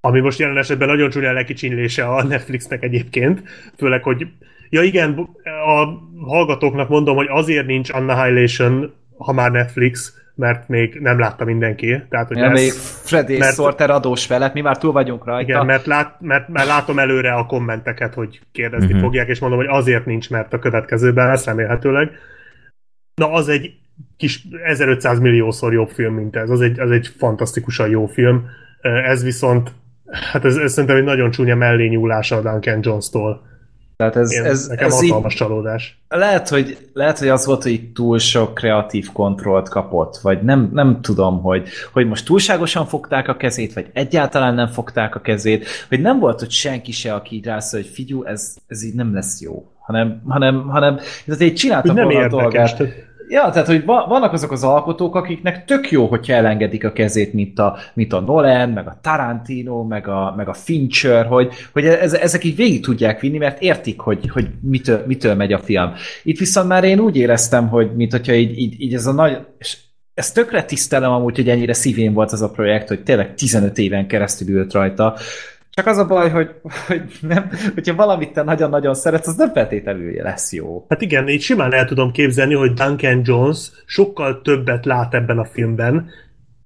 ami most jelen esetben nagyon csúnya lekicsinlése a Netflixnek egyébként, főleg, hogy ja igen, a hallgatóknak mondom, hogy azért nincs Annihilation, ha már Netflix, mert még nem látta mindenki. Tehát, hogy ja, lesz, még Freddy mert, Sorter adós felett, mi már túl vagyunk rajta. Igen, mert, lát, mert, mert látom előre a kommenteket, hogy kérdezni uh-huh. fogják, és mondom, hogy azért nincs, mert a következőben lesz remélhetőleg. Na, az egy kis 1500 milliószor jobb film, mint ez. Az egy, az egy fantasztikusan jó film. Ez viszont Hát ez, ez szerintem egy nagyon csúnya mellényúlása a Duncan Jones-tól. Tehát ez, Én, ez, nekem ez hatalmas így, csalódás. Lehet hogy, lehet, hogy az volt, hogy túl sok kreatív kontrollt kapott, vagy nem, nem tudom, hogy, hogy most túlságosan fogták a kezét, vagy egyáltalán nem fogták a kezét, hogy nem volt hogy senki se, aki így rászol, hogy figyú, ez, ez így nem lesz jó, hanem, hanem, hanem tehát így csináltak volna a dolgát. Ja, tehát, hogy vannak azok az alkotók, akiknek tök jó, hogyha elengedik a kezét, mint a, mint a Nolan, meg a Tarantino, meg a, meg a Fincher, hogy, hogy ez, ezek így végig tudják vinni, mert értik, hogy, hogy mitől, mitől megy a film. Itt viszont már én úgy éreztem, hogy mint hogyha így, így, így ez a nagy, és ezt tökre tisztelem amúgy, hogy ennyire szívén volt az a projekt, hogy tényleg 15 éven keresztül ült rajta, csak az a baj, hogy, hogy nem, hogyha valamit te nagyon-nagyon szeretsz, az nem feltétlenül lesz jó. Hát igen, így simán el tudom képzelni, hogy Duncan Jones sokkal többet lát ebben a filmben,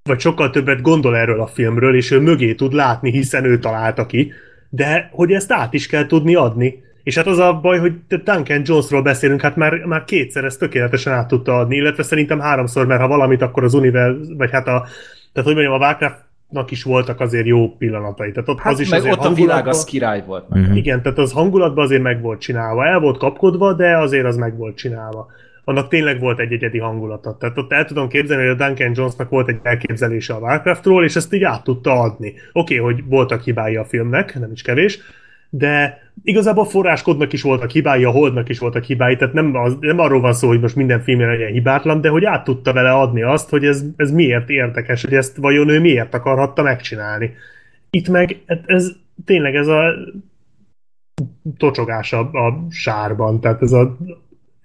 vagy sokkal többet gondol erről a filmről, és ő mögé tud látni, hiszen ő találta ki, de hogy ezt át is kell tudni adni. És hát az a baj, hogy Duncan Jonesról beszélünk, hát már, már kétszer ezt tökéletesen át tudta adni, illetve szerintem háromszor, mert ha valamit, akkor az Univel, vagy hát a, tehát hogy mondjam, a Warcraft nak is voltak azért jó pillanatai. Tehát ott hát az is meg azért ott a világ az király volt. Uh-huh. Igen, tehát az hangulatban azért meg volt csinálva. El volt kapkodva, de azért az meg volt csinálva. Annak tényleg volt egy egyedi hangulata. Tehát ott el tudom képzelni, hogy a Duncan Jonesnak volt egy elképzelése a Warcraftról, és ezt így át tudta adni. Oké, okay, hogy voltak hibái a filmnek, nem is kevés, de igazából a forráskodnak is voltak hibái, a Holdnak is voltak hibái, tehát nem, az, nem arról van szó, hogy most minden filmje legyen hibátlan, de hogy át tudta vele adni azt, hogy ez, ez miért érdekes, hogy ezt vajon ő miért akarhatta megcsinálni. Itt meg ez tényleg ez a tocsogás a, a sárban, tehát ez a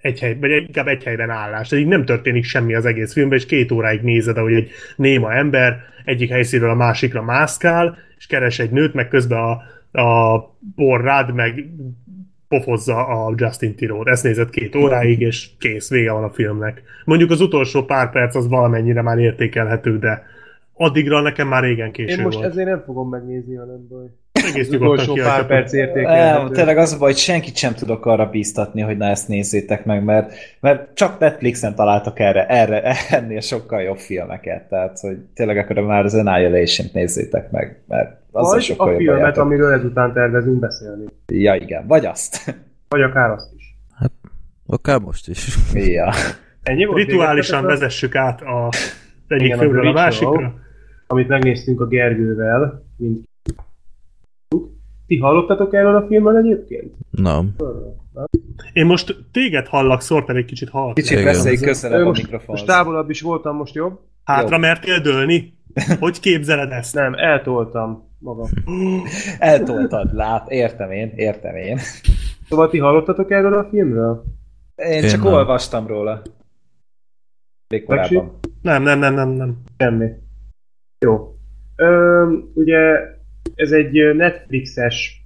egy hely, vagy inkább egy helyben állás. Tehát így nem történik semmi az egész filmben, és két óráig nézed, ahogy egy néma ember egyik helyszínről a másikra mászkál, és keres egy nőt, meg közben a, a porrád meg pofozza a Justin Tirot. Ezt nézett két óráig, és kész, vége van a filmnek. Mondjuk az utolsó pár perc az valamennyire már értékelhető, de addigra nekem már régen késő Én most volt. ezért nem fogom megnézni, hanem baj. Egész az utolsó pár perc értékelhető. Tényleg az a baj, hogy senkit sem tudok arra bíztatni, hogy na ezt nézzétek meg, mert, mert csak Netflixen találtak erre, erre, ennél sokkal jobb filmeket, tehát hogy tényleg akkor már az Annihilation-t nézzétek meg, mert Vagy a filmet, játok. amiről ezután tervezünk beszélni. Ja, igen. Vagy azt. Vagy akár azt is. Hát, akár most is. Ja. Ennyi volt Rituálisan vezessük át a egyik igen, filmről a, a másikra. Amit megnéztünk a Gergővel, mint ti hallottatok erről a filmről egyébként? Nem. Én most téged hallak, Szorter egy kicsit hallak. Kicsit beszélj közelebb a mikrofon. Most távolabb is voltam, most jobb? Hátra jobb. mertél dőlni? Hogy képzeled ezt? Nem, eltoltam magam. Eltoltad, lát, értem én, értem én. Szóval ti hallottatok erről a filmről? Én, én csak nem. olvastam róla. Még korábban. Nem, nem, nem, nem, nem. Semmi. Jó. Ö, ugye ez egy Netflixes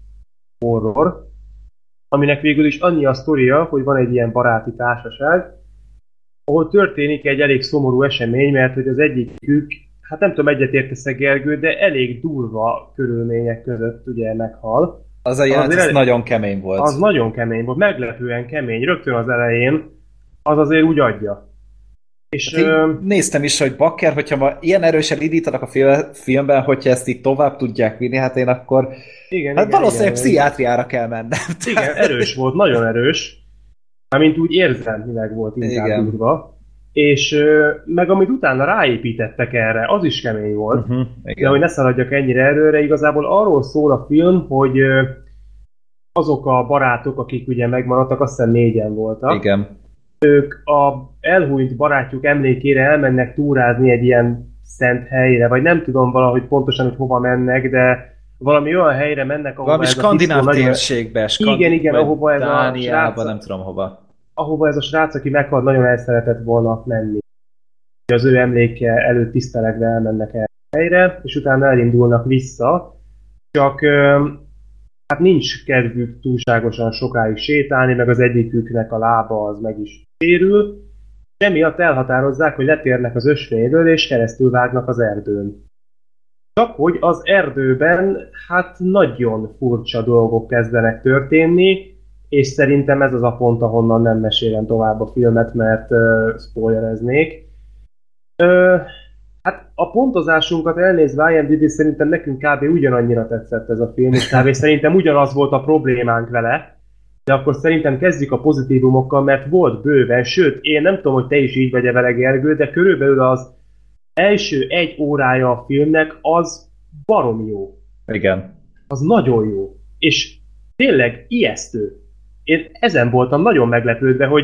horror, aminek végül is annyi a sztoria, hogy van egy ilyen baráti társaság, ahol történik egy elég szomorú esemény, mert hogy az egyikük, hát nem tudom, egyetértesz Gergő, de elég durva körülmények között ugye meghal. Az a jelent, az nagyon kemény volt. Az nagyon kemény volt, meglepően kemény. Rögtön az elején az azért úgy adja. És, hát ö... néztem is, hogy Bakker, hogyha ma ilyen erősen indítanak a filmben, hogyha ezt itt tovább tudják vinni, hát én akkor igen, hát igen, valószínűleg igen, pszichiátriára kell mennem. Igen, erős volt, nagyon erős. Amint úgy érzelmileg volt inkább igen. durva. És meg amit utána ráépítettek erre, az is kemény volt. Uh-huh, igen. De hogy ne szaladjak ennyire előre, igazából arról szól a film, hogy azok a barátok, akik ugye megmaradtak, azt hiszem négyen voltak. Igen. Ők a elhúnyt barátjuk emlékére elmennek túrázni egy ilyen szent helyre, vagy nem tudom valahogy pontosan, hogy hova mennek, de valami olyan helyre mennek, ahova valami ez skandináv a térségbe, Skand... igen, igen, ahova ez a srác, nem tudom hova. Ahova ez a srác, aki meghalt, nagyon el szeretett volna menni. Az ő emléke előtt tisztelegve elmennek el helyre, és utána elindulnak vissza, csak hát nincs kedvük túlságosan sokáig sétálni, meg az egyiküknek a lába az meg is sérül, és emiatt elhatározzák, hogy letérnek az ösvényről, és keresztül vágnak az erdőn. Csak hogy az erdőben hát nagyon furcsa dolgok kezdenek történni, és szerintem ez az a pont, ahonnan nem mesélem tovább a filmet, mert uh, spoilereznék. Uh, hát a pontozásunkat elnézve IMDb szerintem nekünk kb. ugyanannyira tetszett ez a film, és kb. szerintem ugyanaz volt a problémánk vele, de akkor szerintem kezdjük a pozitívumokkal, mert volt bőven, sőt, én nem tudom, hogy te is így vagy-e vele, Gergő, de körülbelül az első egy órája a filmnek az barom jó. Igen. Az nagyon jó. És tényleg ijesztő. Én ezen voltam nagyon meglepődve, hogy,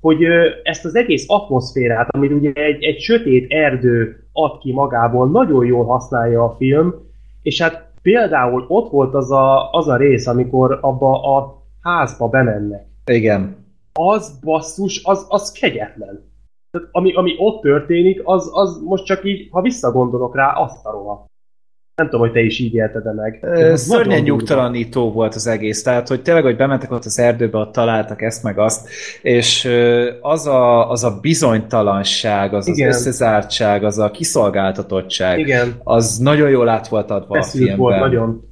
hogy ezt az egész atmoszférát, amit ugye egy, egy sötét erdő ad ki magából, nagyon jól használja a film, és hát például ott volt az a, az a rész, amikor abba a házba bemennek. Igen. Az basszus, az, az kegyetlen. Tehát ami, ami ott történik, az, az most csak így, ha visszagondolok rá, azt a rohadt. Nem tudom, hogy te is így élted -e meg. Szörnyen nyugtalanító volt az egész. Tehát, hogy tényleg, hogy bementek ott az erdőbe, ott találtak ezt meg azt, és az a, az a bizonytalanság, az Igen. az összezártság, az a kiszolgáltatottság, Igen. az nagyon jól át volt adva Feszült a filmben. volt nagyon.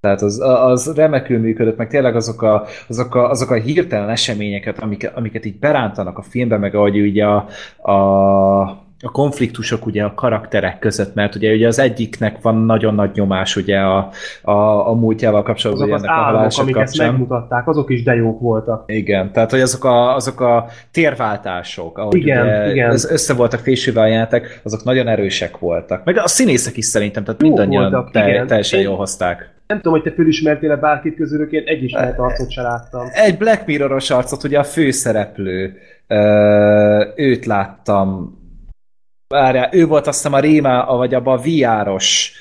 Tehát az, az remekül működött, meg tényleg azok a, azok a, azok a hirtelen eseményeket, amiket, amiket így berántanak a filmbe, meg ahogy ugye a, a a konfliktusok ugye a karakterek között, mert ugye, ugye az egyiknek van nagyon nagy nyomás ugye a, a, a múltjával kapcsolatban. Azok az álmok, amik kapcsán. ezt megmutatták, azok is de jók voltak. Igen, tehát hogy azok a, azok a térváltások, ahogy igen, ugye igen. össze voltak fésülve a jelentek, azok nagyon erősek voltak. Meg a színészek is szerintem, tehát Jó mindannyian voltak, te, igen. teljesen jól hozták. Nem tudom, hogy te fölismertél-e bárkit közülük, én egy ismert arcot se láttam. Egy Black Mirror-os arcot, ugye a főszereplő, őt láttam Várjál, ő volt azt hiszem a Réma, vagy abban a VR-os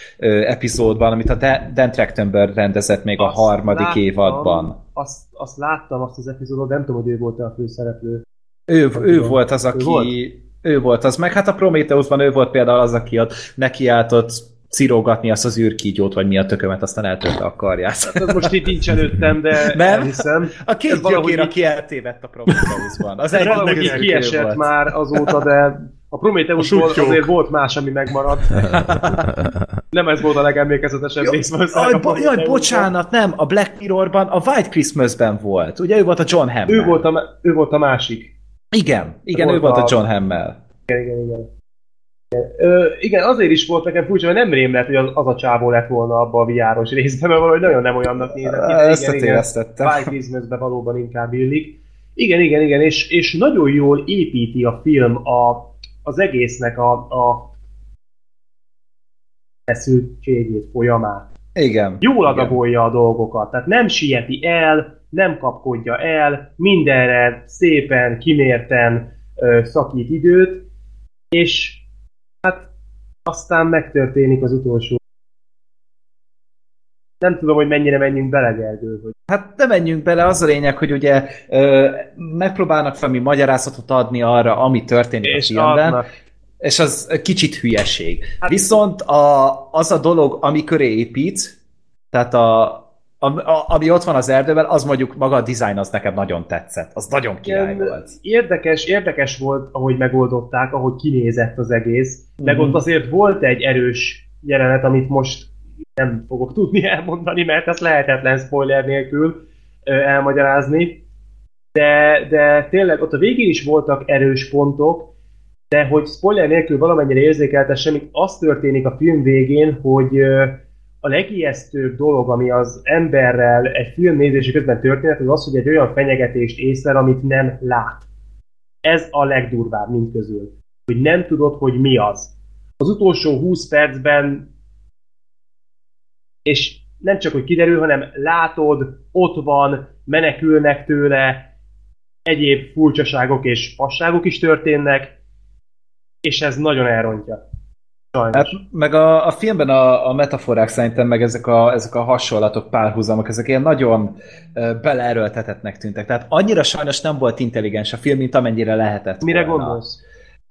epizódban, amit a Dan Trachtenberg rendezett még azt a harmadik láttam, évadban. Azt, azt láttam, azt az epizódot, nem tudom, hogy ő volt a főszereplő. Ő, ő volt az, aki... Ő volt? ő volt az, meg hát a Prometheusban ő volt például az, aki ott nekiáltott cirogatni azt az űrkígyót, vagy mi a tökömet, aztán eltörte a karját. Hát most itt nincs előttem, de nem? hiszem. A két gyökér, aki eltévedt a Prometheusban. Az egy valaki kiesett volt. már azóta, de a Prometheusból azért volt más, ami megmaradt. nem ez volt a legemlékezetesebb rész. Jaj, bo- jaj, bocsánat, nem, a Black Mirrorban, a White Christmasben volt. Ugye ő volt a John Hammel. Ő volt a, ő volt a másik. Igen, igen, ő volt a, a John Hammel. Igen, igen, igen. Ö, igen, azért is volt nekem furcsa, mert nem rém lett, hogy az, az a csávó lett volna abban a viáros részben, mert valahogy nagyon nem olyannak nézett. Ezt igen, igen, valóban inkább illik. Igen, igen, igen, és, és nagyon jól építi a film a, az egésznek a, a feszültségét, folyamát. Igen. Jól adagolja a dolgokat, tehát nem sieti el, nem kapkodja el, mindenre szépen, kimérten ö, szakít időt, és hát aztán megtörténik az utolsó nem tudom, hogy mennyire menjünk bele, Gergő. Hogy... Hát nem menjünk bele, az a lényeg, hogy ugye ö, megpróbálnak valami magyarázatot adni arra, ami történik és a filmben. Adnak. És az kicsit hülyeség. Hát... Viszont a, az a dolog, ami köré épít, tehát a, ami ott van az erdőben, az mondjuk maga a dizájn az nekem nagyon tetszett. Az nagyon király Igen, volt. Érdekes, érdekes volt, ahogy megoldották, ahogy kinézett az egész. Mm-hmm. Meg ott azért volt egy erős jelenet, amit most nem fogok tudni elmondani, mert ez lehetetlen spoiler nélkül elmagyarázni. De, de tényleg ott a végén is voltak erős pontok, de hogy spoiler nélkül valamennyire érzékeltessem, itt az történik a film végén, hogy a legijesztőbb dolog, ami az emberrel egy film nézése közben történet, az az, hogy egy olyan fenyegetést észre, amit nem lát. Ez a legdurvább mint közül. Hogy nem tudod, hogy mi az. Az utolsó 20 percben és nem csak, hogy kiderül, hanem látod, ott van, menekülnek tőle, egyéb furcsaságok és passágok is történnek, és ez nagyon elrontja. Hát, meg a, a filmben a, a metaforák szerintem, meg ezek a, ezek a hasonlatok, párhuzamok, ezek ilyen nagyon uh, beleerőltetetnek tűntek. Tehát annyira sajnos nem volt intelligens a film, mint amennyire lehetett Mire volna. gondolsz?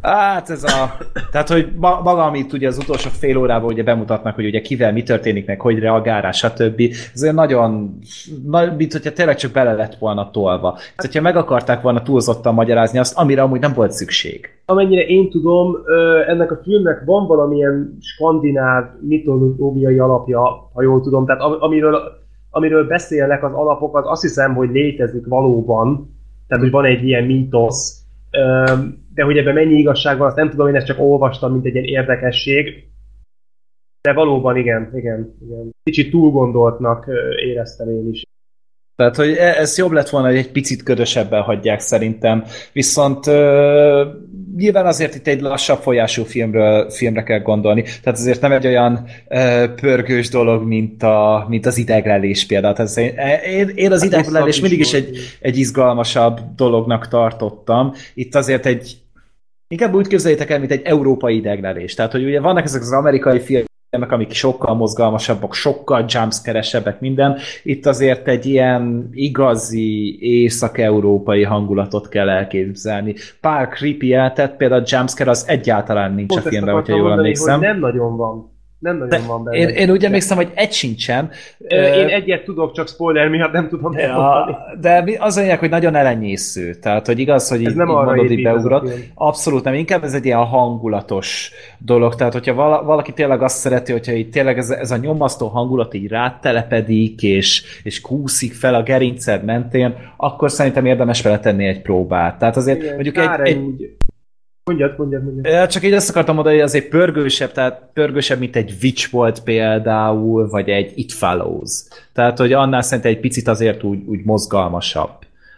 Hát ez a... Tehát, hogy maga, amit ugye az utolsó fél órában ugye bemutatnak, hogy ugye kivel mi történik, meg hogy reagál rá, stb. Ez olyan nagyon... Na, mint hogyha tényleg csak bele lett volna tolva. Tehát, hogyha meg akarták volna túlzottan magyarázni azt, amire amúgy nem volt szükség. Amennyire én tudom, ennek a filmnek van valamilyen skandináv mitológiai alapja, ha jól tudom, tehát amiről, amiről beszélnek az alapokat, azt hiszem, hogy létezik valóban, tehát hogy van egy ilyen mítosz, de hogy ebben mennyi igazság van, azt nem tudom, én ezt csak olvastam, mint egy ilyen érdekesség. De valóban igen, igen, igen. Kicsit túl gondoltnak éreztem én is. Tehát, hogy e- ez jobb lett volna, hogy egy picit ködösebben hagyják szerintem. Viszont uh, nyilván azért itt egy lassabb folyású filmről, filmre kell gondolni. Tehát azért nem egy olyan uh, pörgős dolog, mint, a, mint az ideglelés például. Tehát én, én az hát ideglelés mindig is egy, egy izgalmasabb dolognak tartottam. Itt azért egy Inkább úgy képzeljétek el, mint egy európai ideglelés. Tehát, hogy ugye vannak ezek az amerikai filmek, amik sokkal mozgalmasabbak, sokkal jumpscare-esebbek, minden. Itt azért egy ilyen igazi észak-európai hangulatot kell elképzelni. Pár creepy eltett, például a jumpscare az egyáltalán nincs Pont a filmben, hogyha jól mondani, emlékszem. nem nagyon van nem nagyon De van benne. Én, én úgy emlékszem, hogy egy sincsen. Én egyet tudok, csak spoiler miatt nem tudom ja, De az anyag, hogy nagyon elenyésző. Tehát, hogy igaz, hogy ez így, nem így mondod, így beugrott. Abszolút nem. Inkább ez egy ilyen hangulatos dolog. Tehát, hogyha valaki tényleg azt szereti, hogyha így tényleg ez, ez a nyomasztó hangulat így rátelepedik, és, és kúszik fel a gerinced mentén, akkor szerintem érdemes vele tenni egy próbát. Tehát azért Igen, mondjuk egy, egy, Mondjad, mondjad, mondjad. Csak így azt akartam mondani, hogy azért pörgősebb, tehát pörgősebb, mint egy Witch volt például, vagy egy It Follows. Tehát, hogy annál szerintem egy picit azért úgy, úgy mozgalmasabb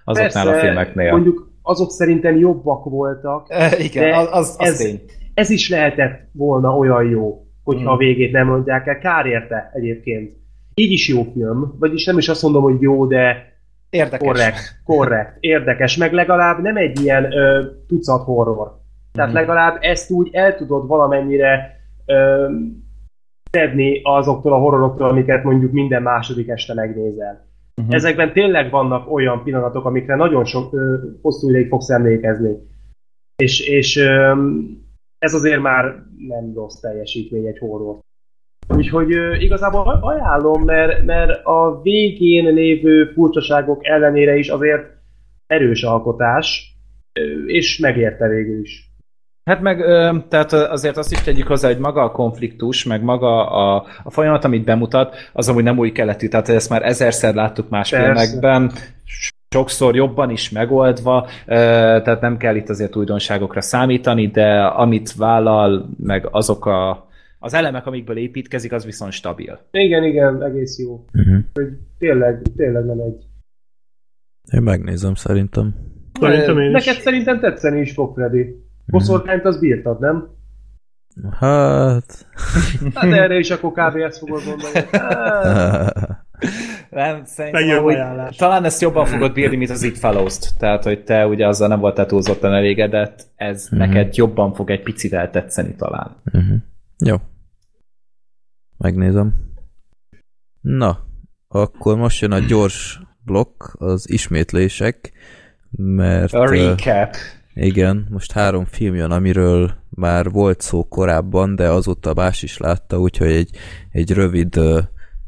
azoknál Persze, a filmeknél. mondjuk azok szerintem jobbak voltak. E, igen, az, az, az ez, tény. ez is lehetett volna olyan jó, hogyha hmm. a végét nem mondják el. Kár érte egyébként. Így is jó film, vagyis nem is azt mondom, hogy jó, de Érdekes. Korrekt, korrekt, érdekes, meg legalább nem egy ilyen ö, tucat horror. Tehát mm. legalább ezt úgy el tudod valamennyire ö, tedni azoktól a horroroktól, amiket mondjuk minden második este megnézel. Uh-huh. Ezekben tényleg vannak olyan pillanatok, amikre nagyon sok ö, hosszú ideig fogsz emlékezni. És, és ö, ez azért már nem rossz teljesítmény egy horror. Úgyhogy ö, igazából ajánlom, mert, mert a végén lévő furcsaságok ellenére is azért erős alkotás, ö, és megérte végül is. Hát meg, tehát azért azt is tegyük hozzá, hogy maga a konfliktus, meg maga a, a folyamat, amit bemutat, az amúgy nem új keletű, tehát ezt már ezerszer láttuk más Persze. filmekben, sokszor jobban is megoldva, tehát nem kell itt azért újdonságokra számítani, de amit vállal, meg azok a, az elemek, amikből építkezik, az viszont stabil. Igen, igen, egész jó. Uh-huh. Hogy tényleg, tényleg nem egy... Én megnézem szerintem. Szerintem én Neked is. szerintem tetszeni is fog, Freddy. Boszorkányt az bírtad, nem? Hát... Hát erre is akkor kb. ezt fogod mondani. Nem, szerintem, hogy talán ezt jobban fogod bírni, mint az It follows Tehát, hogy te ugye azzal nem voltál túlzottan elégedett, ez uh-huh. neked jobban fog egy picivel tetszeni talán. Uh-huh. Jó. Megnézem. Na, akkor most jön a gyors blokk, az ismétlések, mert... A recap. Igen, most három film jön, amiről már volt szó korábban, de azóta más is látta, úgyhogy egy, egy rövid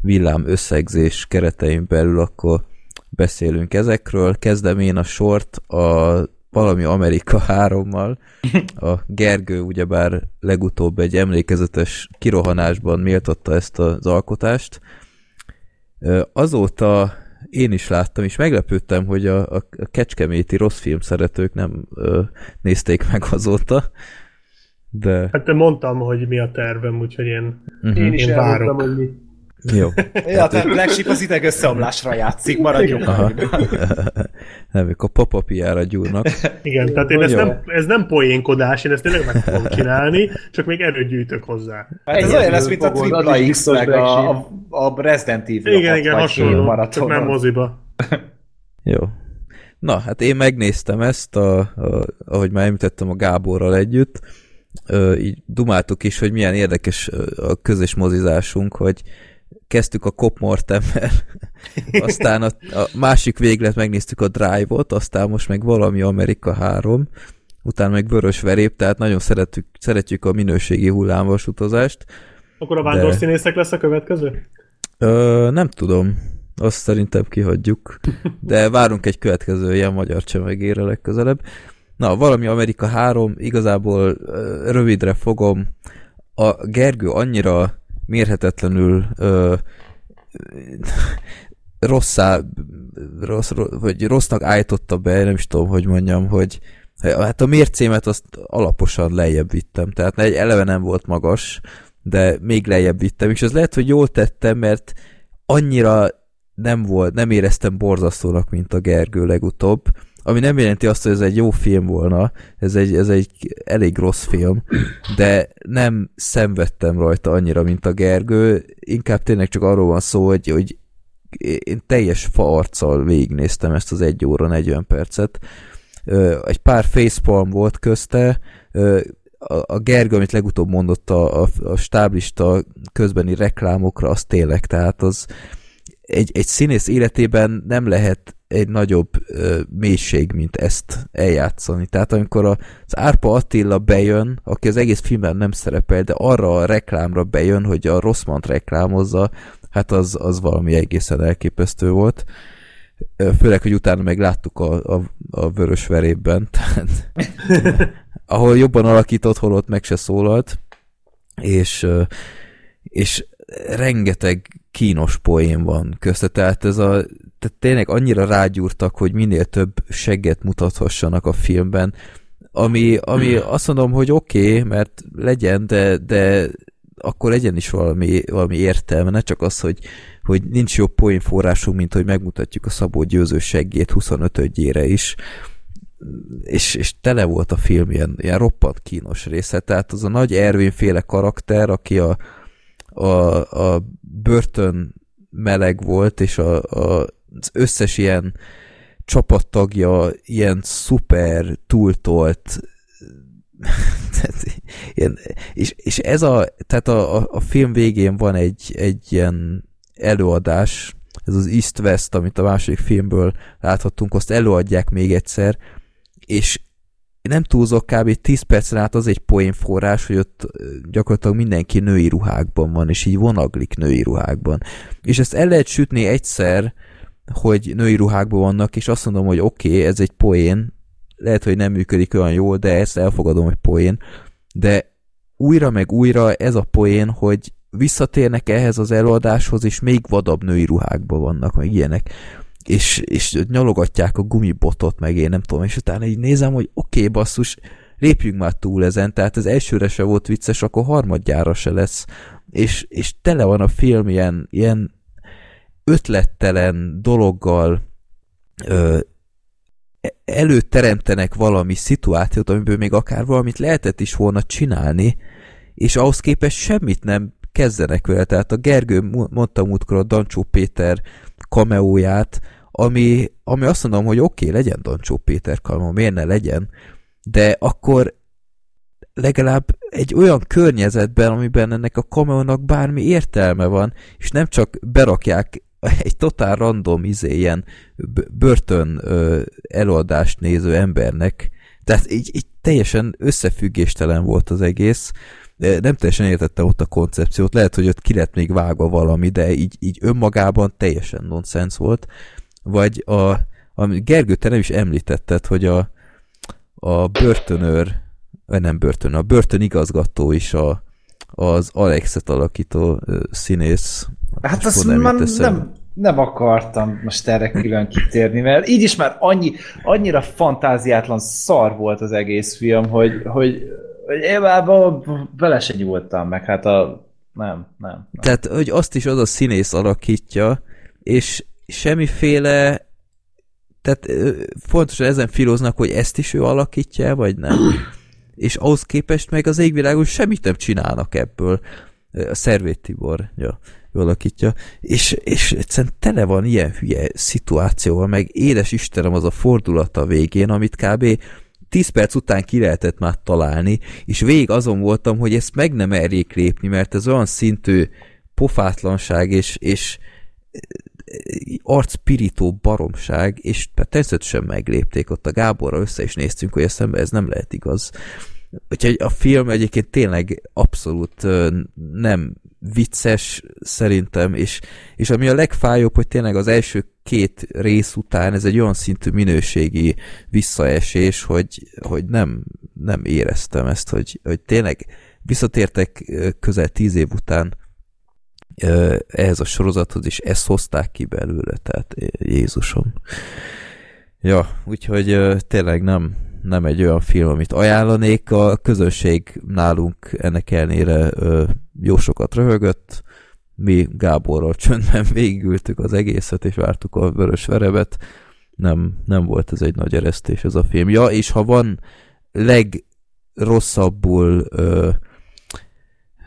villám összegzés keretein belül, akkor beszélünk ezekről. Kezdem én a sort a valami Amerika 3-mal. A Gergő ugyebár legutóbb egy emlékezetes kirohanásban méltatta ezt az alkotást. Azóta én is láttam, és meglepődtem, hogy a, a, kecskeméti rossz film szeretők nem ö, nézték meg azóta. De... Hát te mondtam, hogy mi a tervem, úgyhogy én, uh-huh. én is én várok. hogy mi. Jó. ja, tehát Black Sheep az ideg összeomlásra játszik, maradjunk Nem, a papapiára gyúrnak. Igen, tehát én ezt nem, ez nem poénkodás, én ezt tényleg meg fogom csinálni, csak még erőt gyűjtök hozzá. Hát ez olyan lesz, mint a Triple X, meg a, a, a Resident Evil. Igen, igen, hasonló, csak nem moziba. Jó. Na, hát én megnéztem ezt, a, a, ahogy már említettem a Gáborral együtt, ö, így dumáltuk is, hogy milyen érdekes a közös mozizásunk, hogy kezdtük a Cop Mortemmel, aztán a, a másik véglet megnéztük a Drive-ot, aztán most meg valami Amerika 3, utána meg Vörös Verép, tehát nagyon szeretjük, szeretjük a minőségi utazást. Akkor a vándorszínészek de... lesz a következő? Ö, nem tudom. Azt szerintem kihagyjuk. De várunk egy következő ilyen magyar csemegére legközelebb. Na, valami Amerika 3, igazából rövidre fogom. A Gergő annyira mérhetetlenül ö, rosszá, rossz, vagy rossznak állította be, nem is tudom, hogy mondjam, hogy hát a mércémet azt alaposan lejjebb vittem, tehát egy eleve nem volt magas, de még lejjebb vittem, és ez lehet, hogy jól tettem, mert annyira nem volt, nem éreztem borzasztónak, mint a Gergő legutóbb, ami nem jelenti azt, hogy ez egy jó film volna, ez egy, ez egy elég rossz film, de nem szenvedtem rajta annyira, mint a Gergő, inkább tényleg csak arról van szó, hogy, hogy én teljes fa arccal végignéztem ezt az egy óra 40 percet. Egy pár facepalm volt közte, a Gergő, amit legutóbb mondott a, a, a stáblista közbeni reklámokra, az tényleg, tehát az egy, egy színész életében nem lehet egy nagyobb ö, mélység, mint ezt eljátszani. Tehát amikor az Árpa Attila bejön, aki az egész filmben nem szerepel, de arra a reklámra bejön, hogy a Rosszmant reklámozza, hát az, az valami egészen elképesztő volt. Főleg, hogy utána meg láttuk a, a, a vörös verében, tehát ahol jobban alakított, hol ott meg se szólalt, és, és rengeteg kínos poén van közte, tehát ez a tehát tényleg annyira rágyúrtak, hogy minél több segget mutathassanak a filmben, ami, ami azt mondom, hogy oké, okay, mert legyen, de, de akkor legyen is valami, valami értelme, ne csak az, hogy, hogy nincs jobb poénforrásunk, mint hogy megmutatjuk a Szabó Győző seggét 25-ére is, és, és tele volt a film ilyen, ilyen roppant kínos része, tehát az a nagy Ervin féle karakter, aki a, a, a börtön meleg volt, és a, a, az összes ilyen csapattagja ilyen szuper túltolt ilyen, és, és ez a, tehát a, a, a film végén van egy, egy ilyen előadás, ez az East-West, amit a második filmből láthattunk, azt előadják még egyszer, és nem túlzok, kb. 10 percen át az egy poénforrás, hogy ott gyakorlatilag mindenki női ruhákban van, és így vonaglik női ruhákban. És ezt el lehet sütni egyszer, hogy női ruhákban vannak, és azt mondom, hogy oké, okay, ez egy poén, lehet, hogy nem működik olyan jól, de ezt elfogadom, hogy poén, de újra meg újra ez a poén, hogy visszatérnek ehhez az előadáshoz, és még vadabb női ruhákban vannak, meg ilyenek és, és nyalogatják a gumibotot, meg én nem tudom, és utána így nézem, hogy oké, okay, basszus, lépjünk már túl ezen, tehát az elsőre se volt vicces, akkor harmadjára se lesz, és, és tele van a film ilyen, ilyen ötlettelen dologgal, ö, előteremtenek valami szituációt, amiből még akár valamit lehetett is volna csinálni, és ahhoz képest semmit nem kezdenek vele. Tehát a Gergő mondta múltkor a Dancsó Péter kameóját, ami, ami azt mondom, hogy oké, okay, legyen Dancsó Péter kameo, miért ne legyen, de akkor legalább egy olyan környezetben, amiben ennek a kameónak bármi értelme van, és nem csak berakják egy totál random izé, ilyen börtön ö, előadást néző embernek, tehát így, így teljesen összefüggéstelen volt az egész, nem teljesen értettem ott a koncepciót, lehet, hogy ott ki lett még vágva valami, de így, így önmagában teljesen nonsens volt. Vagy a, a Gergő, te nem is említetted, hogy a, a börtönőr, vagy nem börtön, a börtön igazgató is a, az Alexet alakító színész. Hát azt nem, nem, nem akartam most erre külön kitérni, mert így is már annyi, annyira fantáziátlan szar volt az egész film, hogy, hogy én már bele se nyúltam meg, hát a... Nem, nem, nem. Tehát, hogy azt is az a színész alakítja, és semmiféle tehát fontos, hogy ezen filoznak, hogy ezt is ő alakítja, vagy nem. És ahhoz képest meg az égvilágon semmit nem csinálnak ebből. A Szervét Tibor, ja alakítja, és, és egyszerűen tele van ilyen hülye szituációval, meg édes Istenem az a fordulata végén, amit kb. 10 perc után ki lehetett már találni, és végig azon voltam, hogy ezt meg nem merjék lépni, mert ez olyan szintű pofátlanság, és, és arcpirító baromság, és természetesen meglépték ott a Gáborra össze is néztünk, hogy ezt ez nem lehet igaz. Úgyhogy a film egyébként tényleg abszolút nem vicces szerintem, és, és ami a legfájóbb, hogy tényleg az első két rész után ez egy olyan szintű minőségi visszaesés, hogy, hogy nem, nem éreztem ezt, hogy, hogy tényleg visszatértek közel tíz év után ehhez a sorozathoz, és ezt hozták ki belőle, tehát Jézusom. Ja, úgyhogy tényleg nem, nem egy olyan film, amit ajánlanék. A közönség nálunk ennek ellenére jó sokat röhögött. Mi Gáborral csöndben végigültük az egészet, és vártuk a vörös verebet. Nem, nem volt ez egy nagy eresztés ez a film. Ja, és ha van legrosszabbul ö,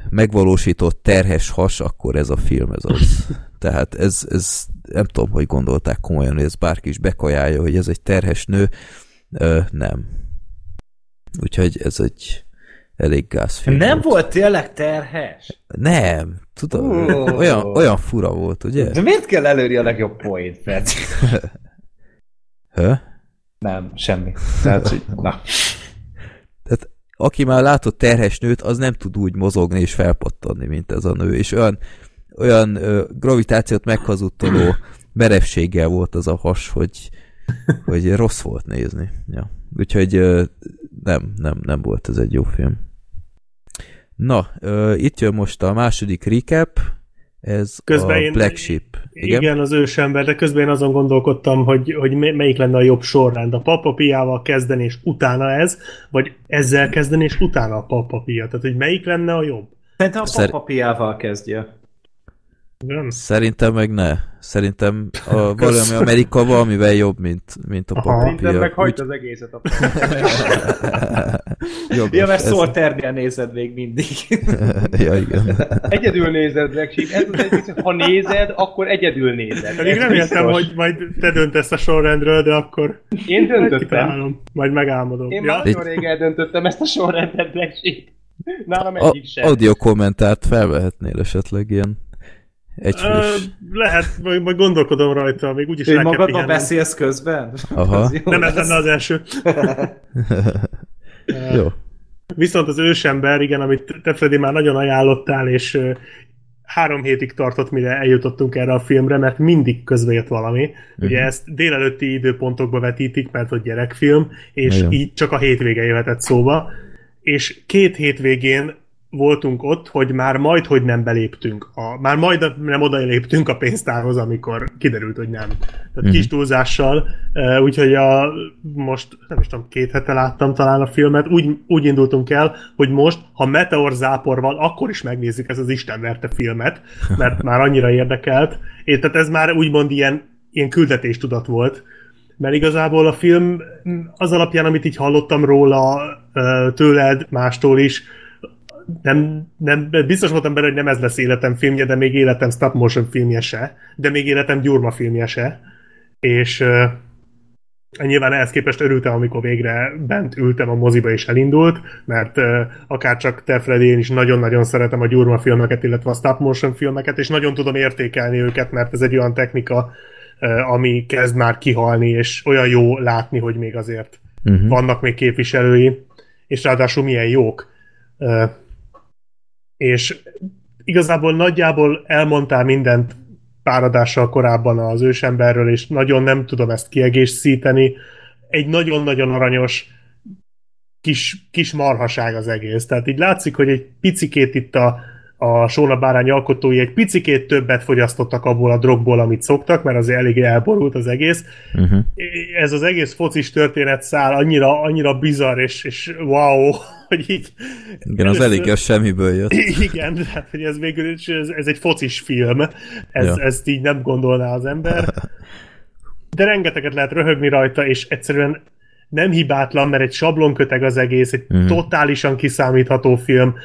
megvalósított terhes has, akkor ez a film ez az. Tehát ez, ez nem tudom, hogy gondolták komolyan, hogy ez bárki is bekajálja, hogy ez egy terhes nő. Ö, nem. Úgyhogy ez egy elég gázfilm Nem volt. volt tényleg terhes? Nem, tudom, oh. olyan, olyan fura volt, ugye? De miért kell előri a legjobb point, Feci? Hö? Nem, semmi. Tehát, hogy, na. Tehát aki már látott terhes nőt, az nem tud úgy mozogni és felpattanni, mint ez a nő, és olyan, olyan ö, gravitációt meghazudtoló merevséggel volt az a has, hogy, hogy rossz volt nézni. Ja. Úgyhogy nem, nem, nem volt ez egy jó film. Na, itt jön most a második recap, ez közben a én, Black Sheep. Igen? igen, az ősember, de közben én azon gondolkodtam, hogy, hogy melyik lenne a jobb sorrend. A papapiával kezdeni, és utána ez, vagy ezzel kezdeni, és utána a papapia. Tehát, hogy melyik lenne a jobb? Szerintem a papapiával kezdje. Igen? Szerintem meg ne. Szerintem a valami Amerika valamivel jobb, mint, mint a papír. Szerintem meg hagyd az egészet a jobb Ja, mert szól termien nézed még mindig. ja, igen. Egyedül nézed meg, ez az egész, ha nézed, akkor egyedül nézed. Pedig nem értem, hogy majd te döntesz a sorrendről, de akkor... Én döntöttem. Majd megálmodom. Én ja? már nagyon rég eldöntöttem ezt a sorrendet, Black Sheep. Nálam egyik sem. Audio kommentárt felvehetnél esetleg ilyen egy friss. lehet, majd, majd gondolkodom rajta, még úgyis Ő magadban beszélsz közben? Aha. Nem ez lenne az első. Jó. Viszont az ősember, igen, amit te Freddy már nagyon ajánlottál, és három hétig tartott, mire eljutottunk erre a filmre, mert mindig közbe jött valami. Uh-huh. Ugye ezt délelőtti időpontokba vetítik, mert hogy gyerekfilm, és Nagyon. így csak a hétvége jöhetett szóba. És két hétvégén voltunk ott, hogy már majd, hogy nem beléptünk. A, már majd nem oda léptünk a pénztárhoz, amikor kiderült, hogy nem. Tehát uh-huh. kis túlzással, úgyhogy a, most nem is tudom, két hete láttam talán a filmet, úgy, úgy indultunk el, hogy most, ha meteor zápor van, akkor is megnézzük ezt az Isten verte filmet, mert már annyira érdekelt. É, tehát ez már úgymond ilyen, ilyen küldetéstudat volt, mert igazából a film az alapján, amit így hallottam róla tőled, mástól is, nem, nem, biztos voltam benne, hogy nem ez lesz életem filmje, de még életem stop motion filmje se, de még életem gyurma filmje se. És uh, nyilván ehhez képest örültem, amikor végre bent ültem a moziba és elindult, mert uh, akár csak te Freddy, én is nagyon-nagyon szeretem a gyurma filmeket, illetve a stop motion filmeket, és nagyon tudom értékelni őket, mert ez egy olyan technika, uh, ami kezd már kihalni, és olyan jó látni, hogy még azért uh-huh. vannak még képviselői, és ráadásul milyen jók. Uh, és igazából nagyjából elmondtál mindent páradással korábban az ősemberről, és nagyon nem tudom ezt kiegészíteni. Egy nagyon-nagyon aranyos kis, kis marhaság az egész. Tehát így látszik, hogy egy picikét itt a, a Sóna bárány alkotói egy picikét többet fogyasztottak abból a drogból, amit szoktak, mert azért elég elborult az egész. Uh-huh. Ez az egész focis történet száll annyira, annyira bizarr és, és wow, hogy így... Igen, az elég a semmiből jött. Igen, tehát hogy ez végül is, ez, ez egy focis film, ez, ja. ezt így nem gondolná az ember. De rengeteget lehet röhögni rajta, és egyszerűen nem hibátlan, mert egy sablonköteg az egész, egy uh-huh. totálisan kiszámítható film,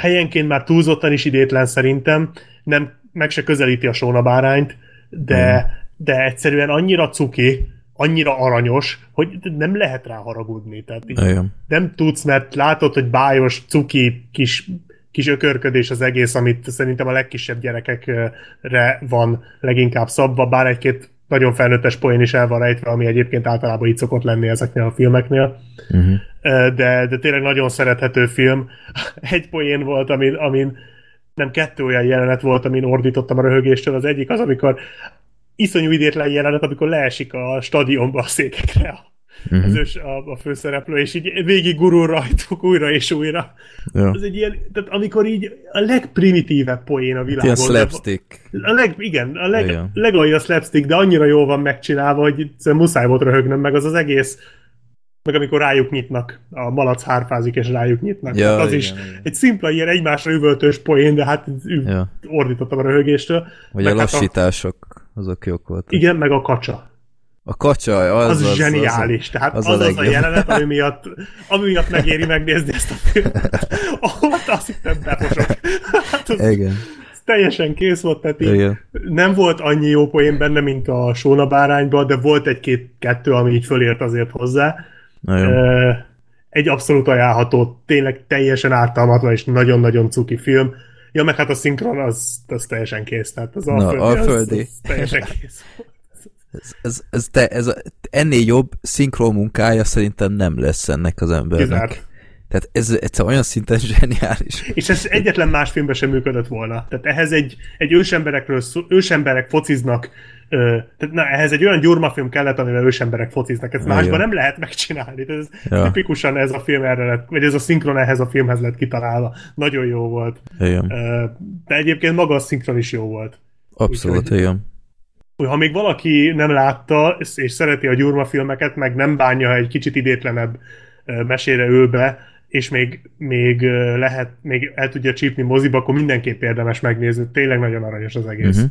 helyenként már túlzottan is idétlen szerintem, nem, meg se közelíti a Sóna bárányt, de, uh-huh. de egyszerűen annyira cuki, annyira aranyos, hogy nem lehet rá haragudni. Tehát nem tudsz, mert látod, hogy bájos, cuki, kis, kis ökörködés az egész, amit szerintem a legkisebb gyerekekre van leginkább szabva, bár egy-két nagyon felnőttes poén is el van rejtve, ami egyébként általában így szokott lenni ezeknél a filmeknél. Uh-huh. De, de tényleg nagyon szerethető film. Egy poén volt, amin, amin nem kettő olyan jelenet volt, amin ordítottam a röhögéstől. Az egyik az, amikor iszonyú idétlen jelenet, amikor leesik a stadionba a székekre uh-huh. az ős, a, a főszereplő, és így végig gurul rajtuk újra és újra. Ja. Ez egy ilyen, tehát amikor így a legprimitívebb poén a világon. Ilyen slapstick. A leg, igen, a leg, igen. legalja slapstick, de annyira jól van megcsinálva, hogy muszáj volt röhögnöm, meg az az egész meg amikor rájuk nyitnak, a malac hárfázik és rájuk nyitnak. Ja, az igen, is igen. egy szimpla ilyen egymásra üvöltős poén, de hát ja. ordítottam a röhögéstől. Vagy meg a lassítások, hát a... azok jók voltak. Igen, meg a kacsa. A kacsa, az, az, az zseniális. Az, Tehát az, az, az a, a jelenet, ami miatt, ami miatt megéri megnézni ezt a filmet. Ahol azt hittem beposok. Hát az, Igen. teljesen kész volt, tehát így nem volt annyi jó poén benne, mint a Sóna bárányban, de volt egy-két-kettő, ami így fölért azért hozzá. Egy abszolút ajánlható, tényleg teljesen ártalmatlan és nagyon-nagyon cuki film. Ja, meg hát a szinkron az, az teljesen kész, tehát az Na, alföldi, alföldi. Az, az teljesen kész. Ez, ez, ez, te, ez ennél jobb szinkron munkája szerintem nem lesz ennek az embernek. Kizárt. Tehát ez egyszer olyan szinten zseniális. És ez egyetlen más filmben sem működött volna. Tehát ehhez egy, egy ősemberekről, ősemberek fociznak, ö, tehát na, ehhez egy olyan gyurmafilm kellett, amivel ősemberek fociznak. Ezt másban nem lehet megcsinálni. Ez ja. tipikusan ez a film erre lett, vagy ez a szinkron ehhez a filmhez lett kitalálva. Nagyon jó volt. Igen. De egyébként maga a szinkron is jó volt. Abszolút, Úgyhogy, igen ha még valaki nem látta, és szereti a Gyurma filmeket, meg nem bánja, ha egy kicsit idétlenebb mesére ül be, és még, még lehet, még el tudja csípni moziba, akkor mindenképp érdemes megnézni. Tényleg nagyon aranyos az egész. Uh-huh.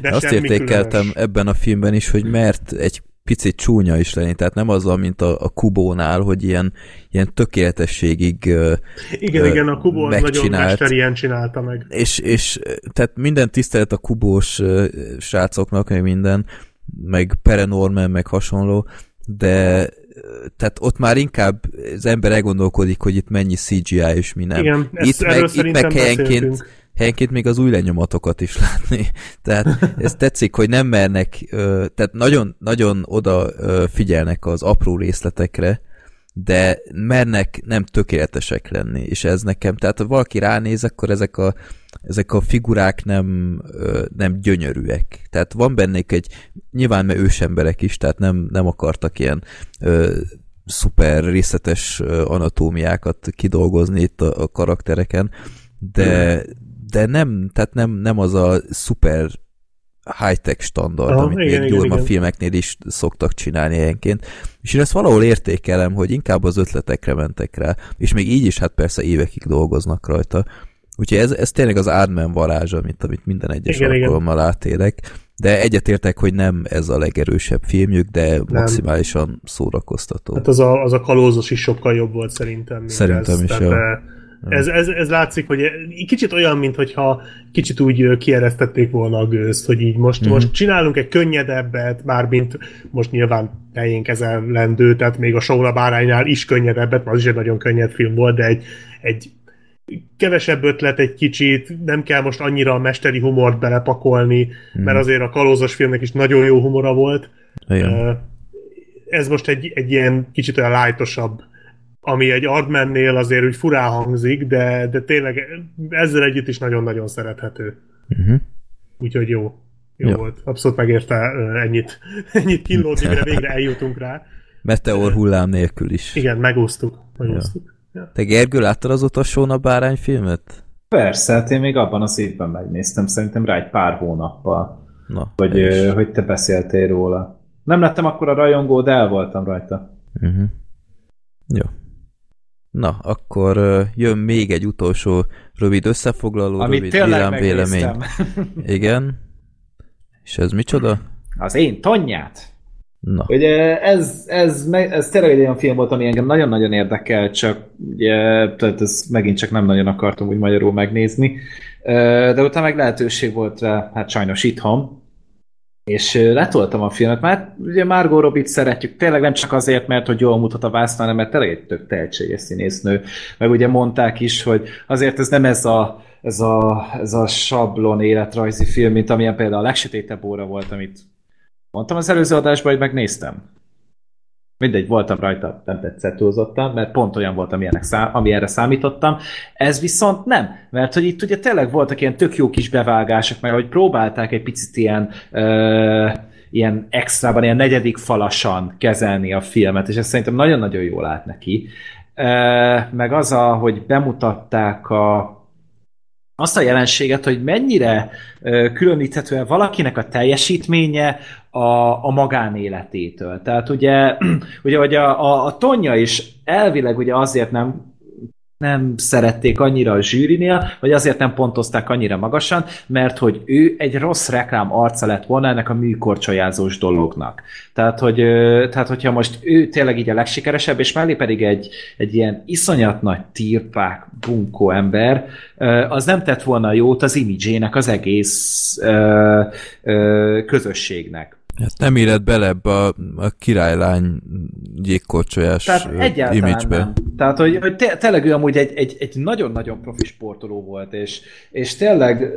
De Azt értékeltem különös. ebben a filmben is, hogy mert egy picit csúnya is lenni, tehát nem azzal, mint a, a Kubónál, hogy ilyen, ilyen tökéletességig Igen, uh, igen, a Kubó nagyon mesterien csinálta meg. És, és tehát minden tisztelet a Kubós srácoknak, meg minden, meg Perenorman, meg hasonló, de tehát ott már inkább az ember elgondolkodik, hogy itt mennyi CGI és mi nem. Igen, itt meg, itt meg helyenként, helyenként még az új lenyomatokat is látni. Tehát ez tetszik, hogy nem mernek, tehát nagyon, nagyon oda figyelnek az apró részletekre, de mernek nem tökéletesek lenni, és ez nekem, tehát ha valaki ránéz, akkor ezek a, ezek a figurák nem, nem gyönyörűek. Tehát van bennék egy, nyilván mert ősemberek is, tehát nem, nem akartak ilyen szuper részletes anatómiákat kidolgozni itt a, a karaktereken, de, de nem, tehát nem, nem az a szuper high-tech standard, Aha, amit igen, még igen, igen. filmeknél is szoktak csinálni helyenként. És én ezt valahol értékelem, hogy inkább az ötletekre mentek rá, és még így is hát persze évekig dolgoznak rajta. Úgyhogy ez, ez tényleg az Ádmen varázs, amit, amit minden egyes igen, alkalommal átélek. De egyetértek, hogy nem ez a legerősebb filmjük, de nem. maximálisan szórakoztató. Hát az a, az a kalózos is sokkal jobb volt szerintem. Szerintem ez. is, Tehát, jó. Ez, ez, ez látszik, hogy kicsit olyan, mintha kicsit úgy kieresztették volna a gőzt, hogy így most, mm. most csinálunk egy könnyedebbet, mármint most nyilván teljén kezelendő, tehát még a Saula báránynál is könnyedebbet, mert az is egy nagyon könnyed film volt, de egy, egy kevesebb ötlet egy kicsit, nem kell most annyira a mesteri humort belepakolni, mm. mert azért a kalózos filmnek is nagyon jó humora volt. Igen. Ez most egy, egy ilyen kicsit olyan lájtosabb ami egy Ardmennél azért úgy furán hangzik, de, de tényleg ezzel együtt is nagyon-nagyon szerethető. Uh-huh. Úgyhogy jó. Jó, jó volt. Abszolút megérte ennyit, ennyit kínlódni, mire végre eljutunk rá. Meteor hullám nélkül is. Igen, megúsztuk. megúsztuk. Ja. Ja. Te Gergő, láttad az a bárány filmet? Persze, hát én még abban az évben megnéztem, szerintem rá egy pár hónappal. Na, hogy, hogy te beszéltél róla. Nem lettem akkor a rajongó, de el voltam rajta. Uh-huh. Jó. Na, akkor jön még egy utolsó rövid összefoglaló, Amit rövid tényleg vélemény. Igen. És ez micsoda? Az én Tonyát. Na. Ugye ez, ez, ez tényleg egy olyan film volt, ami engem nagyon-nagyon érdekel, csak ugye, tehát ez megint csak nem nagyon akartam úgy magyarul megnézni, de utána meg lehetőség volt rá, hát sajnos itthon, és letoltam a filmet, mert ugye Margot Robbie szeretjük, tényleg nem csak azért, mert hogy jól mutat a vászna, hanem mert tényleg egy tök tehetséges színésznő. Meg ugye mondták is, hogy azért ez nem ez a, ez a, ez a sablon életrajzi film, mint amilyen például a legsötétebb óra volt, amit mondtam az előző adásban, hogy megnéztem. Mindegy, voltam rajta, nem tetszett mert pont olyan volt, ami erre számítottam. Ez viszont nem, mert hogy itt ugye tényleg voltak ilyen tök jó kis bevágások, mert hogy próbálták egy picit ilyen ö, ilyen extrában, ilyen negyedik falasan kezelni a filmet, és ez szerintem nagyon-nagyon jól állt neki. Ö, meg az, a, hogy bemutatták a azt a jelenséget, hogy mennyire különíthető valakinek a teljesítménye a, a magánéletétől. Tehát ugye, ugye hogy a, a, a Tonya is elvileg ugye azért nem nem szerették annyira a zsűrinél, vagy azért nem pontozták annyira magasan, mert hogy ő egy rossz reklám arca lett volna ennek a műkorcsolyázós dolognak. Tehát, hogy, tehát hogyha most ő tényleg így a legsikeresebb, és mellé pedig egy, egy ilyen iszonyat nagy tirpák, bunkó ember, az nem tett volna jót az imidzsének, az egész közösségnek. Hát nem éred bele ebbe a, a királylány gyékkorcsolyás Tehát image-be. Nem. Tehát, hogy, hogy te, tényleg ő amúgy egy, egy, egy nagyon-nagyon profi sportoló volt, és, és tényleg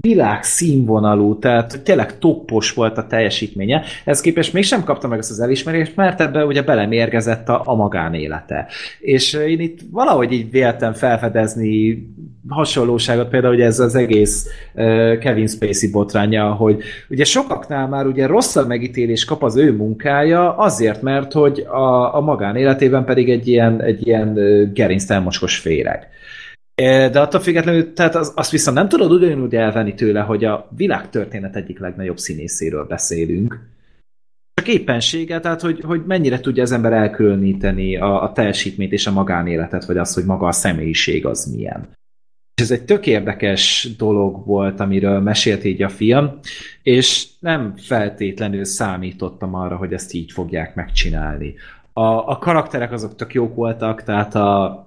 világ színvonalú, tehát tényleg toppos volt a teljesítménye. Ez képest mégsem kapta meg ezt az elismerést, mert ebbe ugye belemérgezett a, a magánélete. És én itt valahogy így véltem felfedezni hasonlóságot, például ugye ez az egész uh, Kevin Spacey botránya, hogy ugye sokaknál már ugye rosszabb megítélés kap az ő munkája azért, mert hogy a, a magánéletében pedig egy ilyen, egy ilyen gerinctelmocskos féreg. De attól függetlenül, tehát az, azt viszont nem tudod ugyanúgy elvenni tőle, hogy a világtörténet egyik legnagyobb színészéről beszélünk. Csak éppensége, tehát hogy, hogy mennyire tudja az ember elkülöníteni a, a teljesítményt és a magánéletet, vagy az, hogy maga a személyiség az milyen. És ez egy tök érdekes dolog volt, amiről mesélt így a film, és nem feltétlenül számítottam arra, hogy ezt így fogják megcsinálni. A, a karakterek azok tök jók voltak, tehát a,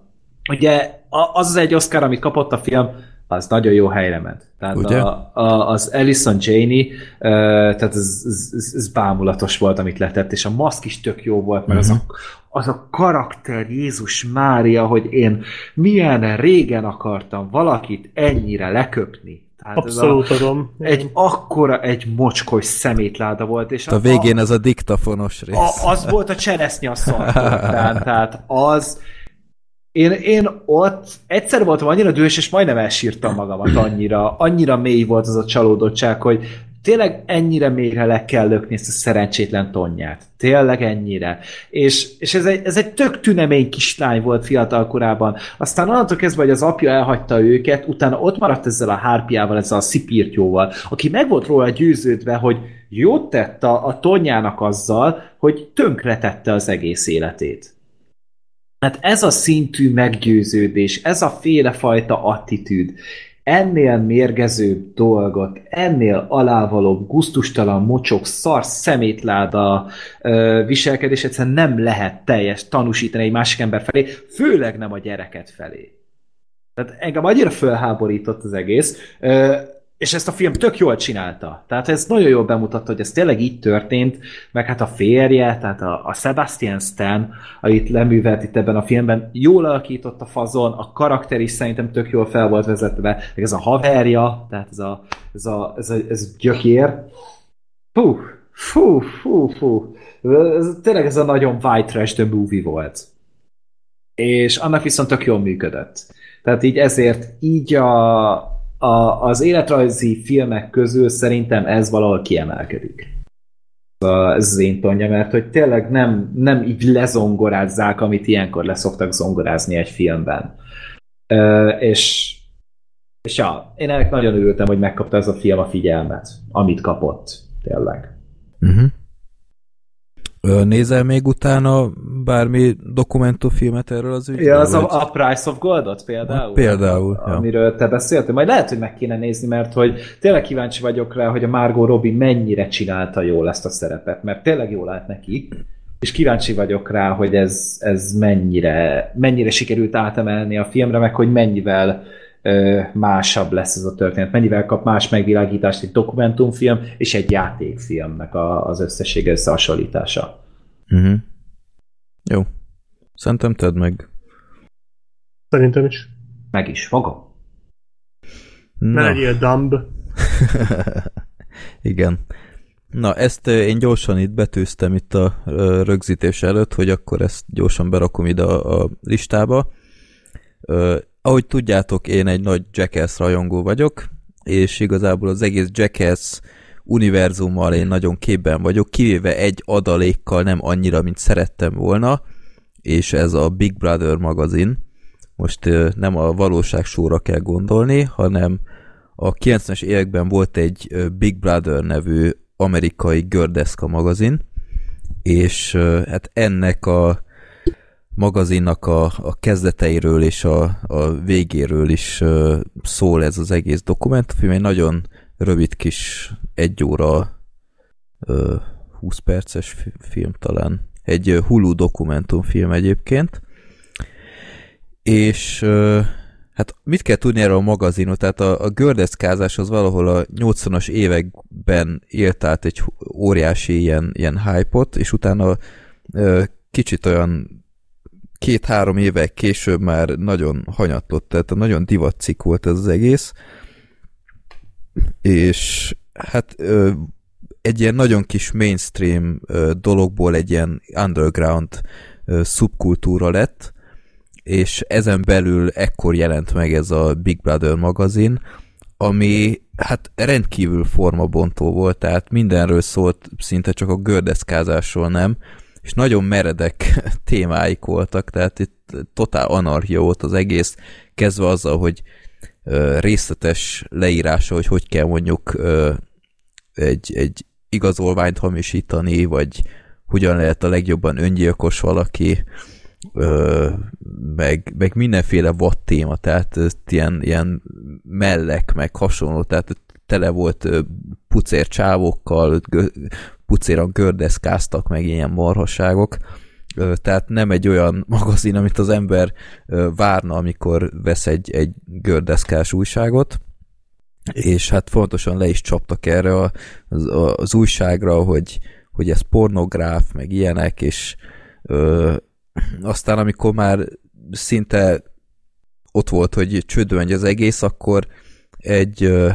ugye az az egy Oscar, amit kapott a film, az nagyon jó helyre ment. Tehát a, a, az Ellison Janey, uh, tehát ez, ez, ez, ez bámulatos volt, amit letett, és a maszk is tök jó volt, mert uh-huh. az, a, az a karakter Jézus Mária, hogy én milyen régen akartam valakit ennyire leköpni. Tehát Abszolút ez a, adom. Egy akkora, egy mocskos szemétláda volt. És a, a végén a, ez a diktafonos rész. A, az volt a cseresznye a tehát az én, én ott egyszer voltam annyira dühös, és majdnem elsírtam magamat annyira, annyira mély volt az a csalódottság, hogy tényleg ennyire mélyre le kell lökni ezt a szerencsétlen tonját. Tényleg ennyire. És, és ez, egy, ez egy tök tünemény kislány volt fiatal korában. Aztán onnantól kezdve, hogy az apja elhagyta őket, utána ott maradt ezzel a hárpiával, ezzel a szipírtyóval, aki meg volt róla győződve, hogy jót tett a, a tonyának azzal, hogy tönkretette az egész életét. Hát ez a szintű meggyőződés, ez a félefajta attitűd, ennél mérgezőbb dolgot, ennél alávalóbb, guztustalan, mocsok, szar, szemétláda viselkedés egyszerűen nem lehet teljes tanúsítani egy másik ember felé, főleg nem a gyereket felé. Tehát engem annyira fölháborított az egész. Ö, és ezt a film tök jól csinálta. Tehát ez nagyon jól bemutatta, hogy ez tényleg így történt, meg hát a férje, tehát a, a Sebastian Stan, amit leművelt itt ebben a filmben, jól alakított a fazon, a karakter is szerintem tök jól fel volt vezetve, meg ez a haverja, tehát ez a, ez a, ez a, ez a gyökér. Fú, fú, fú, fú. Ez, tényleg ez a nagyon white trash the movie volt. és annak viszont tök jól működött. Tehát így ezért így a, a, az életrajzi filmek közül szerintem ez valahol kiemelkedik. Ez az én tonja, mert hogy tényleg nem, nem így lezongorázzák, amit ilyenkor leszoktak zongorázni egy filmben. Ö, és és ja, én ennek nagyon örültem, hogy megkapta ez a film a figyelmet, amit kapott, tényleg. Uh-huh. Nézel még utána bármi dokumentumfilmet erről az ügyről? Ja, az a, a Price of Goldot például? Például, a, ja. Amiről te beszéltél. Majd lehet, hogy meg kéne nézni, mert hogy tényleg kíváncsi vagyok rá, hogy a Margot Robbie mennyire csinálta jól ezt a szerepet, mert tényleg jól állt neki, és kíváncsi vagyok rá, hogy ez, ez mennyire, mennyire sikerült átemelni a filmre, meg hogy mennyivel másabb lesz ez a történet, mennyivel kap más megvilágítást egy dokumentumfilm és egy játékfilmnek a, az összesség összehasonlítása. Uh-huh. Jó. Szerintem tedd meg. Szerintem is. Meg is fogom. Ne legyél dumb. Igen. Na, ezt én gyorsan itt betűztem itt a rögzítés előtt, hogy akkor ezt gyorsan berakom ide a, a listába ahogy tudjátok, én egy nagy Jackass rajongó vagyok, és igazából az egész Jackass univerzummal én nagyon képben vagyok, kivéve egy adalékkal nem annyira, mint szerettem volna, és ez a Big Brother magazin. Most nem a valóság sóra kell gondolni, hanem a 90-es években volt egy Big Brother nevű amerikai gördeszka magazin, és hát ennek a magazinnak a, a kezdeteiről és a, a végéről is szól ez az egész dokumentumfilm. Egy nagyon rövid kis egy óra uh, 20 perces film talán. Egy uh, Hulu dokumentumfilm egyébként. És hát mit kell tudni erről a magazinot? Tehát a, a gördeszkázás az valahol a 80-as években élt át egy óriási ilyen, ilyen hype-ot, és utána kicsit olyan két-három évek később már nagyon hanyatlott, tehát nagyon divatcik volt ez az egész, és hát egy ilyen nagyon kis mainstream dologból egy ilyen underground szubkultúra lett, és ezen belül ekkor jelent meg ez a Big Brother magazin, ami hát rendkívül formabontó volt, tehát mindenről szólt, szinte csak a gördeszkázásról nem, és nagyon meredek témáik voltak, tehát itt totál anarchia volt az egész, kezdve azzal, hogy részletes leírása, hogy hogy kell mondjuk egy, egy igazolványt hamisítani, vagy hogyan lehet a legjobban öngyilkos valaki, meg, meg mindenféle vad téma, tehát ilyen, ilyen mellek, meg hasonló, tehát tele volt pucér csávokkal, pucéran gördeszkáztak, meg ilyen marhasságok. Tehát nem egy olyan magazin, amit az ember várna, amikor vesz egy, egy gördeszkás újságot, és hát fontosan le is csaptak erre az, az újságra, hogy, hogy ez pornográf, meg ilyenek, és ö, aztán amikor már szinte ott volt, hogy csődön az egész, akkor egy ö,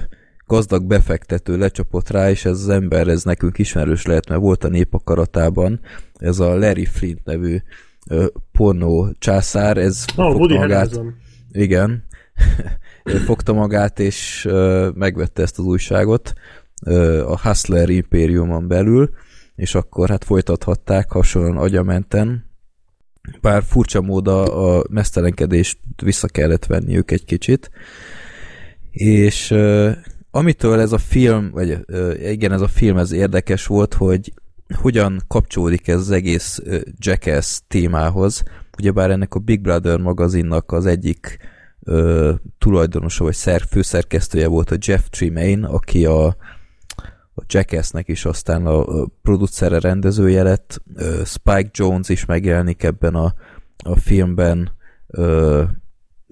gazdag befektető lecsapott rá, és ez az ember, ez nekünk ismerős lehet, mert volt a népakaratában, ez a Larry Flint nevű pornó császár, ez oh, fogta magát. Igen. fogta magát, és megvette ezt az újságot a Hustler Imperiumon belül, és akkor hát folytathatták hasonlóan agyamenten, bár furcsa mód a, a mesztelenkedést vissza kellett venni ők egy kicsit, és amitől ez a film, vagy igen, ez a film ez érdekes volt, hogy hogyan kapcsolódik ez az egész Jackass témához. Ugyebár ennek a Big Brother magazinnak az egyik ö, tulajdonosa, vagy szer, főszerkesztője volt a Jeff Tremaine, aki a, a Jackassnek is aztán a, a producere rendezője lett. Ö, Spike Jones is megjelenik ebben a, a filmben. Ö,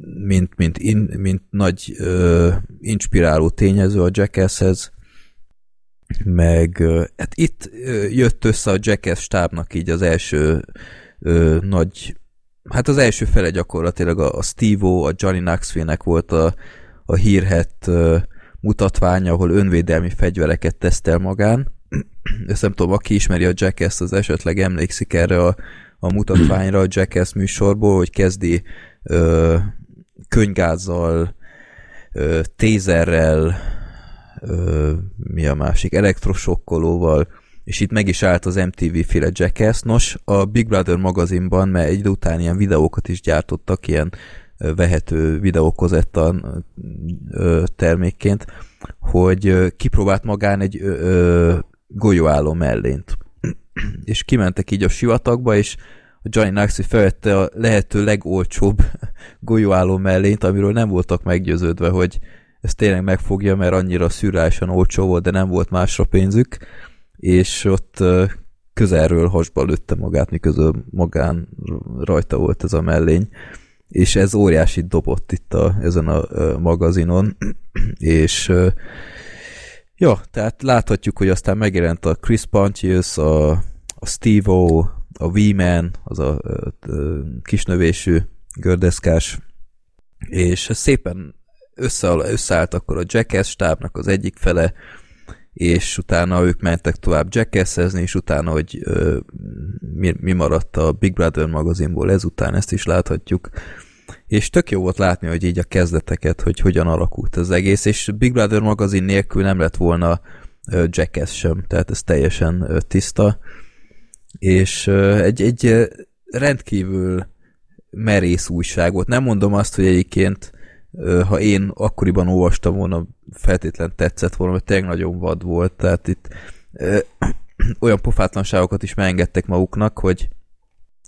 mint, mint, in, mint nagy ö, inspiráló tényező a Jackasshez, meg ö, hát itt ö, jött össze a Jackass stábnak így az első ö, nagy, hát az első fele gyakorlatilag a, a Steve-O, a Johnny Knoxville-nek volt a, a hírhet ö, mutatványa, ahol önvédelmi fegyvereket tesztel magán. Ezt nem tudom, aki ismeri a Jackass, az esetleg emlékszik erre a, a mutatványra a Jackass műsorból, hogy kezdi ö, könygázzal, ö, tézerrel, mi a másik, elektrosokkolóval, és itt meg is állt az MTV féle Jackass. Nos, a Big Brother magazinban, mert egy után ilyen videókat is gyártottak, ilyen vehető videókozettan termékként, hogy kipróbált magán egy golyóálló mellényt. és kimentek így a sivatagba, és a Johnny Knoxville felvette a lehető legolcsóbb golyóálló mellényt, amiről nem voltak meggyőződve, hogy ez tényleg megfogja, mert annyira szürreálisan olcsó volt, de nem volt másra pénzük, és ott közelről hasba lőtte magát, miközben magán rajta volt ez a mellény, és ez óriási dobott itt a, ezen a magazinon, és ja, tehát láthatjuk, hogy aztán megjelent a Chris Pontius, a, a Steve-O, a V-Man, az a, a, a kisnövésű gördeszkás, és szépen össze, összeállt akkor a Jackass stábnak az egyik fele, és utána ők mentek tovább jackassezni, és utána, hogy ö, mi, mi maradt a Big Brother magazinból ezután, ezt is láthatjuk. És tök jó volt látni, hogy így a kezdeteket, hogy hogyan alakult az egész, és Big Brother magazin nélkül nem lett volna Jackass sem, tehát ez teljesen tiszta. És egy, egy rendkívül merész újság volt. Nem mondom azt, hogy egyébként ha én akkoriban olvastam volna, feltétlen tetszett volna, mert tényleg nagyon vad volt, tehát itt olyan pofátlanságokat is megengedtek maguknak, hogy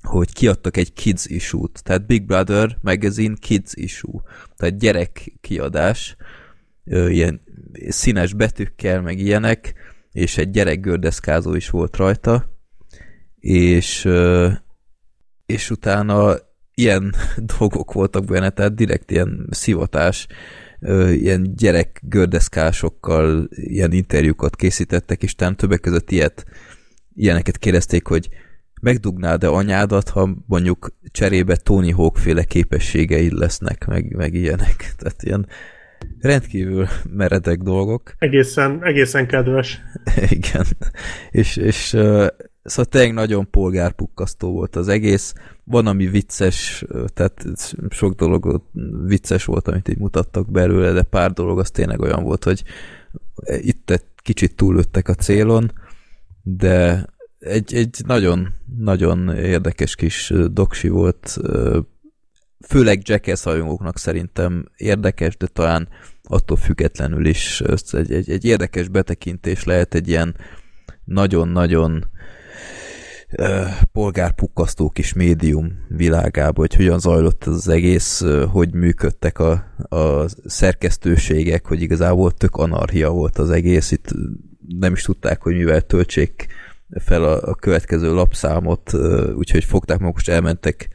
hogy kiadtak egy kids issue-t, tehát Big Brother magazine kids issue, tehát gyerek kiadás, ilyen színes betűkkel, meg ilyenek, és egy gyerek gördeszkázó is volt rajta, és és utána ilyen dolgok voltak benne, tehát direkt ilyen szivatás, ilyen gyerek gördeszkásokkal ilyen interjúkat készítettek, és talán többek között ilyet, ilyeneket kérdezték, hogy megdugnád-e anyádat, ha mondjuk cserébe Tony Hawk féle képességeid lesznek, meg, meg ilyenek. Tehát ilyen rendkívül meredek dolgok. Egészen, egészen kedves. Igen. És, és szóval tényleg nagyon polgárpukkasztó volt az egész. Van, ami vicces, tehát sok dolog vicces volt, amit így mutattak belőle, de pár dolog az tényleg olyan volt, hogy itt egy kicsit túlöttek a célon, de egy, egy nagyon, nagyon érdekes kis doksi volt, főleg Jackass hajongóknak szerintem érdekes, de talán attól függetlenül is egy, egy, egy érdekes betekintés lehet egy ilyen nagyon-nagyon polgárpukkasztó kis médium világába, hogy hogyan zajlott az egész, hogy működtek a, a szerkesztőségek, hogy igazából tök anarchia volt az egész, itt nem is tudták, hogy mivel töltsék fel a, a következő lapszámot, úgyhogy fogták magukat, elmentek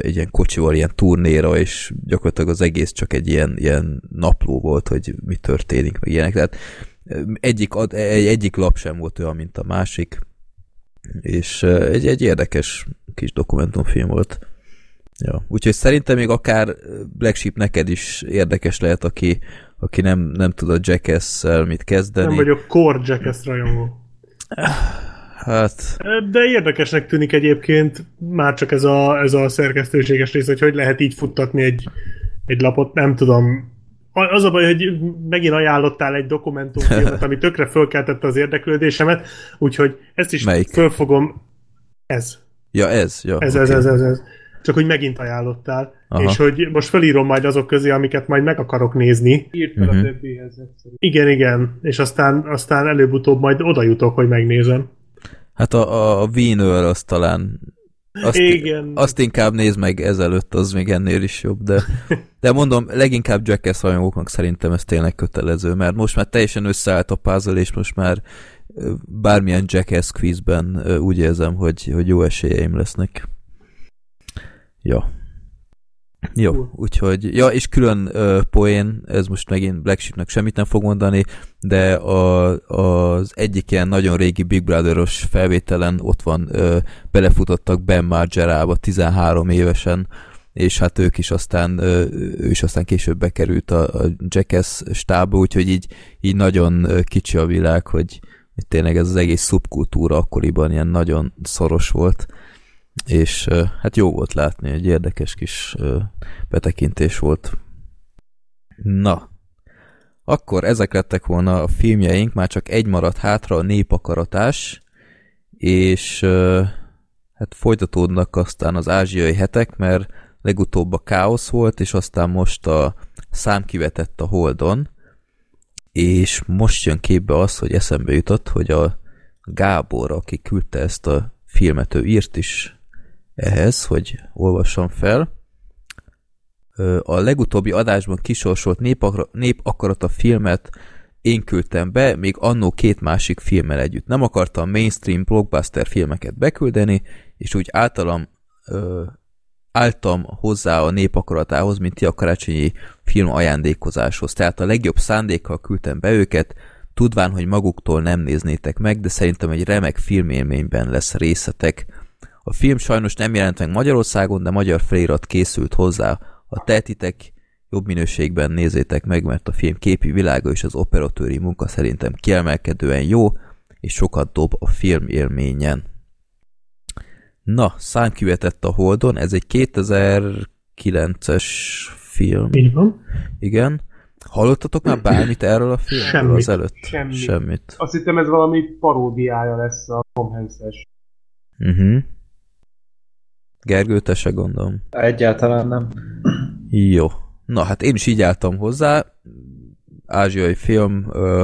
egy ilyen kocsival ilyen turnéra, és gyakorlatilag az egész csak egy ilyen, ilyen napló volt, hogy mi történik, meg ilyenek. Tehát egyik, egyik lap sem volt olyan, mint a másik, és egy, egy érdekes kis dokumentumfilm volt. Ja. Úgyhogy szerintem még akár Black Sheep neked is érdekes lehet, aki, aki nem, nem tud a Jackass-szel mit kezdeni. Nem vagyok core Jackass rajongó. Hát... De érdekesnek tűnik egyébként már csak ez a, ez a szerkesztőséges rész, hogy hogy lehet így futtatni egy, egy lapot, nem tudom, az a baj, hogy megint ajánlottál egy dokumentumfilmet, ami tökre fölkeltette az érdeklődésemet, úgyhogy ezt is Melyik? fölfogom. Ez. Ja, ez. Ja, ez, okay. ez, ez, ez, ez. Csak hogy megint ajánlottál. Aha. És hogy most felírom majd azok közé, amiket majd meg akarok nézni. Írt fel uh-huh. a mhm. többihez. Igen, igen. És aztán, aztán előbb-utóbb majd oda jutok, hogy megnézem. Hát a, a, a Wiener az talán azt, Igen. Azt inkább nézd meg ezelőtt, az még ennél is jobb, de, de mondom, leginkább Jackass rajongóknak szerintem ez tényleg kötelező, mert most már teljesen összeállt a puzzle, és most már bármilyen Jackass quizben úgy érzem, hogy, hogy jó esélyeim lesznek. Ja. Jó, úgyhogy, ja, és külön uh, poén, ez most megint Black Sheepnek semmit nem fog mondani, de a, az egyik ilyen nagyon régi Big Brother-os felvételen ott van, uh, belefutottak Ben Margerába 13 évesen, és hát ők is aztán, ő is aztán később bekerült a, a Jackass stába, úgyhogy így, így nagyon kicsi a világ, hogy, hogy tényleg ez az egész szubkultúra akkoriban ilyen nagyon szoros volt és hát jó volt látni, egy érdekes kis betekintés volt. Na, akkor ezek lettek volna a filmjeink, már csak egy maradt hátra, a népakaratás, és hát folytatódnak aztán az ázsiai hetek, mert legutóbb a káosz volt, és aztán most a szám kivetett a Holdon, és most jön képbe az, hogy eszembe jutott, hogy a Gábor, aki küldte ezt a filmet, ő írt is ehhez, hogy olvassam fel. A legutóbbi adásban kisorsolt népakarat a filmet én küldtem be, még annó két másik filmmel együtt. Nem akartam mainstream blockbuster filmeket beküldeni, és úgy általam ö, álltam hozzá a népakaratához, mint ti a karácsonyi film ajándékozáshoz. Tehát a legjobb szándékkal küldtem be őket, tudván, hogy maguktól nem néznétek meg, de szerintem egy remek filmélményben lesz részetek. A film sajnos nem jelent meg Magyarországon, de magyar felirat készült hozzá. A tehetitek jobb minőségben nézzétek meg, mert a film képi világa és az operatőri munka szerintem kiemelkedően jó, és sokat dob a film élményen. Na, számküvetett a Holdon, ez egy 2009-es film. Így van. Igen. Hallottatok már bármit erről a filmről Semmit. az előtt? Semmit. Semmit. Azt hittem ez valami paródiája lesz a Tom Hanks-es. Uh-huh. Gergő, te se gondolom. Egyáltalán nem. Jó. Na, hát én is így álltam hozzá. Ázsiai film, ö,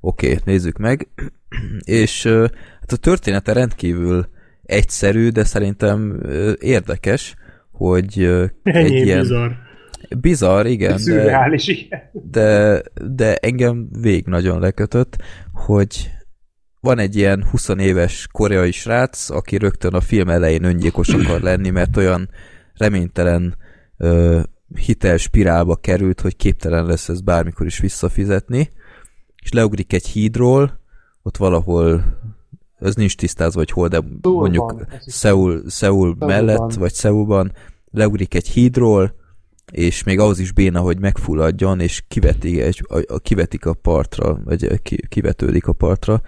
oké, nézzük meg. És ö, hát a története rendkívül egyszerű, de szerintem ö, érdekes, hogy ö, egy ilyen... Bizarr. Bizarr, igen. De, igen. De, de engem vég nagyon lekötött, hogy van egy ilyen 20 éves koreai srác, aki rögtön a film elején öngyilkos akar lenni, mert olyan reménytelen ö, hitel spirálba került, hogy képtelen lesz ez bármikor is visszafizetni, és leugrik egy hídról, ott valahol ez nincs tisztázva, hogy hol, de mondjuk Szeul, Szeul mellett, vagy Szeulban leugrik egy hídról, és még ahhoz is béna, hogy megfulladjon, és kiveti egy, a, a, kivetik a partra, vagy ki, kivetődik a partra,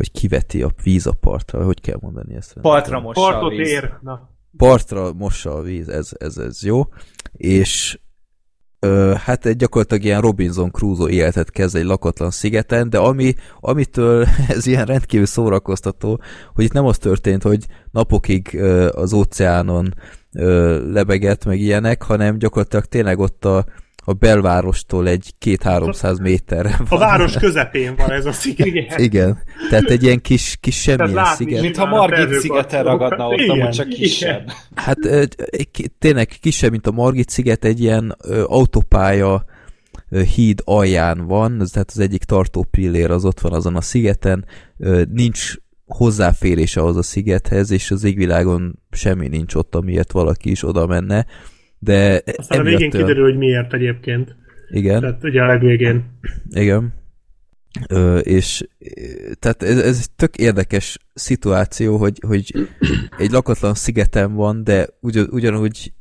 vagy kiveti a víz a partra, hogy kell mondani ezt? Partra mossa Partot a víz. ér. Na. Partra mossa a víz, ez, ez, ez jó. És ö, hát egy gyakorlatilag ilyen Robinson Crusoe életet kezd egy lakatlan szigeten, de ami, amitől ez ilyen rendkívül szórakoztató, hogy itt nem az történt, hogy napokig ö, az óceánon ö, lebegett, meg ilyenek, hanem gyakorlatilag tényleg ott a, a belvárostól egy két-háromszáz méterre van. A város közepén van ez a sziget. Igen. Igen. Tehát egy ilyen kis, kis semmilyen sziget. Mintha Margit szigeten ragadna ott, Igen. csak kisebb. Igen. Hát tényleg kisebb, mint a Margit sziget, egy ilyen autópálya híd alján van, tehát az egyik tartó pillér az ott van azon a szigeten, nincs hozzáférés ahhoz a szigethez, és az égvilágon semmi nincs ott, amiért valaki is oda menne de Aztán a végén kiderül, hogy miért egyébként. Igen. Tehát ugye a legvégén. Igen. Ö, és tehát ez, ez egy tök érdekes szituáció, hogy, hogy egy lakatlan szigeten van, de ugyan, ugyanúgy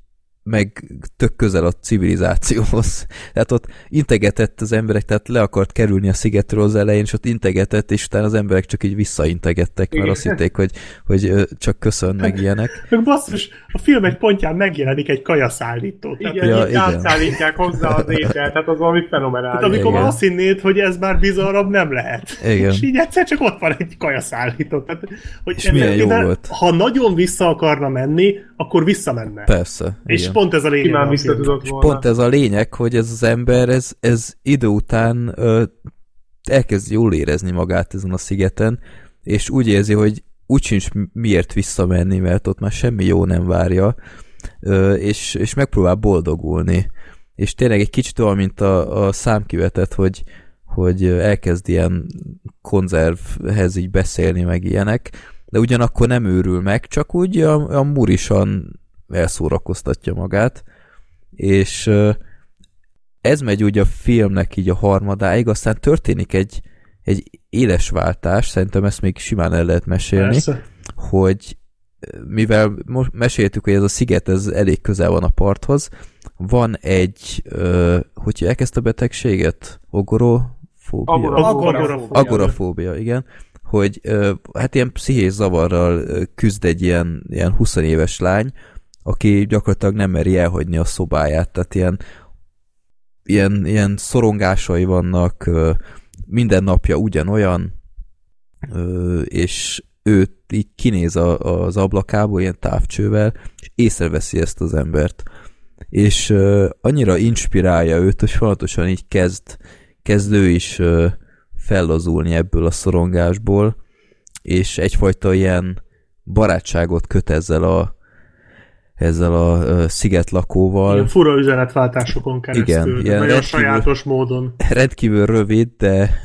meg tök közel a civilizációhoz. Tehát ott integetett az emberek, tehát le akart kerülni a szigetről az elején, és ott integetett, és utána az emberek csak így visszaintegettek, mert azt hitték, hogy, hogy csak köszön meg ilyenek. Meg basszus, a film egy pontján megjelenik egy kajaszállító. Tehát igen, ja, igen. átszállítják hozzá az ételt, tehát az valami fenomenális. Tehát amikor igen. azt hinnéd, hogy ez már bizarrabb, nem lehet. Igen. És így egyszer csak ott van egy kajaszállító. Tehát, hogy és milyen jó volt. Ha nagyon vissza akarna menni, akkor visszamenne. Persze. És igen pont ez a lényeg. Már vissza tudott volna. Pont ez a lényeg, hogy ez az ember, ez, ez idő után ö, elkezd jól érezni magát ezen a szigeten, és úgy érzi, hogy úgy sincs miért visszamenni, mert ott már semmi jó nem várja, ö, és, és megpróbál boldogulni. És tényleg egy kicsit olyan, mint a, a számkivetet, hogy, hogy elkezd ilyen konzervhez így beszélni, meg ilyenek, de ugyanakkor nem őrül meg, csak úgy a, a murisan elszórakoztatja magát, és ez megy úgy a filmnek így a harmadáig, aztán történik egy, egy éles váltás, szerintem ezt még simán el lehet mesélni, Persze. hogy mivel most meséltük, hogy ez a sziget ez elég közel van a parthoz, van egy, uh, hogy hívják ezt a betegséget? Ogorofóbia? Agorafóbia. Agorafóbia, igen hogy hát ilyen pszichés zavarral küzd egy ilyen, ilyen 20 éves lány, aki gyakorlatilag nem meri elhagyni a szobáját, tehát ilyen, ilyen, ilyen szorongásai vannak, minden napja ugyanolyan, és őt így kinéz az ablakából ilyen távcsővel, és észreveszi ezt az embert. És annyira inspirálja őt, hogy folyamatosan így kezd, kezd ő is fellazulni ebből a szorongásból, és egyfajta ilyen barátságot köt ezzel a, ezzel a szigetlakóval. Ilyen fura üzenetváltásokon keresztül, Igen, ilyen nagyon sajátos módon. Rendkívül rövid, de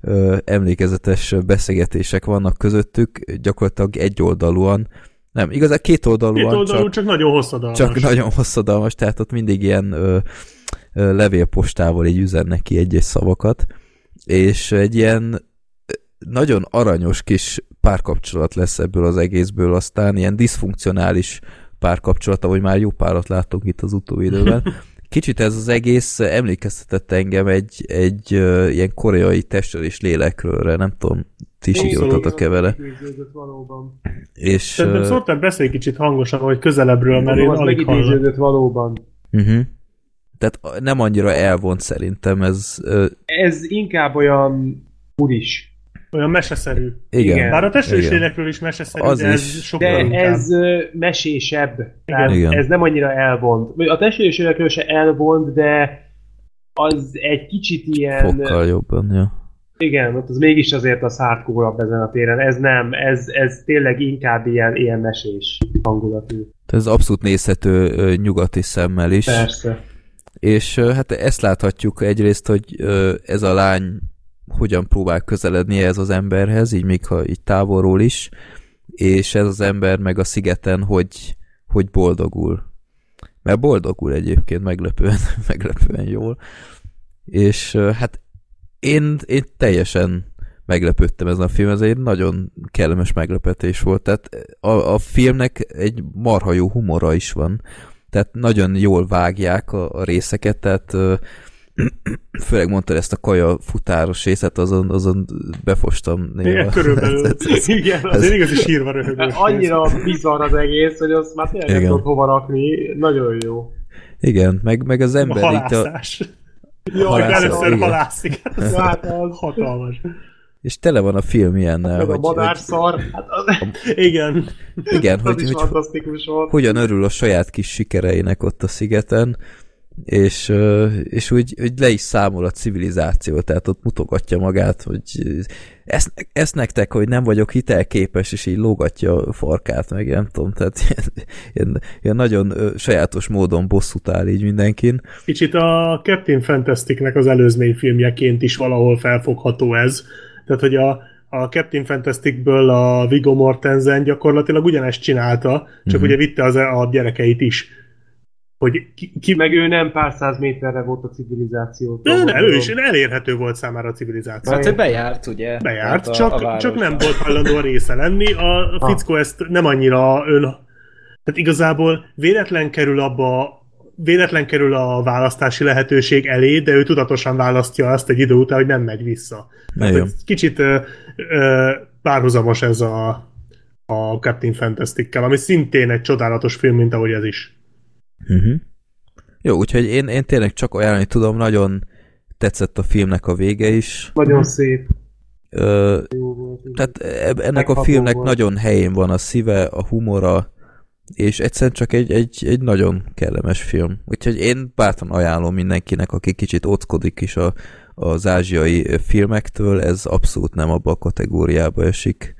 ö, emlékezetes beszélgetések vannak közöttük, gyakorlatilag egyoldalúan. Nem, igazán két oldalúan. Két oldalú, csak, csak nagyon hosszadalmas. Csak nagyon hosszadalmas, tehát ott mindig ilyen ö, ö, levélpostával így üzen neki egy-egy szavakat, és egy ilyen nagyon aranyos kis párkapcsolat lesz ebből az egészből, aztán ilyen diszfunkcionális párkapcsolata, vagy már jó párat láttunk itt az utóbbi időben. Kicsit ez az egész emlékeztetett engem egy, egy uh, ilyen koreai testről és lélekről, nem tudom, ti is írtatok-e vele. És, Szerintem szóltam beszélj kicsit hangosan, hogy közelebbről, mert én alig hallom. valóban. Uh-huh. Tehát nem annyira elvont szerintem ez. Uh, ez inkább olyan uris olyan meseszerű. Igen. Igen. Bár a testvérségekről is meseszerű, Az de ez is. sokkal De inkább. ez mesésebb. Igen. Igen. Ez nem annyira elvont. A testvérségekről se elvont, de az egy kicsit ilyen... Fokkal jobban, ja. Igen, ott az mégis azért a hardcore ezen a téren. Ez nem, ez, ez tényleg inkább ilyen, ilyen mesés hangulatú. Ez abszolút nézhető nyugati szemmel is. Persze. És hát ezt láthatjuk egyrészt, hogy ez a lány hogyan próbál közeledni ez az emberhez, így még ha így távolról is, és ez az ember meg a szigeten, hogy, hogy boldogul. Mert boldogul egyébként meglepően, meglepően jól. És hát én, én teljesen meglepődtem ezen a film, ez egy nagyon kellemes meglepetés volt. Tehát a, a filmnek egy marha jó humora is van. Tehát nagyon jól vágják a, a részeket, tehát főleg mondtad ezt a kaja futáros részet, azon, azon befostam néha. Igen, körülbelül. ez, ez, Igen, ez, azért igazi sírva röhögős. Annyira bizarr az egész, hogy azt már tényleg nem tudod hova rakni. Nagyon jó. Igen, meg, meg az ember a itt a... Jó, halászás, először igen. halászik. Hát az hatalmas. És tele van a film ilyennel. Hát, hogy, a madárszar. Hát az... Igen. Igen, hogy, hogy, hogy, hogyan örül a saját kis sikereinek ott a szigeten, és, és úgy, úgy le is számol a civilizáció, tehát ott mutogatja magát, hogy ezt, ezt nektek, hogy nem vagyok hitelképes, és így lógatja a farkát, meg nem tudom, tehát ilyen, ilyen, ilyen nagyon sajátos módon bosszút áll így mindenkin. Kicsit a Captain Fantasticnek az előzmény filmjeként is valahol felfogható ez, tehát hogy a, a Captain Fantasticből a Viggo Mortensen gyakorlatilag ugyanezt csinálta, csak mm-hmm. ugye vitte az a gyerekeit is hogy ki, ki... Meg ő nem pár száz méterre volt a civilizációtól. De nem, ő is elérhető volt számára a civilizáció. Hát ő bejárt, ugye? Bejárt, a, csak, a csak nem volt hajlandó a része lenni. A, a fickó ezt nem annyira ön... Tehát igazából véletlen kerül abba véletlen kerül a választási lehetőség elé, de ő tudatosan választja azt egy idő után, hogy nem megy vissza. Tehát kicsit ö, ö, párhuzamos ez a, a Captain Fantastic-kel, ami szintén egy csodálatos film, mint ahogy ez is. Uh-huh. Jó, úgyhogy én, én tényleg csak ajánlani tudom, nagyon tetszett a filmnek a vége is. Nagyon szép. Ö, Jó volt, tehát ennek Megható a filmnek volt. nagyon helyén van a szíve, a humora, és egyszerűen csak egy, egy, egy nagyon kellemes film. Úgyhogy én bátran ajánlom mindenkinek, aki kicsit ockodik is a, az ázsiai filmektől, ez abszolút nem abba a kategóriába esik.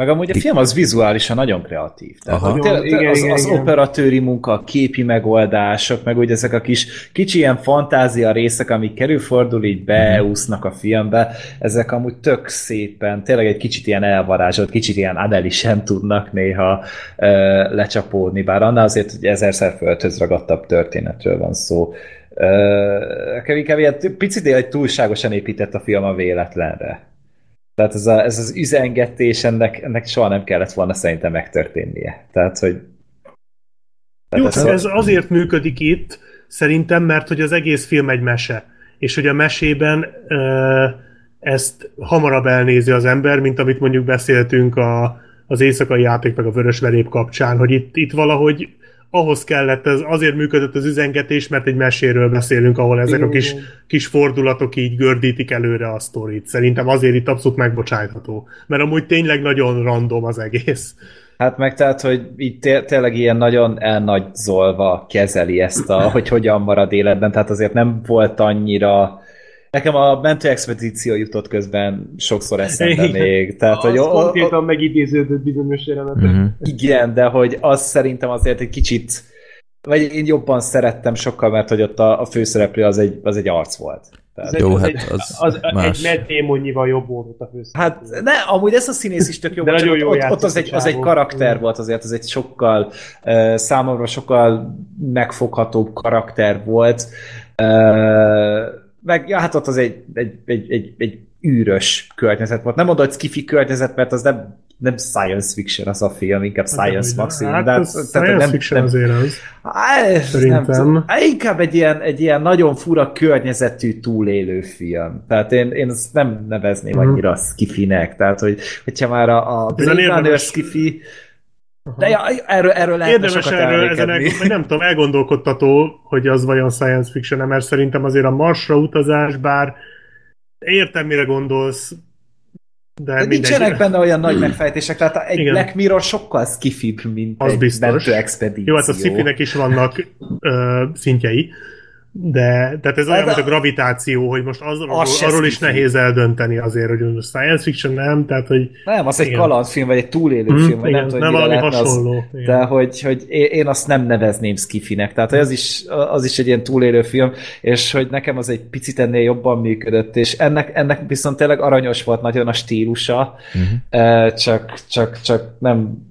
Meg amúgy a film az vizuálisan nagyon kreatív. Tehát Aha. Te, igen, az, igen, az igen. operatőri munka, a képi megoldások, meg úgy ezek a kis kicsi ilyen fantázia részek, amik kerülfordul, így beúsznak a filmbe, ezek amúgy tök szépen, tényleg egy kicsit ilyen elvarázsolt, kicsit ilyen Adeli sem tudnak néha ö, lecsapódni, bár annál azért, hogy ezerszer földhöz ragadtabb történetről van szó. Uh, inkább ilyen picit egy túlságosan épített a film a véletlenre. Tehát ez, a, ez az üzengetés, ennek, ennek soha nem kellett volna szerintem megtörténnie. Tehát, hogy... Tehát Jó, ez, ez azért működik itt, szerintem, mert hogy az egész film egy mese. És hogy a mesében ezt hamarabb elnézi az ember, mint amit mondjuk beszéltünk a, az éjszakai játék meg a vörös verép kapcsán, hogy itt, itt valahogy ahhoz kellett, ez azért működött az üzengetés, mert egy meséről beszélünk, ahol ezek a kis, kis fordulatok így gördítik előre a sztorit. Szerintem azért itt abszolút megbocsájtható. Mert amúgy tényleg nagyon random az egész. Hát meg tehát, hogy itt té- tényleg ilyen nagyon elnagyzolva kezeli ezt a, hogy hogyan marad életben, tehát azért nem volt annyira Nekem a mentő expedíció jutott közben sokszor eszembe igen. még. Tehát, az hogy konkrétan megidéződött bizonyos jelenetek. Uh-huh. Igen, de hogy az szerintem azért egy kicsit vagy én jobban szerettem sokkal, mert hogy ott a, a főszereplő az egy, az egy arc volt. Tehát, Jó, hát az, az más. egy Matt jobb volt a főszereplő. Hát ne, amúgy ez a színész is tök jó, De nagyon jó ott, ott az, egy, az egy karakter volt azért, az egy sokkal uh, számomra sokkal megfoghatóbb karakter volt. Uh, meg ja, hát ott az egy, egy, egy, egy, egy űrös környezet volt. Nem mondod, hogy skifi környezet, mert az nem, nem science fiction az a film, inkább hát science hát, maximum. Hát, de, science nem, fiction nem, azért az. Hát, Szerintem. Nem, inkább egy ilyen, egy ilyen nagyon fura környezetű túlélő film. Tehát én, én ezt nem nevezném mm. annyira skifinek. Tehát, hogy, hogyha már a, a Blade Runner skifi, de ja, erről, erről lehet Érdemes erről, ezen el, nem tudom, elgondolkodtató, hogy az vajon science fiction mert szerintem azért a Marsra utazás, bár értem, mire gondolsz, de, de nincsenek benne olyan nagy megfejtések, tehát egy Igen. Black Mirror sokkal skifibb, mint az egy biztos. expedíció. Jó, hát a skifinek is vannak ö, szintjei, de tehát ez olyan, mint a gravitáció, hogy most az, arról, arról is nehéz eldönteni azért, hogy most science fiction nem, tehát hogy... Nem, az igen. egy kalandfilm, vagy egy túlélő hmm, film, vagy igen, nem tudom, nem valami hasonló. Az, de hogy, hogy én azt nem nevezném skifinek, tehát az is, az is egy ilyen túlélő film, és hogy nekem az egy picit ennél jobban működött, és ennek, ennek viszont tényleg aranyos volt nagyon a stílusa, uh-huh. csak, csak, csak nem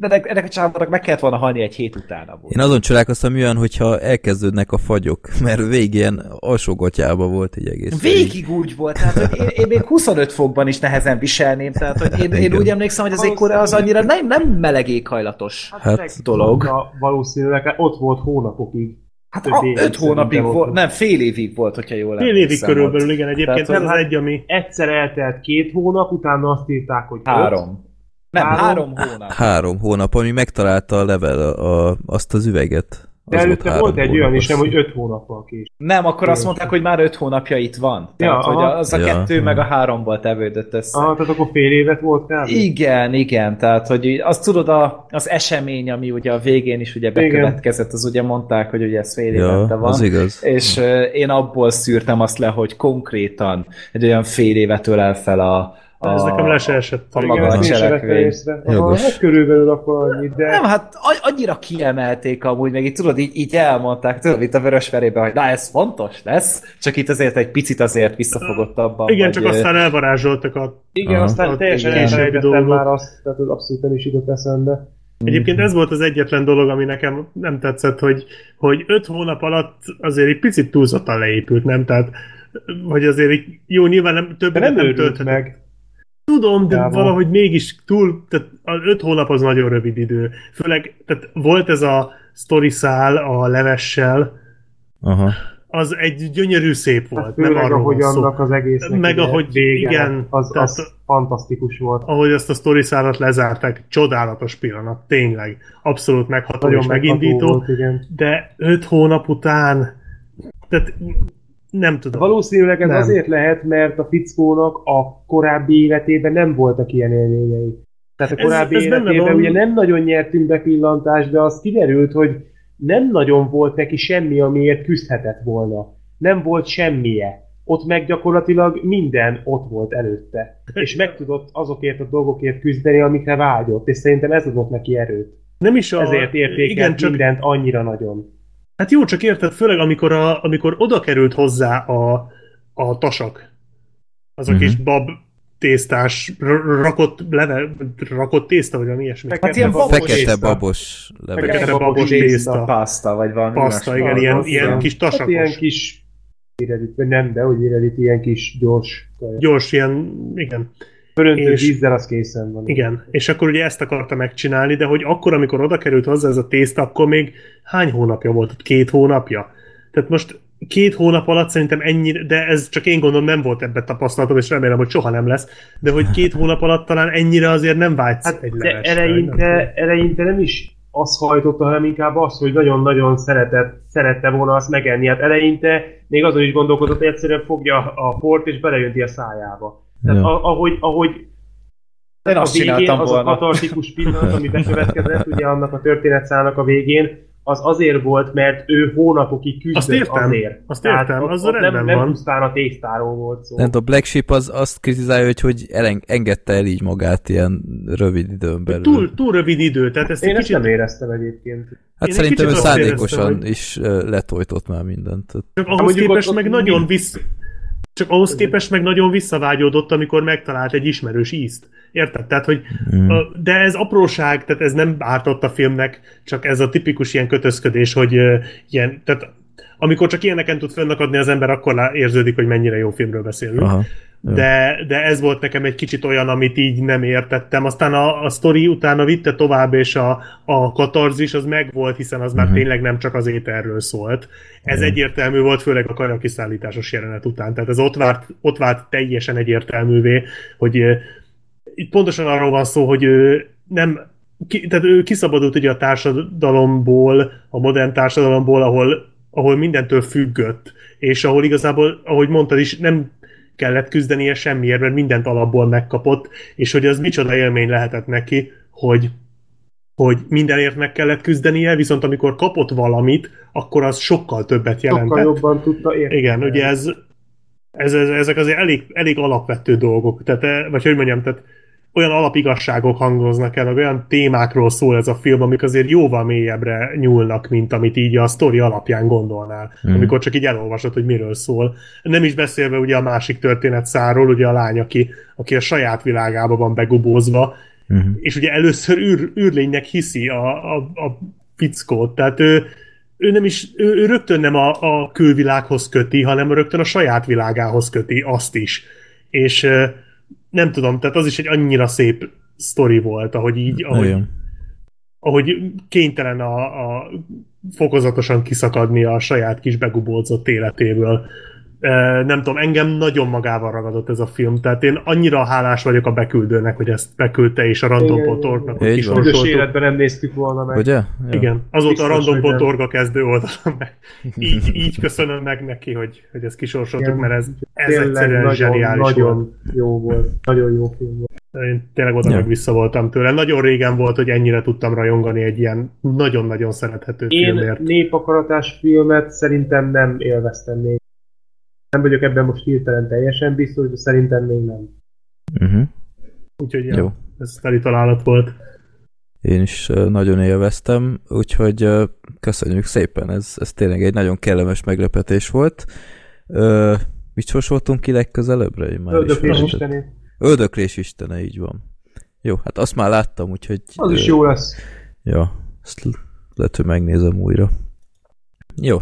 ennek, ennek a csávónak meg kellett volna halni egy hét utána. Volt. Én azon csodálkoztam, milyen, hogyha elkezdődnek a fagyok, mert végén alsógatjába volt egy egész. Végig fel. úgy volt, tehát hogy én, én, még 25 fokban is nehezen viselném, tehát hogy én, én úgy emlékszem, hogy az éghajlat az annyira nem, nem meleg éghajlatos hát, hát dolog. Valószínűleg ott volt hónapokig. Hát a, öt hónapig volt, nem, fél évig volt, hogyha jól Fél évig körülbelül, igen, egyébként Tehát, ez az egy, ami... Egyszer eltelt két hónap, utána azt írták, hogy Három. Öt, nem, három, három hónap. Három hónap, ami megtalálta a level a, azt az üveget. De az előtte volt, volt egy olyan is, nem, hogy öt hónappal kés. Nem, akkor azt mondták, hogy már öt hónapja itt van. Tehát, ja, hogy az a ja. kettő meg a háromból tevődött össze. Aha, tehát akkor fél évet volt kb. Igen, igen, tehát, hogy azt tudod, a, az esemény, ami ugye a végén is ugye bekövetkezett, az ugye mondták, hogy ugye ez fél ja, évente van. Az igaz. És uh, én abból szűrtem azt le, hogy konkrétan egy olyan fél évet ölel fel a, a, ez nekem le se esett. A maga a cselekvény. Hát körülbelül akkor annyi, de... Nem, hát annyira kiemelték amúgy, meg itt tudod, így, így elmondták, tudod, itt a vörös verében, hogy na ez fontos lesz, csak itt azért egy picit azért visszafogottabban. Igen, vagy, csak aztán elvarázsoltak a... Igen, Aha. aztán teljesen elfelejtettem már azt, tehát az abszolút nem is jutott eszembe. Egyébként ez volt az egyetlen dolog, ami nekem nem tetszett, hogy, hogy öt hónap alatt azért egy picit túlzottan leépült, nem? Tehát, hogy azért jó, nyilván nem több nem, nem meg. Tudom, de Jávol. valahogy mégis túl, tehát az öt hónap az nagyon rövid idő. Főleg, tehát volt ez a story szál a levessel, Aha. az egy gyönyörű szép volt. Hát főleg, nem arról ahogy annak az egésznek Meg ahogy, vége, igen. Az, tehát, az fantasztikus volt. Ahogy ezt a story szállat lezárták, csodálatos pillanat, tényleg. Abszolút megható és megindító. Volt, igen. De öt hónap után tehát nem tudom. Valószínűleg ez nem. azért lehet, mert a fickónak a korábbi életében nem voltak ilyen élményei. Tehát a korábbi ez, ez életében ugye nem nagyon nyertünk bepillantást, de az kiderült, hogy nem nagyon volt neki semmi, amiért küzdhetett volna. Nem volt semmije. Ott meg gyakorlatilag minden ott volt előtte. És meg tudott azokért a dolgokért küzdeni, amikre vágyott. És szerintem ez adott neki erőt. Nem is a... Ezért értékelt igen, csak... mindent annyira nagyon. Hát jó, csak érted, főleg amikor, a, amikor oda került hozzá a, a tasak, az a uh-huh. kis bab tésztás, rakott leve, rakott tészta, vagy valami ilyesmi. Hát ilyen babos fekete tészta. babos leve. Fekete babos tészta. Pasta, vagy valami. Pasta, igen, ilyen, ilyen, ilyen kis tasakos. Hát ilyen kis éredit, nem, de úgy éredit, ilyen kis gyors. Gyors, ilyen, igen. Pöröntő és, vízzel az készen van. Igen, és akkor ugye ezt akarta megcsinálni, de hogy akkor, amikor oda került hozzá ez a tészta, akkor még hány hónapja volt? Két hónapja? Tehát most két hónap alatt szerintem ennyi, de ez csak én gondolom nem volt ebben tapasztalatom, és remélem, hogy soha nem lesz, de hogy két hónap alatt talán ennyire azért nem vágysz hát egy de eleinte, eleinte nem is az hajtotta, hanem inkább az, hogy nagyon-nagyon szeretett, szerette volna azt megenni. Hát eleinte még azon is gondolkodott, hogy egyszerűen fogja a port és belejönti a szájába. Tehát a, ahogy, ahogy én azt a végén, az volna. a katartikus pillanat, ami bekövetkezett, ugye annak a történetszának a végén, az azért volt, mert ő hónapokig küzdött azt értem, azért. Azt értem, Tehát az ott nem, nem pusztán a tésztáról volt szó. Nem, a Black Sheep az azt kritizálja, hogy, hogy eleng, engedte el így magát ilyen rövid időn belül. Túl, túl rövid idő, tehát ezt Én kicsit... ezt nem éreztem egyébként. Hát Én szerintem ő szándékosan éreztem, hogy... is letojtott már mindent. Csak ahhoz képest meg nagyon vissz csak ahhoz képest meg nagyon visszavágyódott, amikor megtalált egy ismerős ízt. Érted? Tehát, hogy mm. de ez apróság, tehát ez nem ártott a filmnek, csak ez a tipikus ilyen kötözködés, hogy ilyen, tehát amikor csak ilyeneken tud fönnakadni az ember, akkor érződik, hogy mennyire jó filmről beszélünk. Aha de, de ez volt nekem egy kicsit olyan, amit így nem értettem. Aztán a, a sztori utána vitte tovább, és a, a katarzis az megvolt, hiszen az már uh-huh. tényleg nem csak az ételről szólt. Ez uh-huh. egyértelmű volt, főleg a kajakiszállításos jelenet után. Tehát ez ott vált, ott vált teljesen egyértelművé, hogy itt pontosan arról van szó, hogy uh, nem ki, tehát ő kiszabadult ugye a társadalomból, a modern társadalomból, ahol, ahol mindentől függött, és ahol igazából, ahogy mondtad is, nem kellett küzdenie semmiért, mert mindent alapból megkapott, és hogy az micsoda élmény lehetett neki, hogy hogy mindenért meg kellett küzdenie, viszont amikor kapott valamit, akkor az sokkal többet jelentett. Sokkal jobban tudta érteni. Igen, ugye ez, ez, ez, ezek azért elég, elég alapvető dolgok, tehát, vagy hogy mondjam, tehát olyan alapigasságok hangoznak el, olyan témákról szól ez a film, amik azért jóval mélyebbre nyúlnak, mint amit így a sztori alapján gondolnál, mm. amikor csak így elolvasod, hogy miről szól. Nem is beszélve ugye a másik történet száról, ugye a lány, aki, aki a saját világába van begubózva, mm. és ugye először űr, űrlénynek hiszi a, a, a fickót, tehát ő, ő nem is, ő, ő rögtön nem a, a külvilághoz köti, hanem rögtön a saját világához köti azt is. És nem tudom, tehát az is egy annyira szép sztori volt, ahogy így, ahogy, ahogy kénytelen a, a fokozatosan kiszakadni a saját kis begubózott életéből nem tudom, engem nagyon magával ragadott ez a film, tehát én annyira hálás vagyok a beküldőnek, hogy ezt beküldte, és a random.org-nak, kisorsoltuk. életben nem néztük volna meg. Ugye? Ja. Igen, azóta a random.org a kezdő oldalon meg. Így, így köszönöm meg neki, hogy, hogy ezt kisorsoltuk, Igen. mert ez, ez egyszerűen nagyon, zseniális nagyon volt. jó volt, nagyon jó film volt. Én tényleg oda ja. meg vissza voltam tőle. Nagyon régen volt, hogy ennyire tudtam rajongani egy ilyen nagyon-nagyon szerethető Én filmért. Én népakaratás filmet szerintem nem élveztem még. Nem vagyok ebben most hirtelen teljesen biztos, de szerintem még nem. Uh-huh. Úgyhogy ja, Jó. ez teli találat volt. Én is nagyon élveztem, úgyhogy köszönjük szépen, ez, ez tényleg egy nagyon kellemes meglepetés volt. Mit sorsoltunk ki legközelebbre? Én már Öldöklés istene. Öldöklés istene, így van. Jó, hát azt már láttam, úgyhogy... Az is jó lesz. Ja, ezt lehet, hogy megnézem újra. Jó,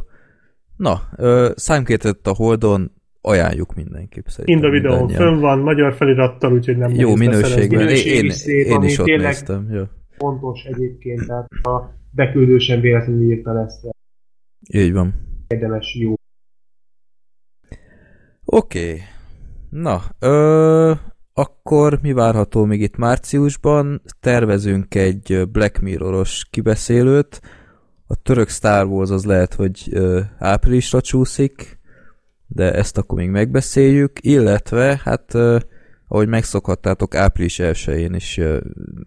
Na, számkértett a Holdon, ajánljuk mindenképp szerintem. Mind a videó fönn van, magyar felirattal, úgyhogy nem Jó minőségben, én, én, szép, én is ott néztem. Jó. Fontos egyébként, tehát a beküldő sem véletlenül írta ezt. Így van. Érdemes, jó. Oké. Okay. Na, ö, akkor mi várható még itt márciusban? Tervezünk egy Black Mirror-os kibeszélőt, a török Star Wars az lehet, hogy ö, áprilisra csúszik, de ezt akkor még megbeszéljük, illetve hát ö, ahogy megszokhattátok, április 1-én is ö,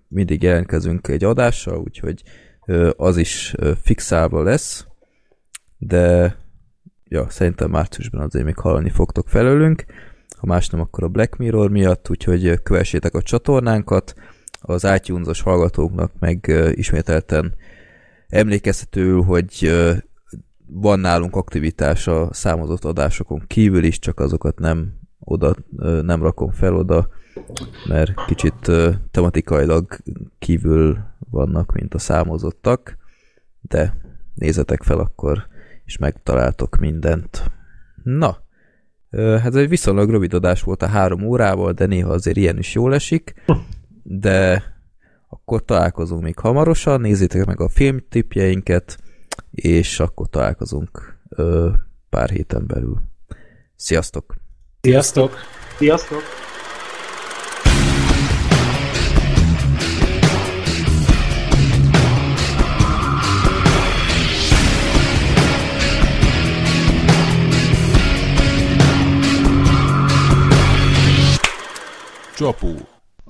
mindig jelentkezünk egy adással, úgyhogy ö, az is ö, fixálva lesz, de ja, szerintem márciusban azért még hallani fogtok felőlünk, ha más nem, akkor a Black Mirror miatt, úgyhogy kövessétek a csatornánkat, az itunes hallgatóknak meg ismételten Emlékeztető, hogy van nálunk aktivitás a számozott adásokon kívül is, csak azokat nem oda, nem rakom fel oda, mert kicsit tematikailag kívül vannak, mint a számozottak, de nézzetek fel akkor, és megtaláltok mindent. Na, hát egy viszonylag rövid adás volt a három órával, de néha azért ilyen is jól esik, de akkor találkozunk még hamarosan, nézzétek meg a filmtipjeinket, és akkor találkozunk ö, pár héten belül. Sziasztok! Sziasztok! Sziasztok! Csapó.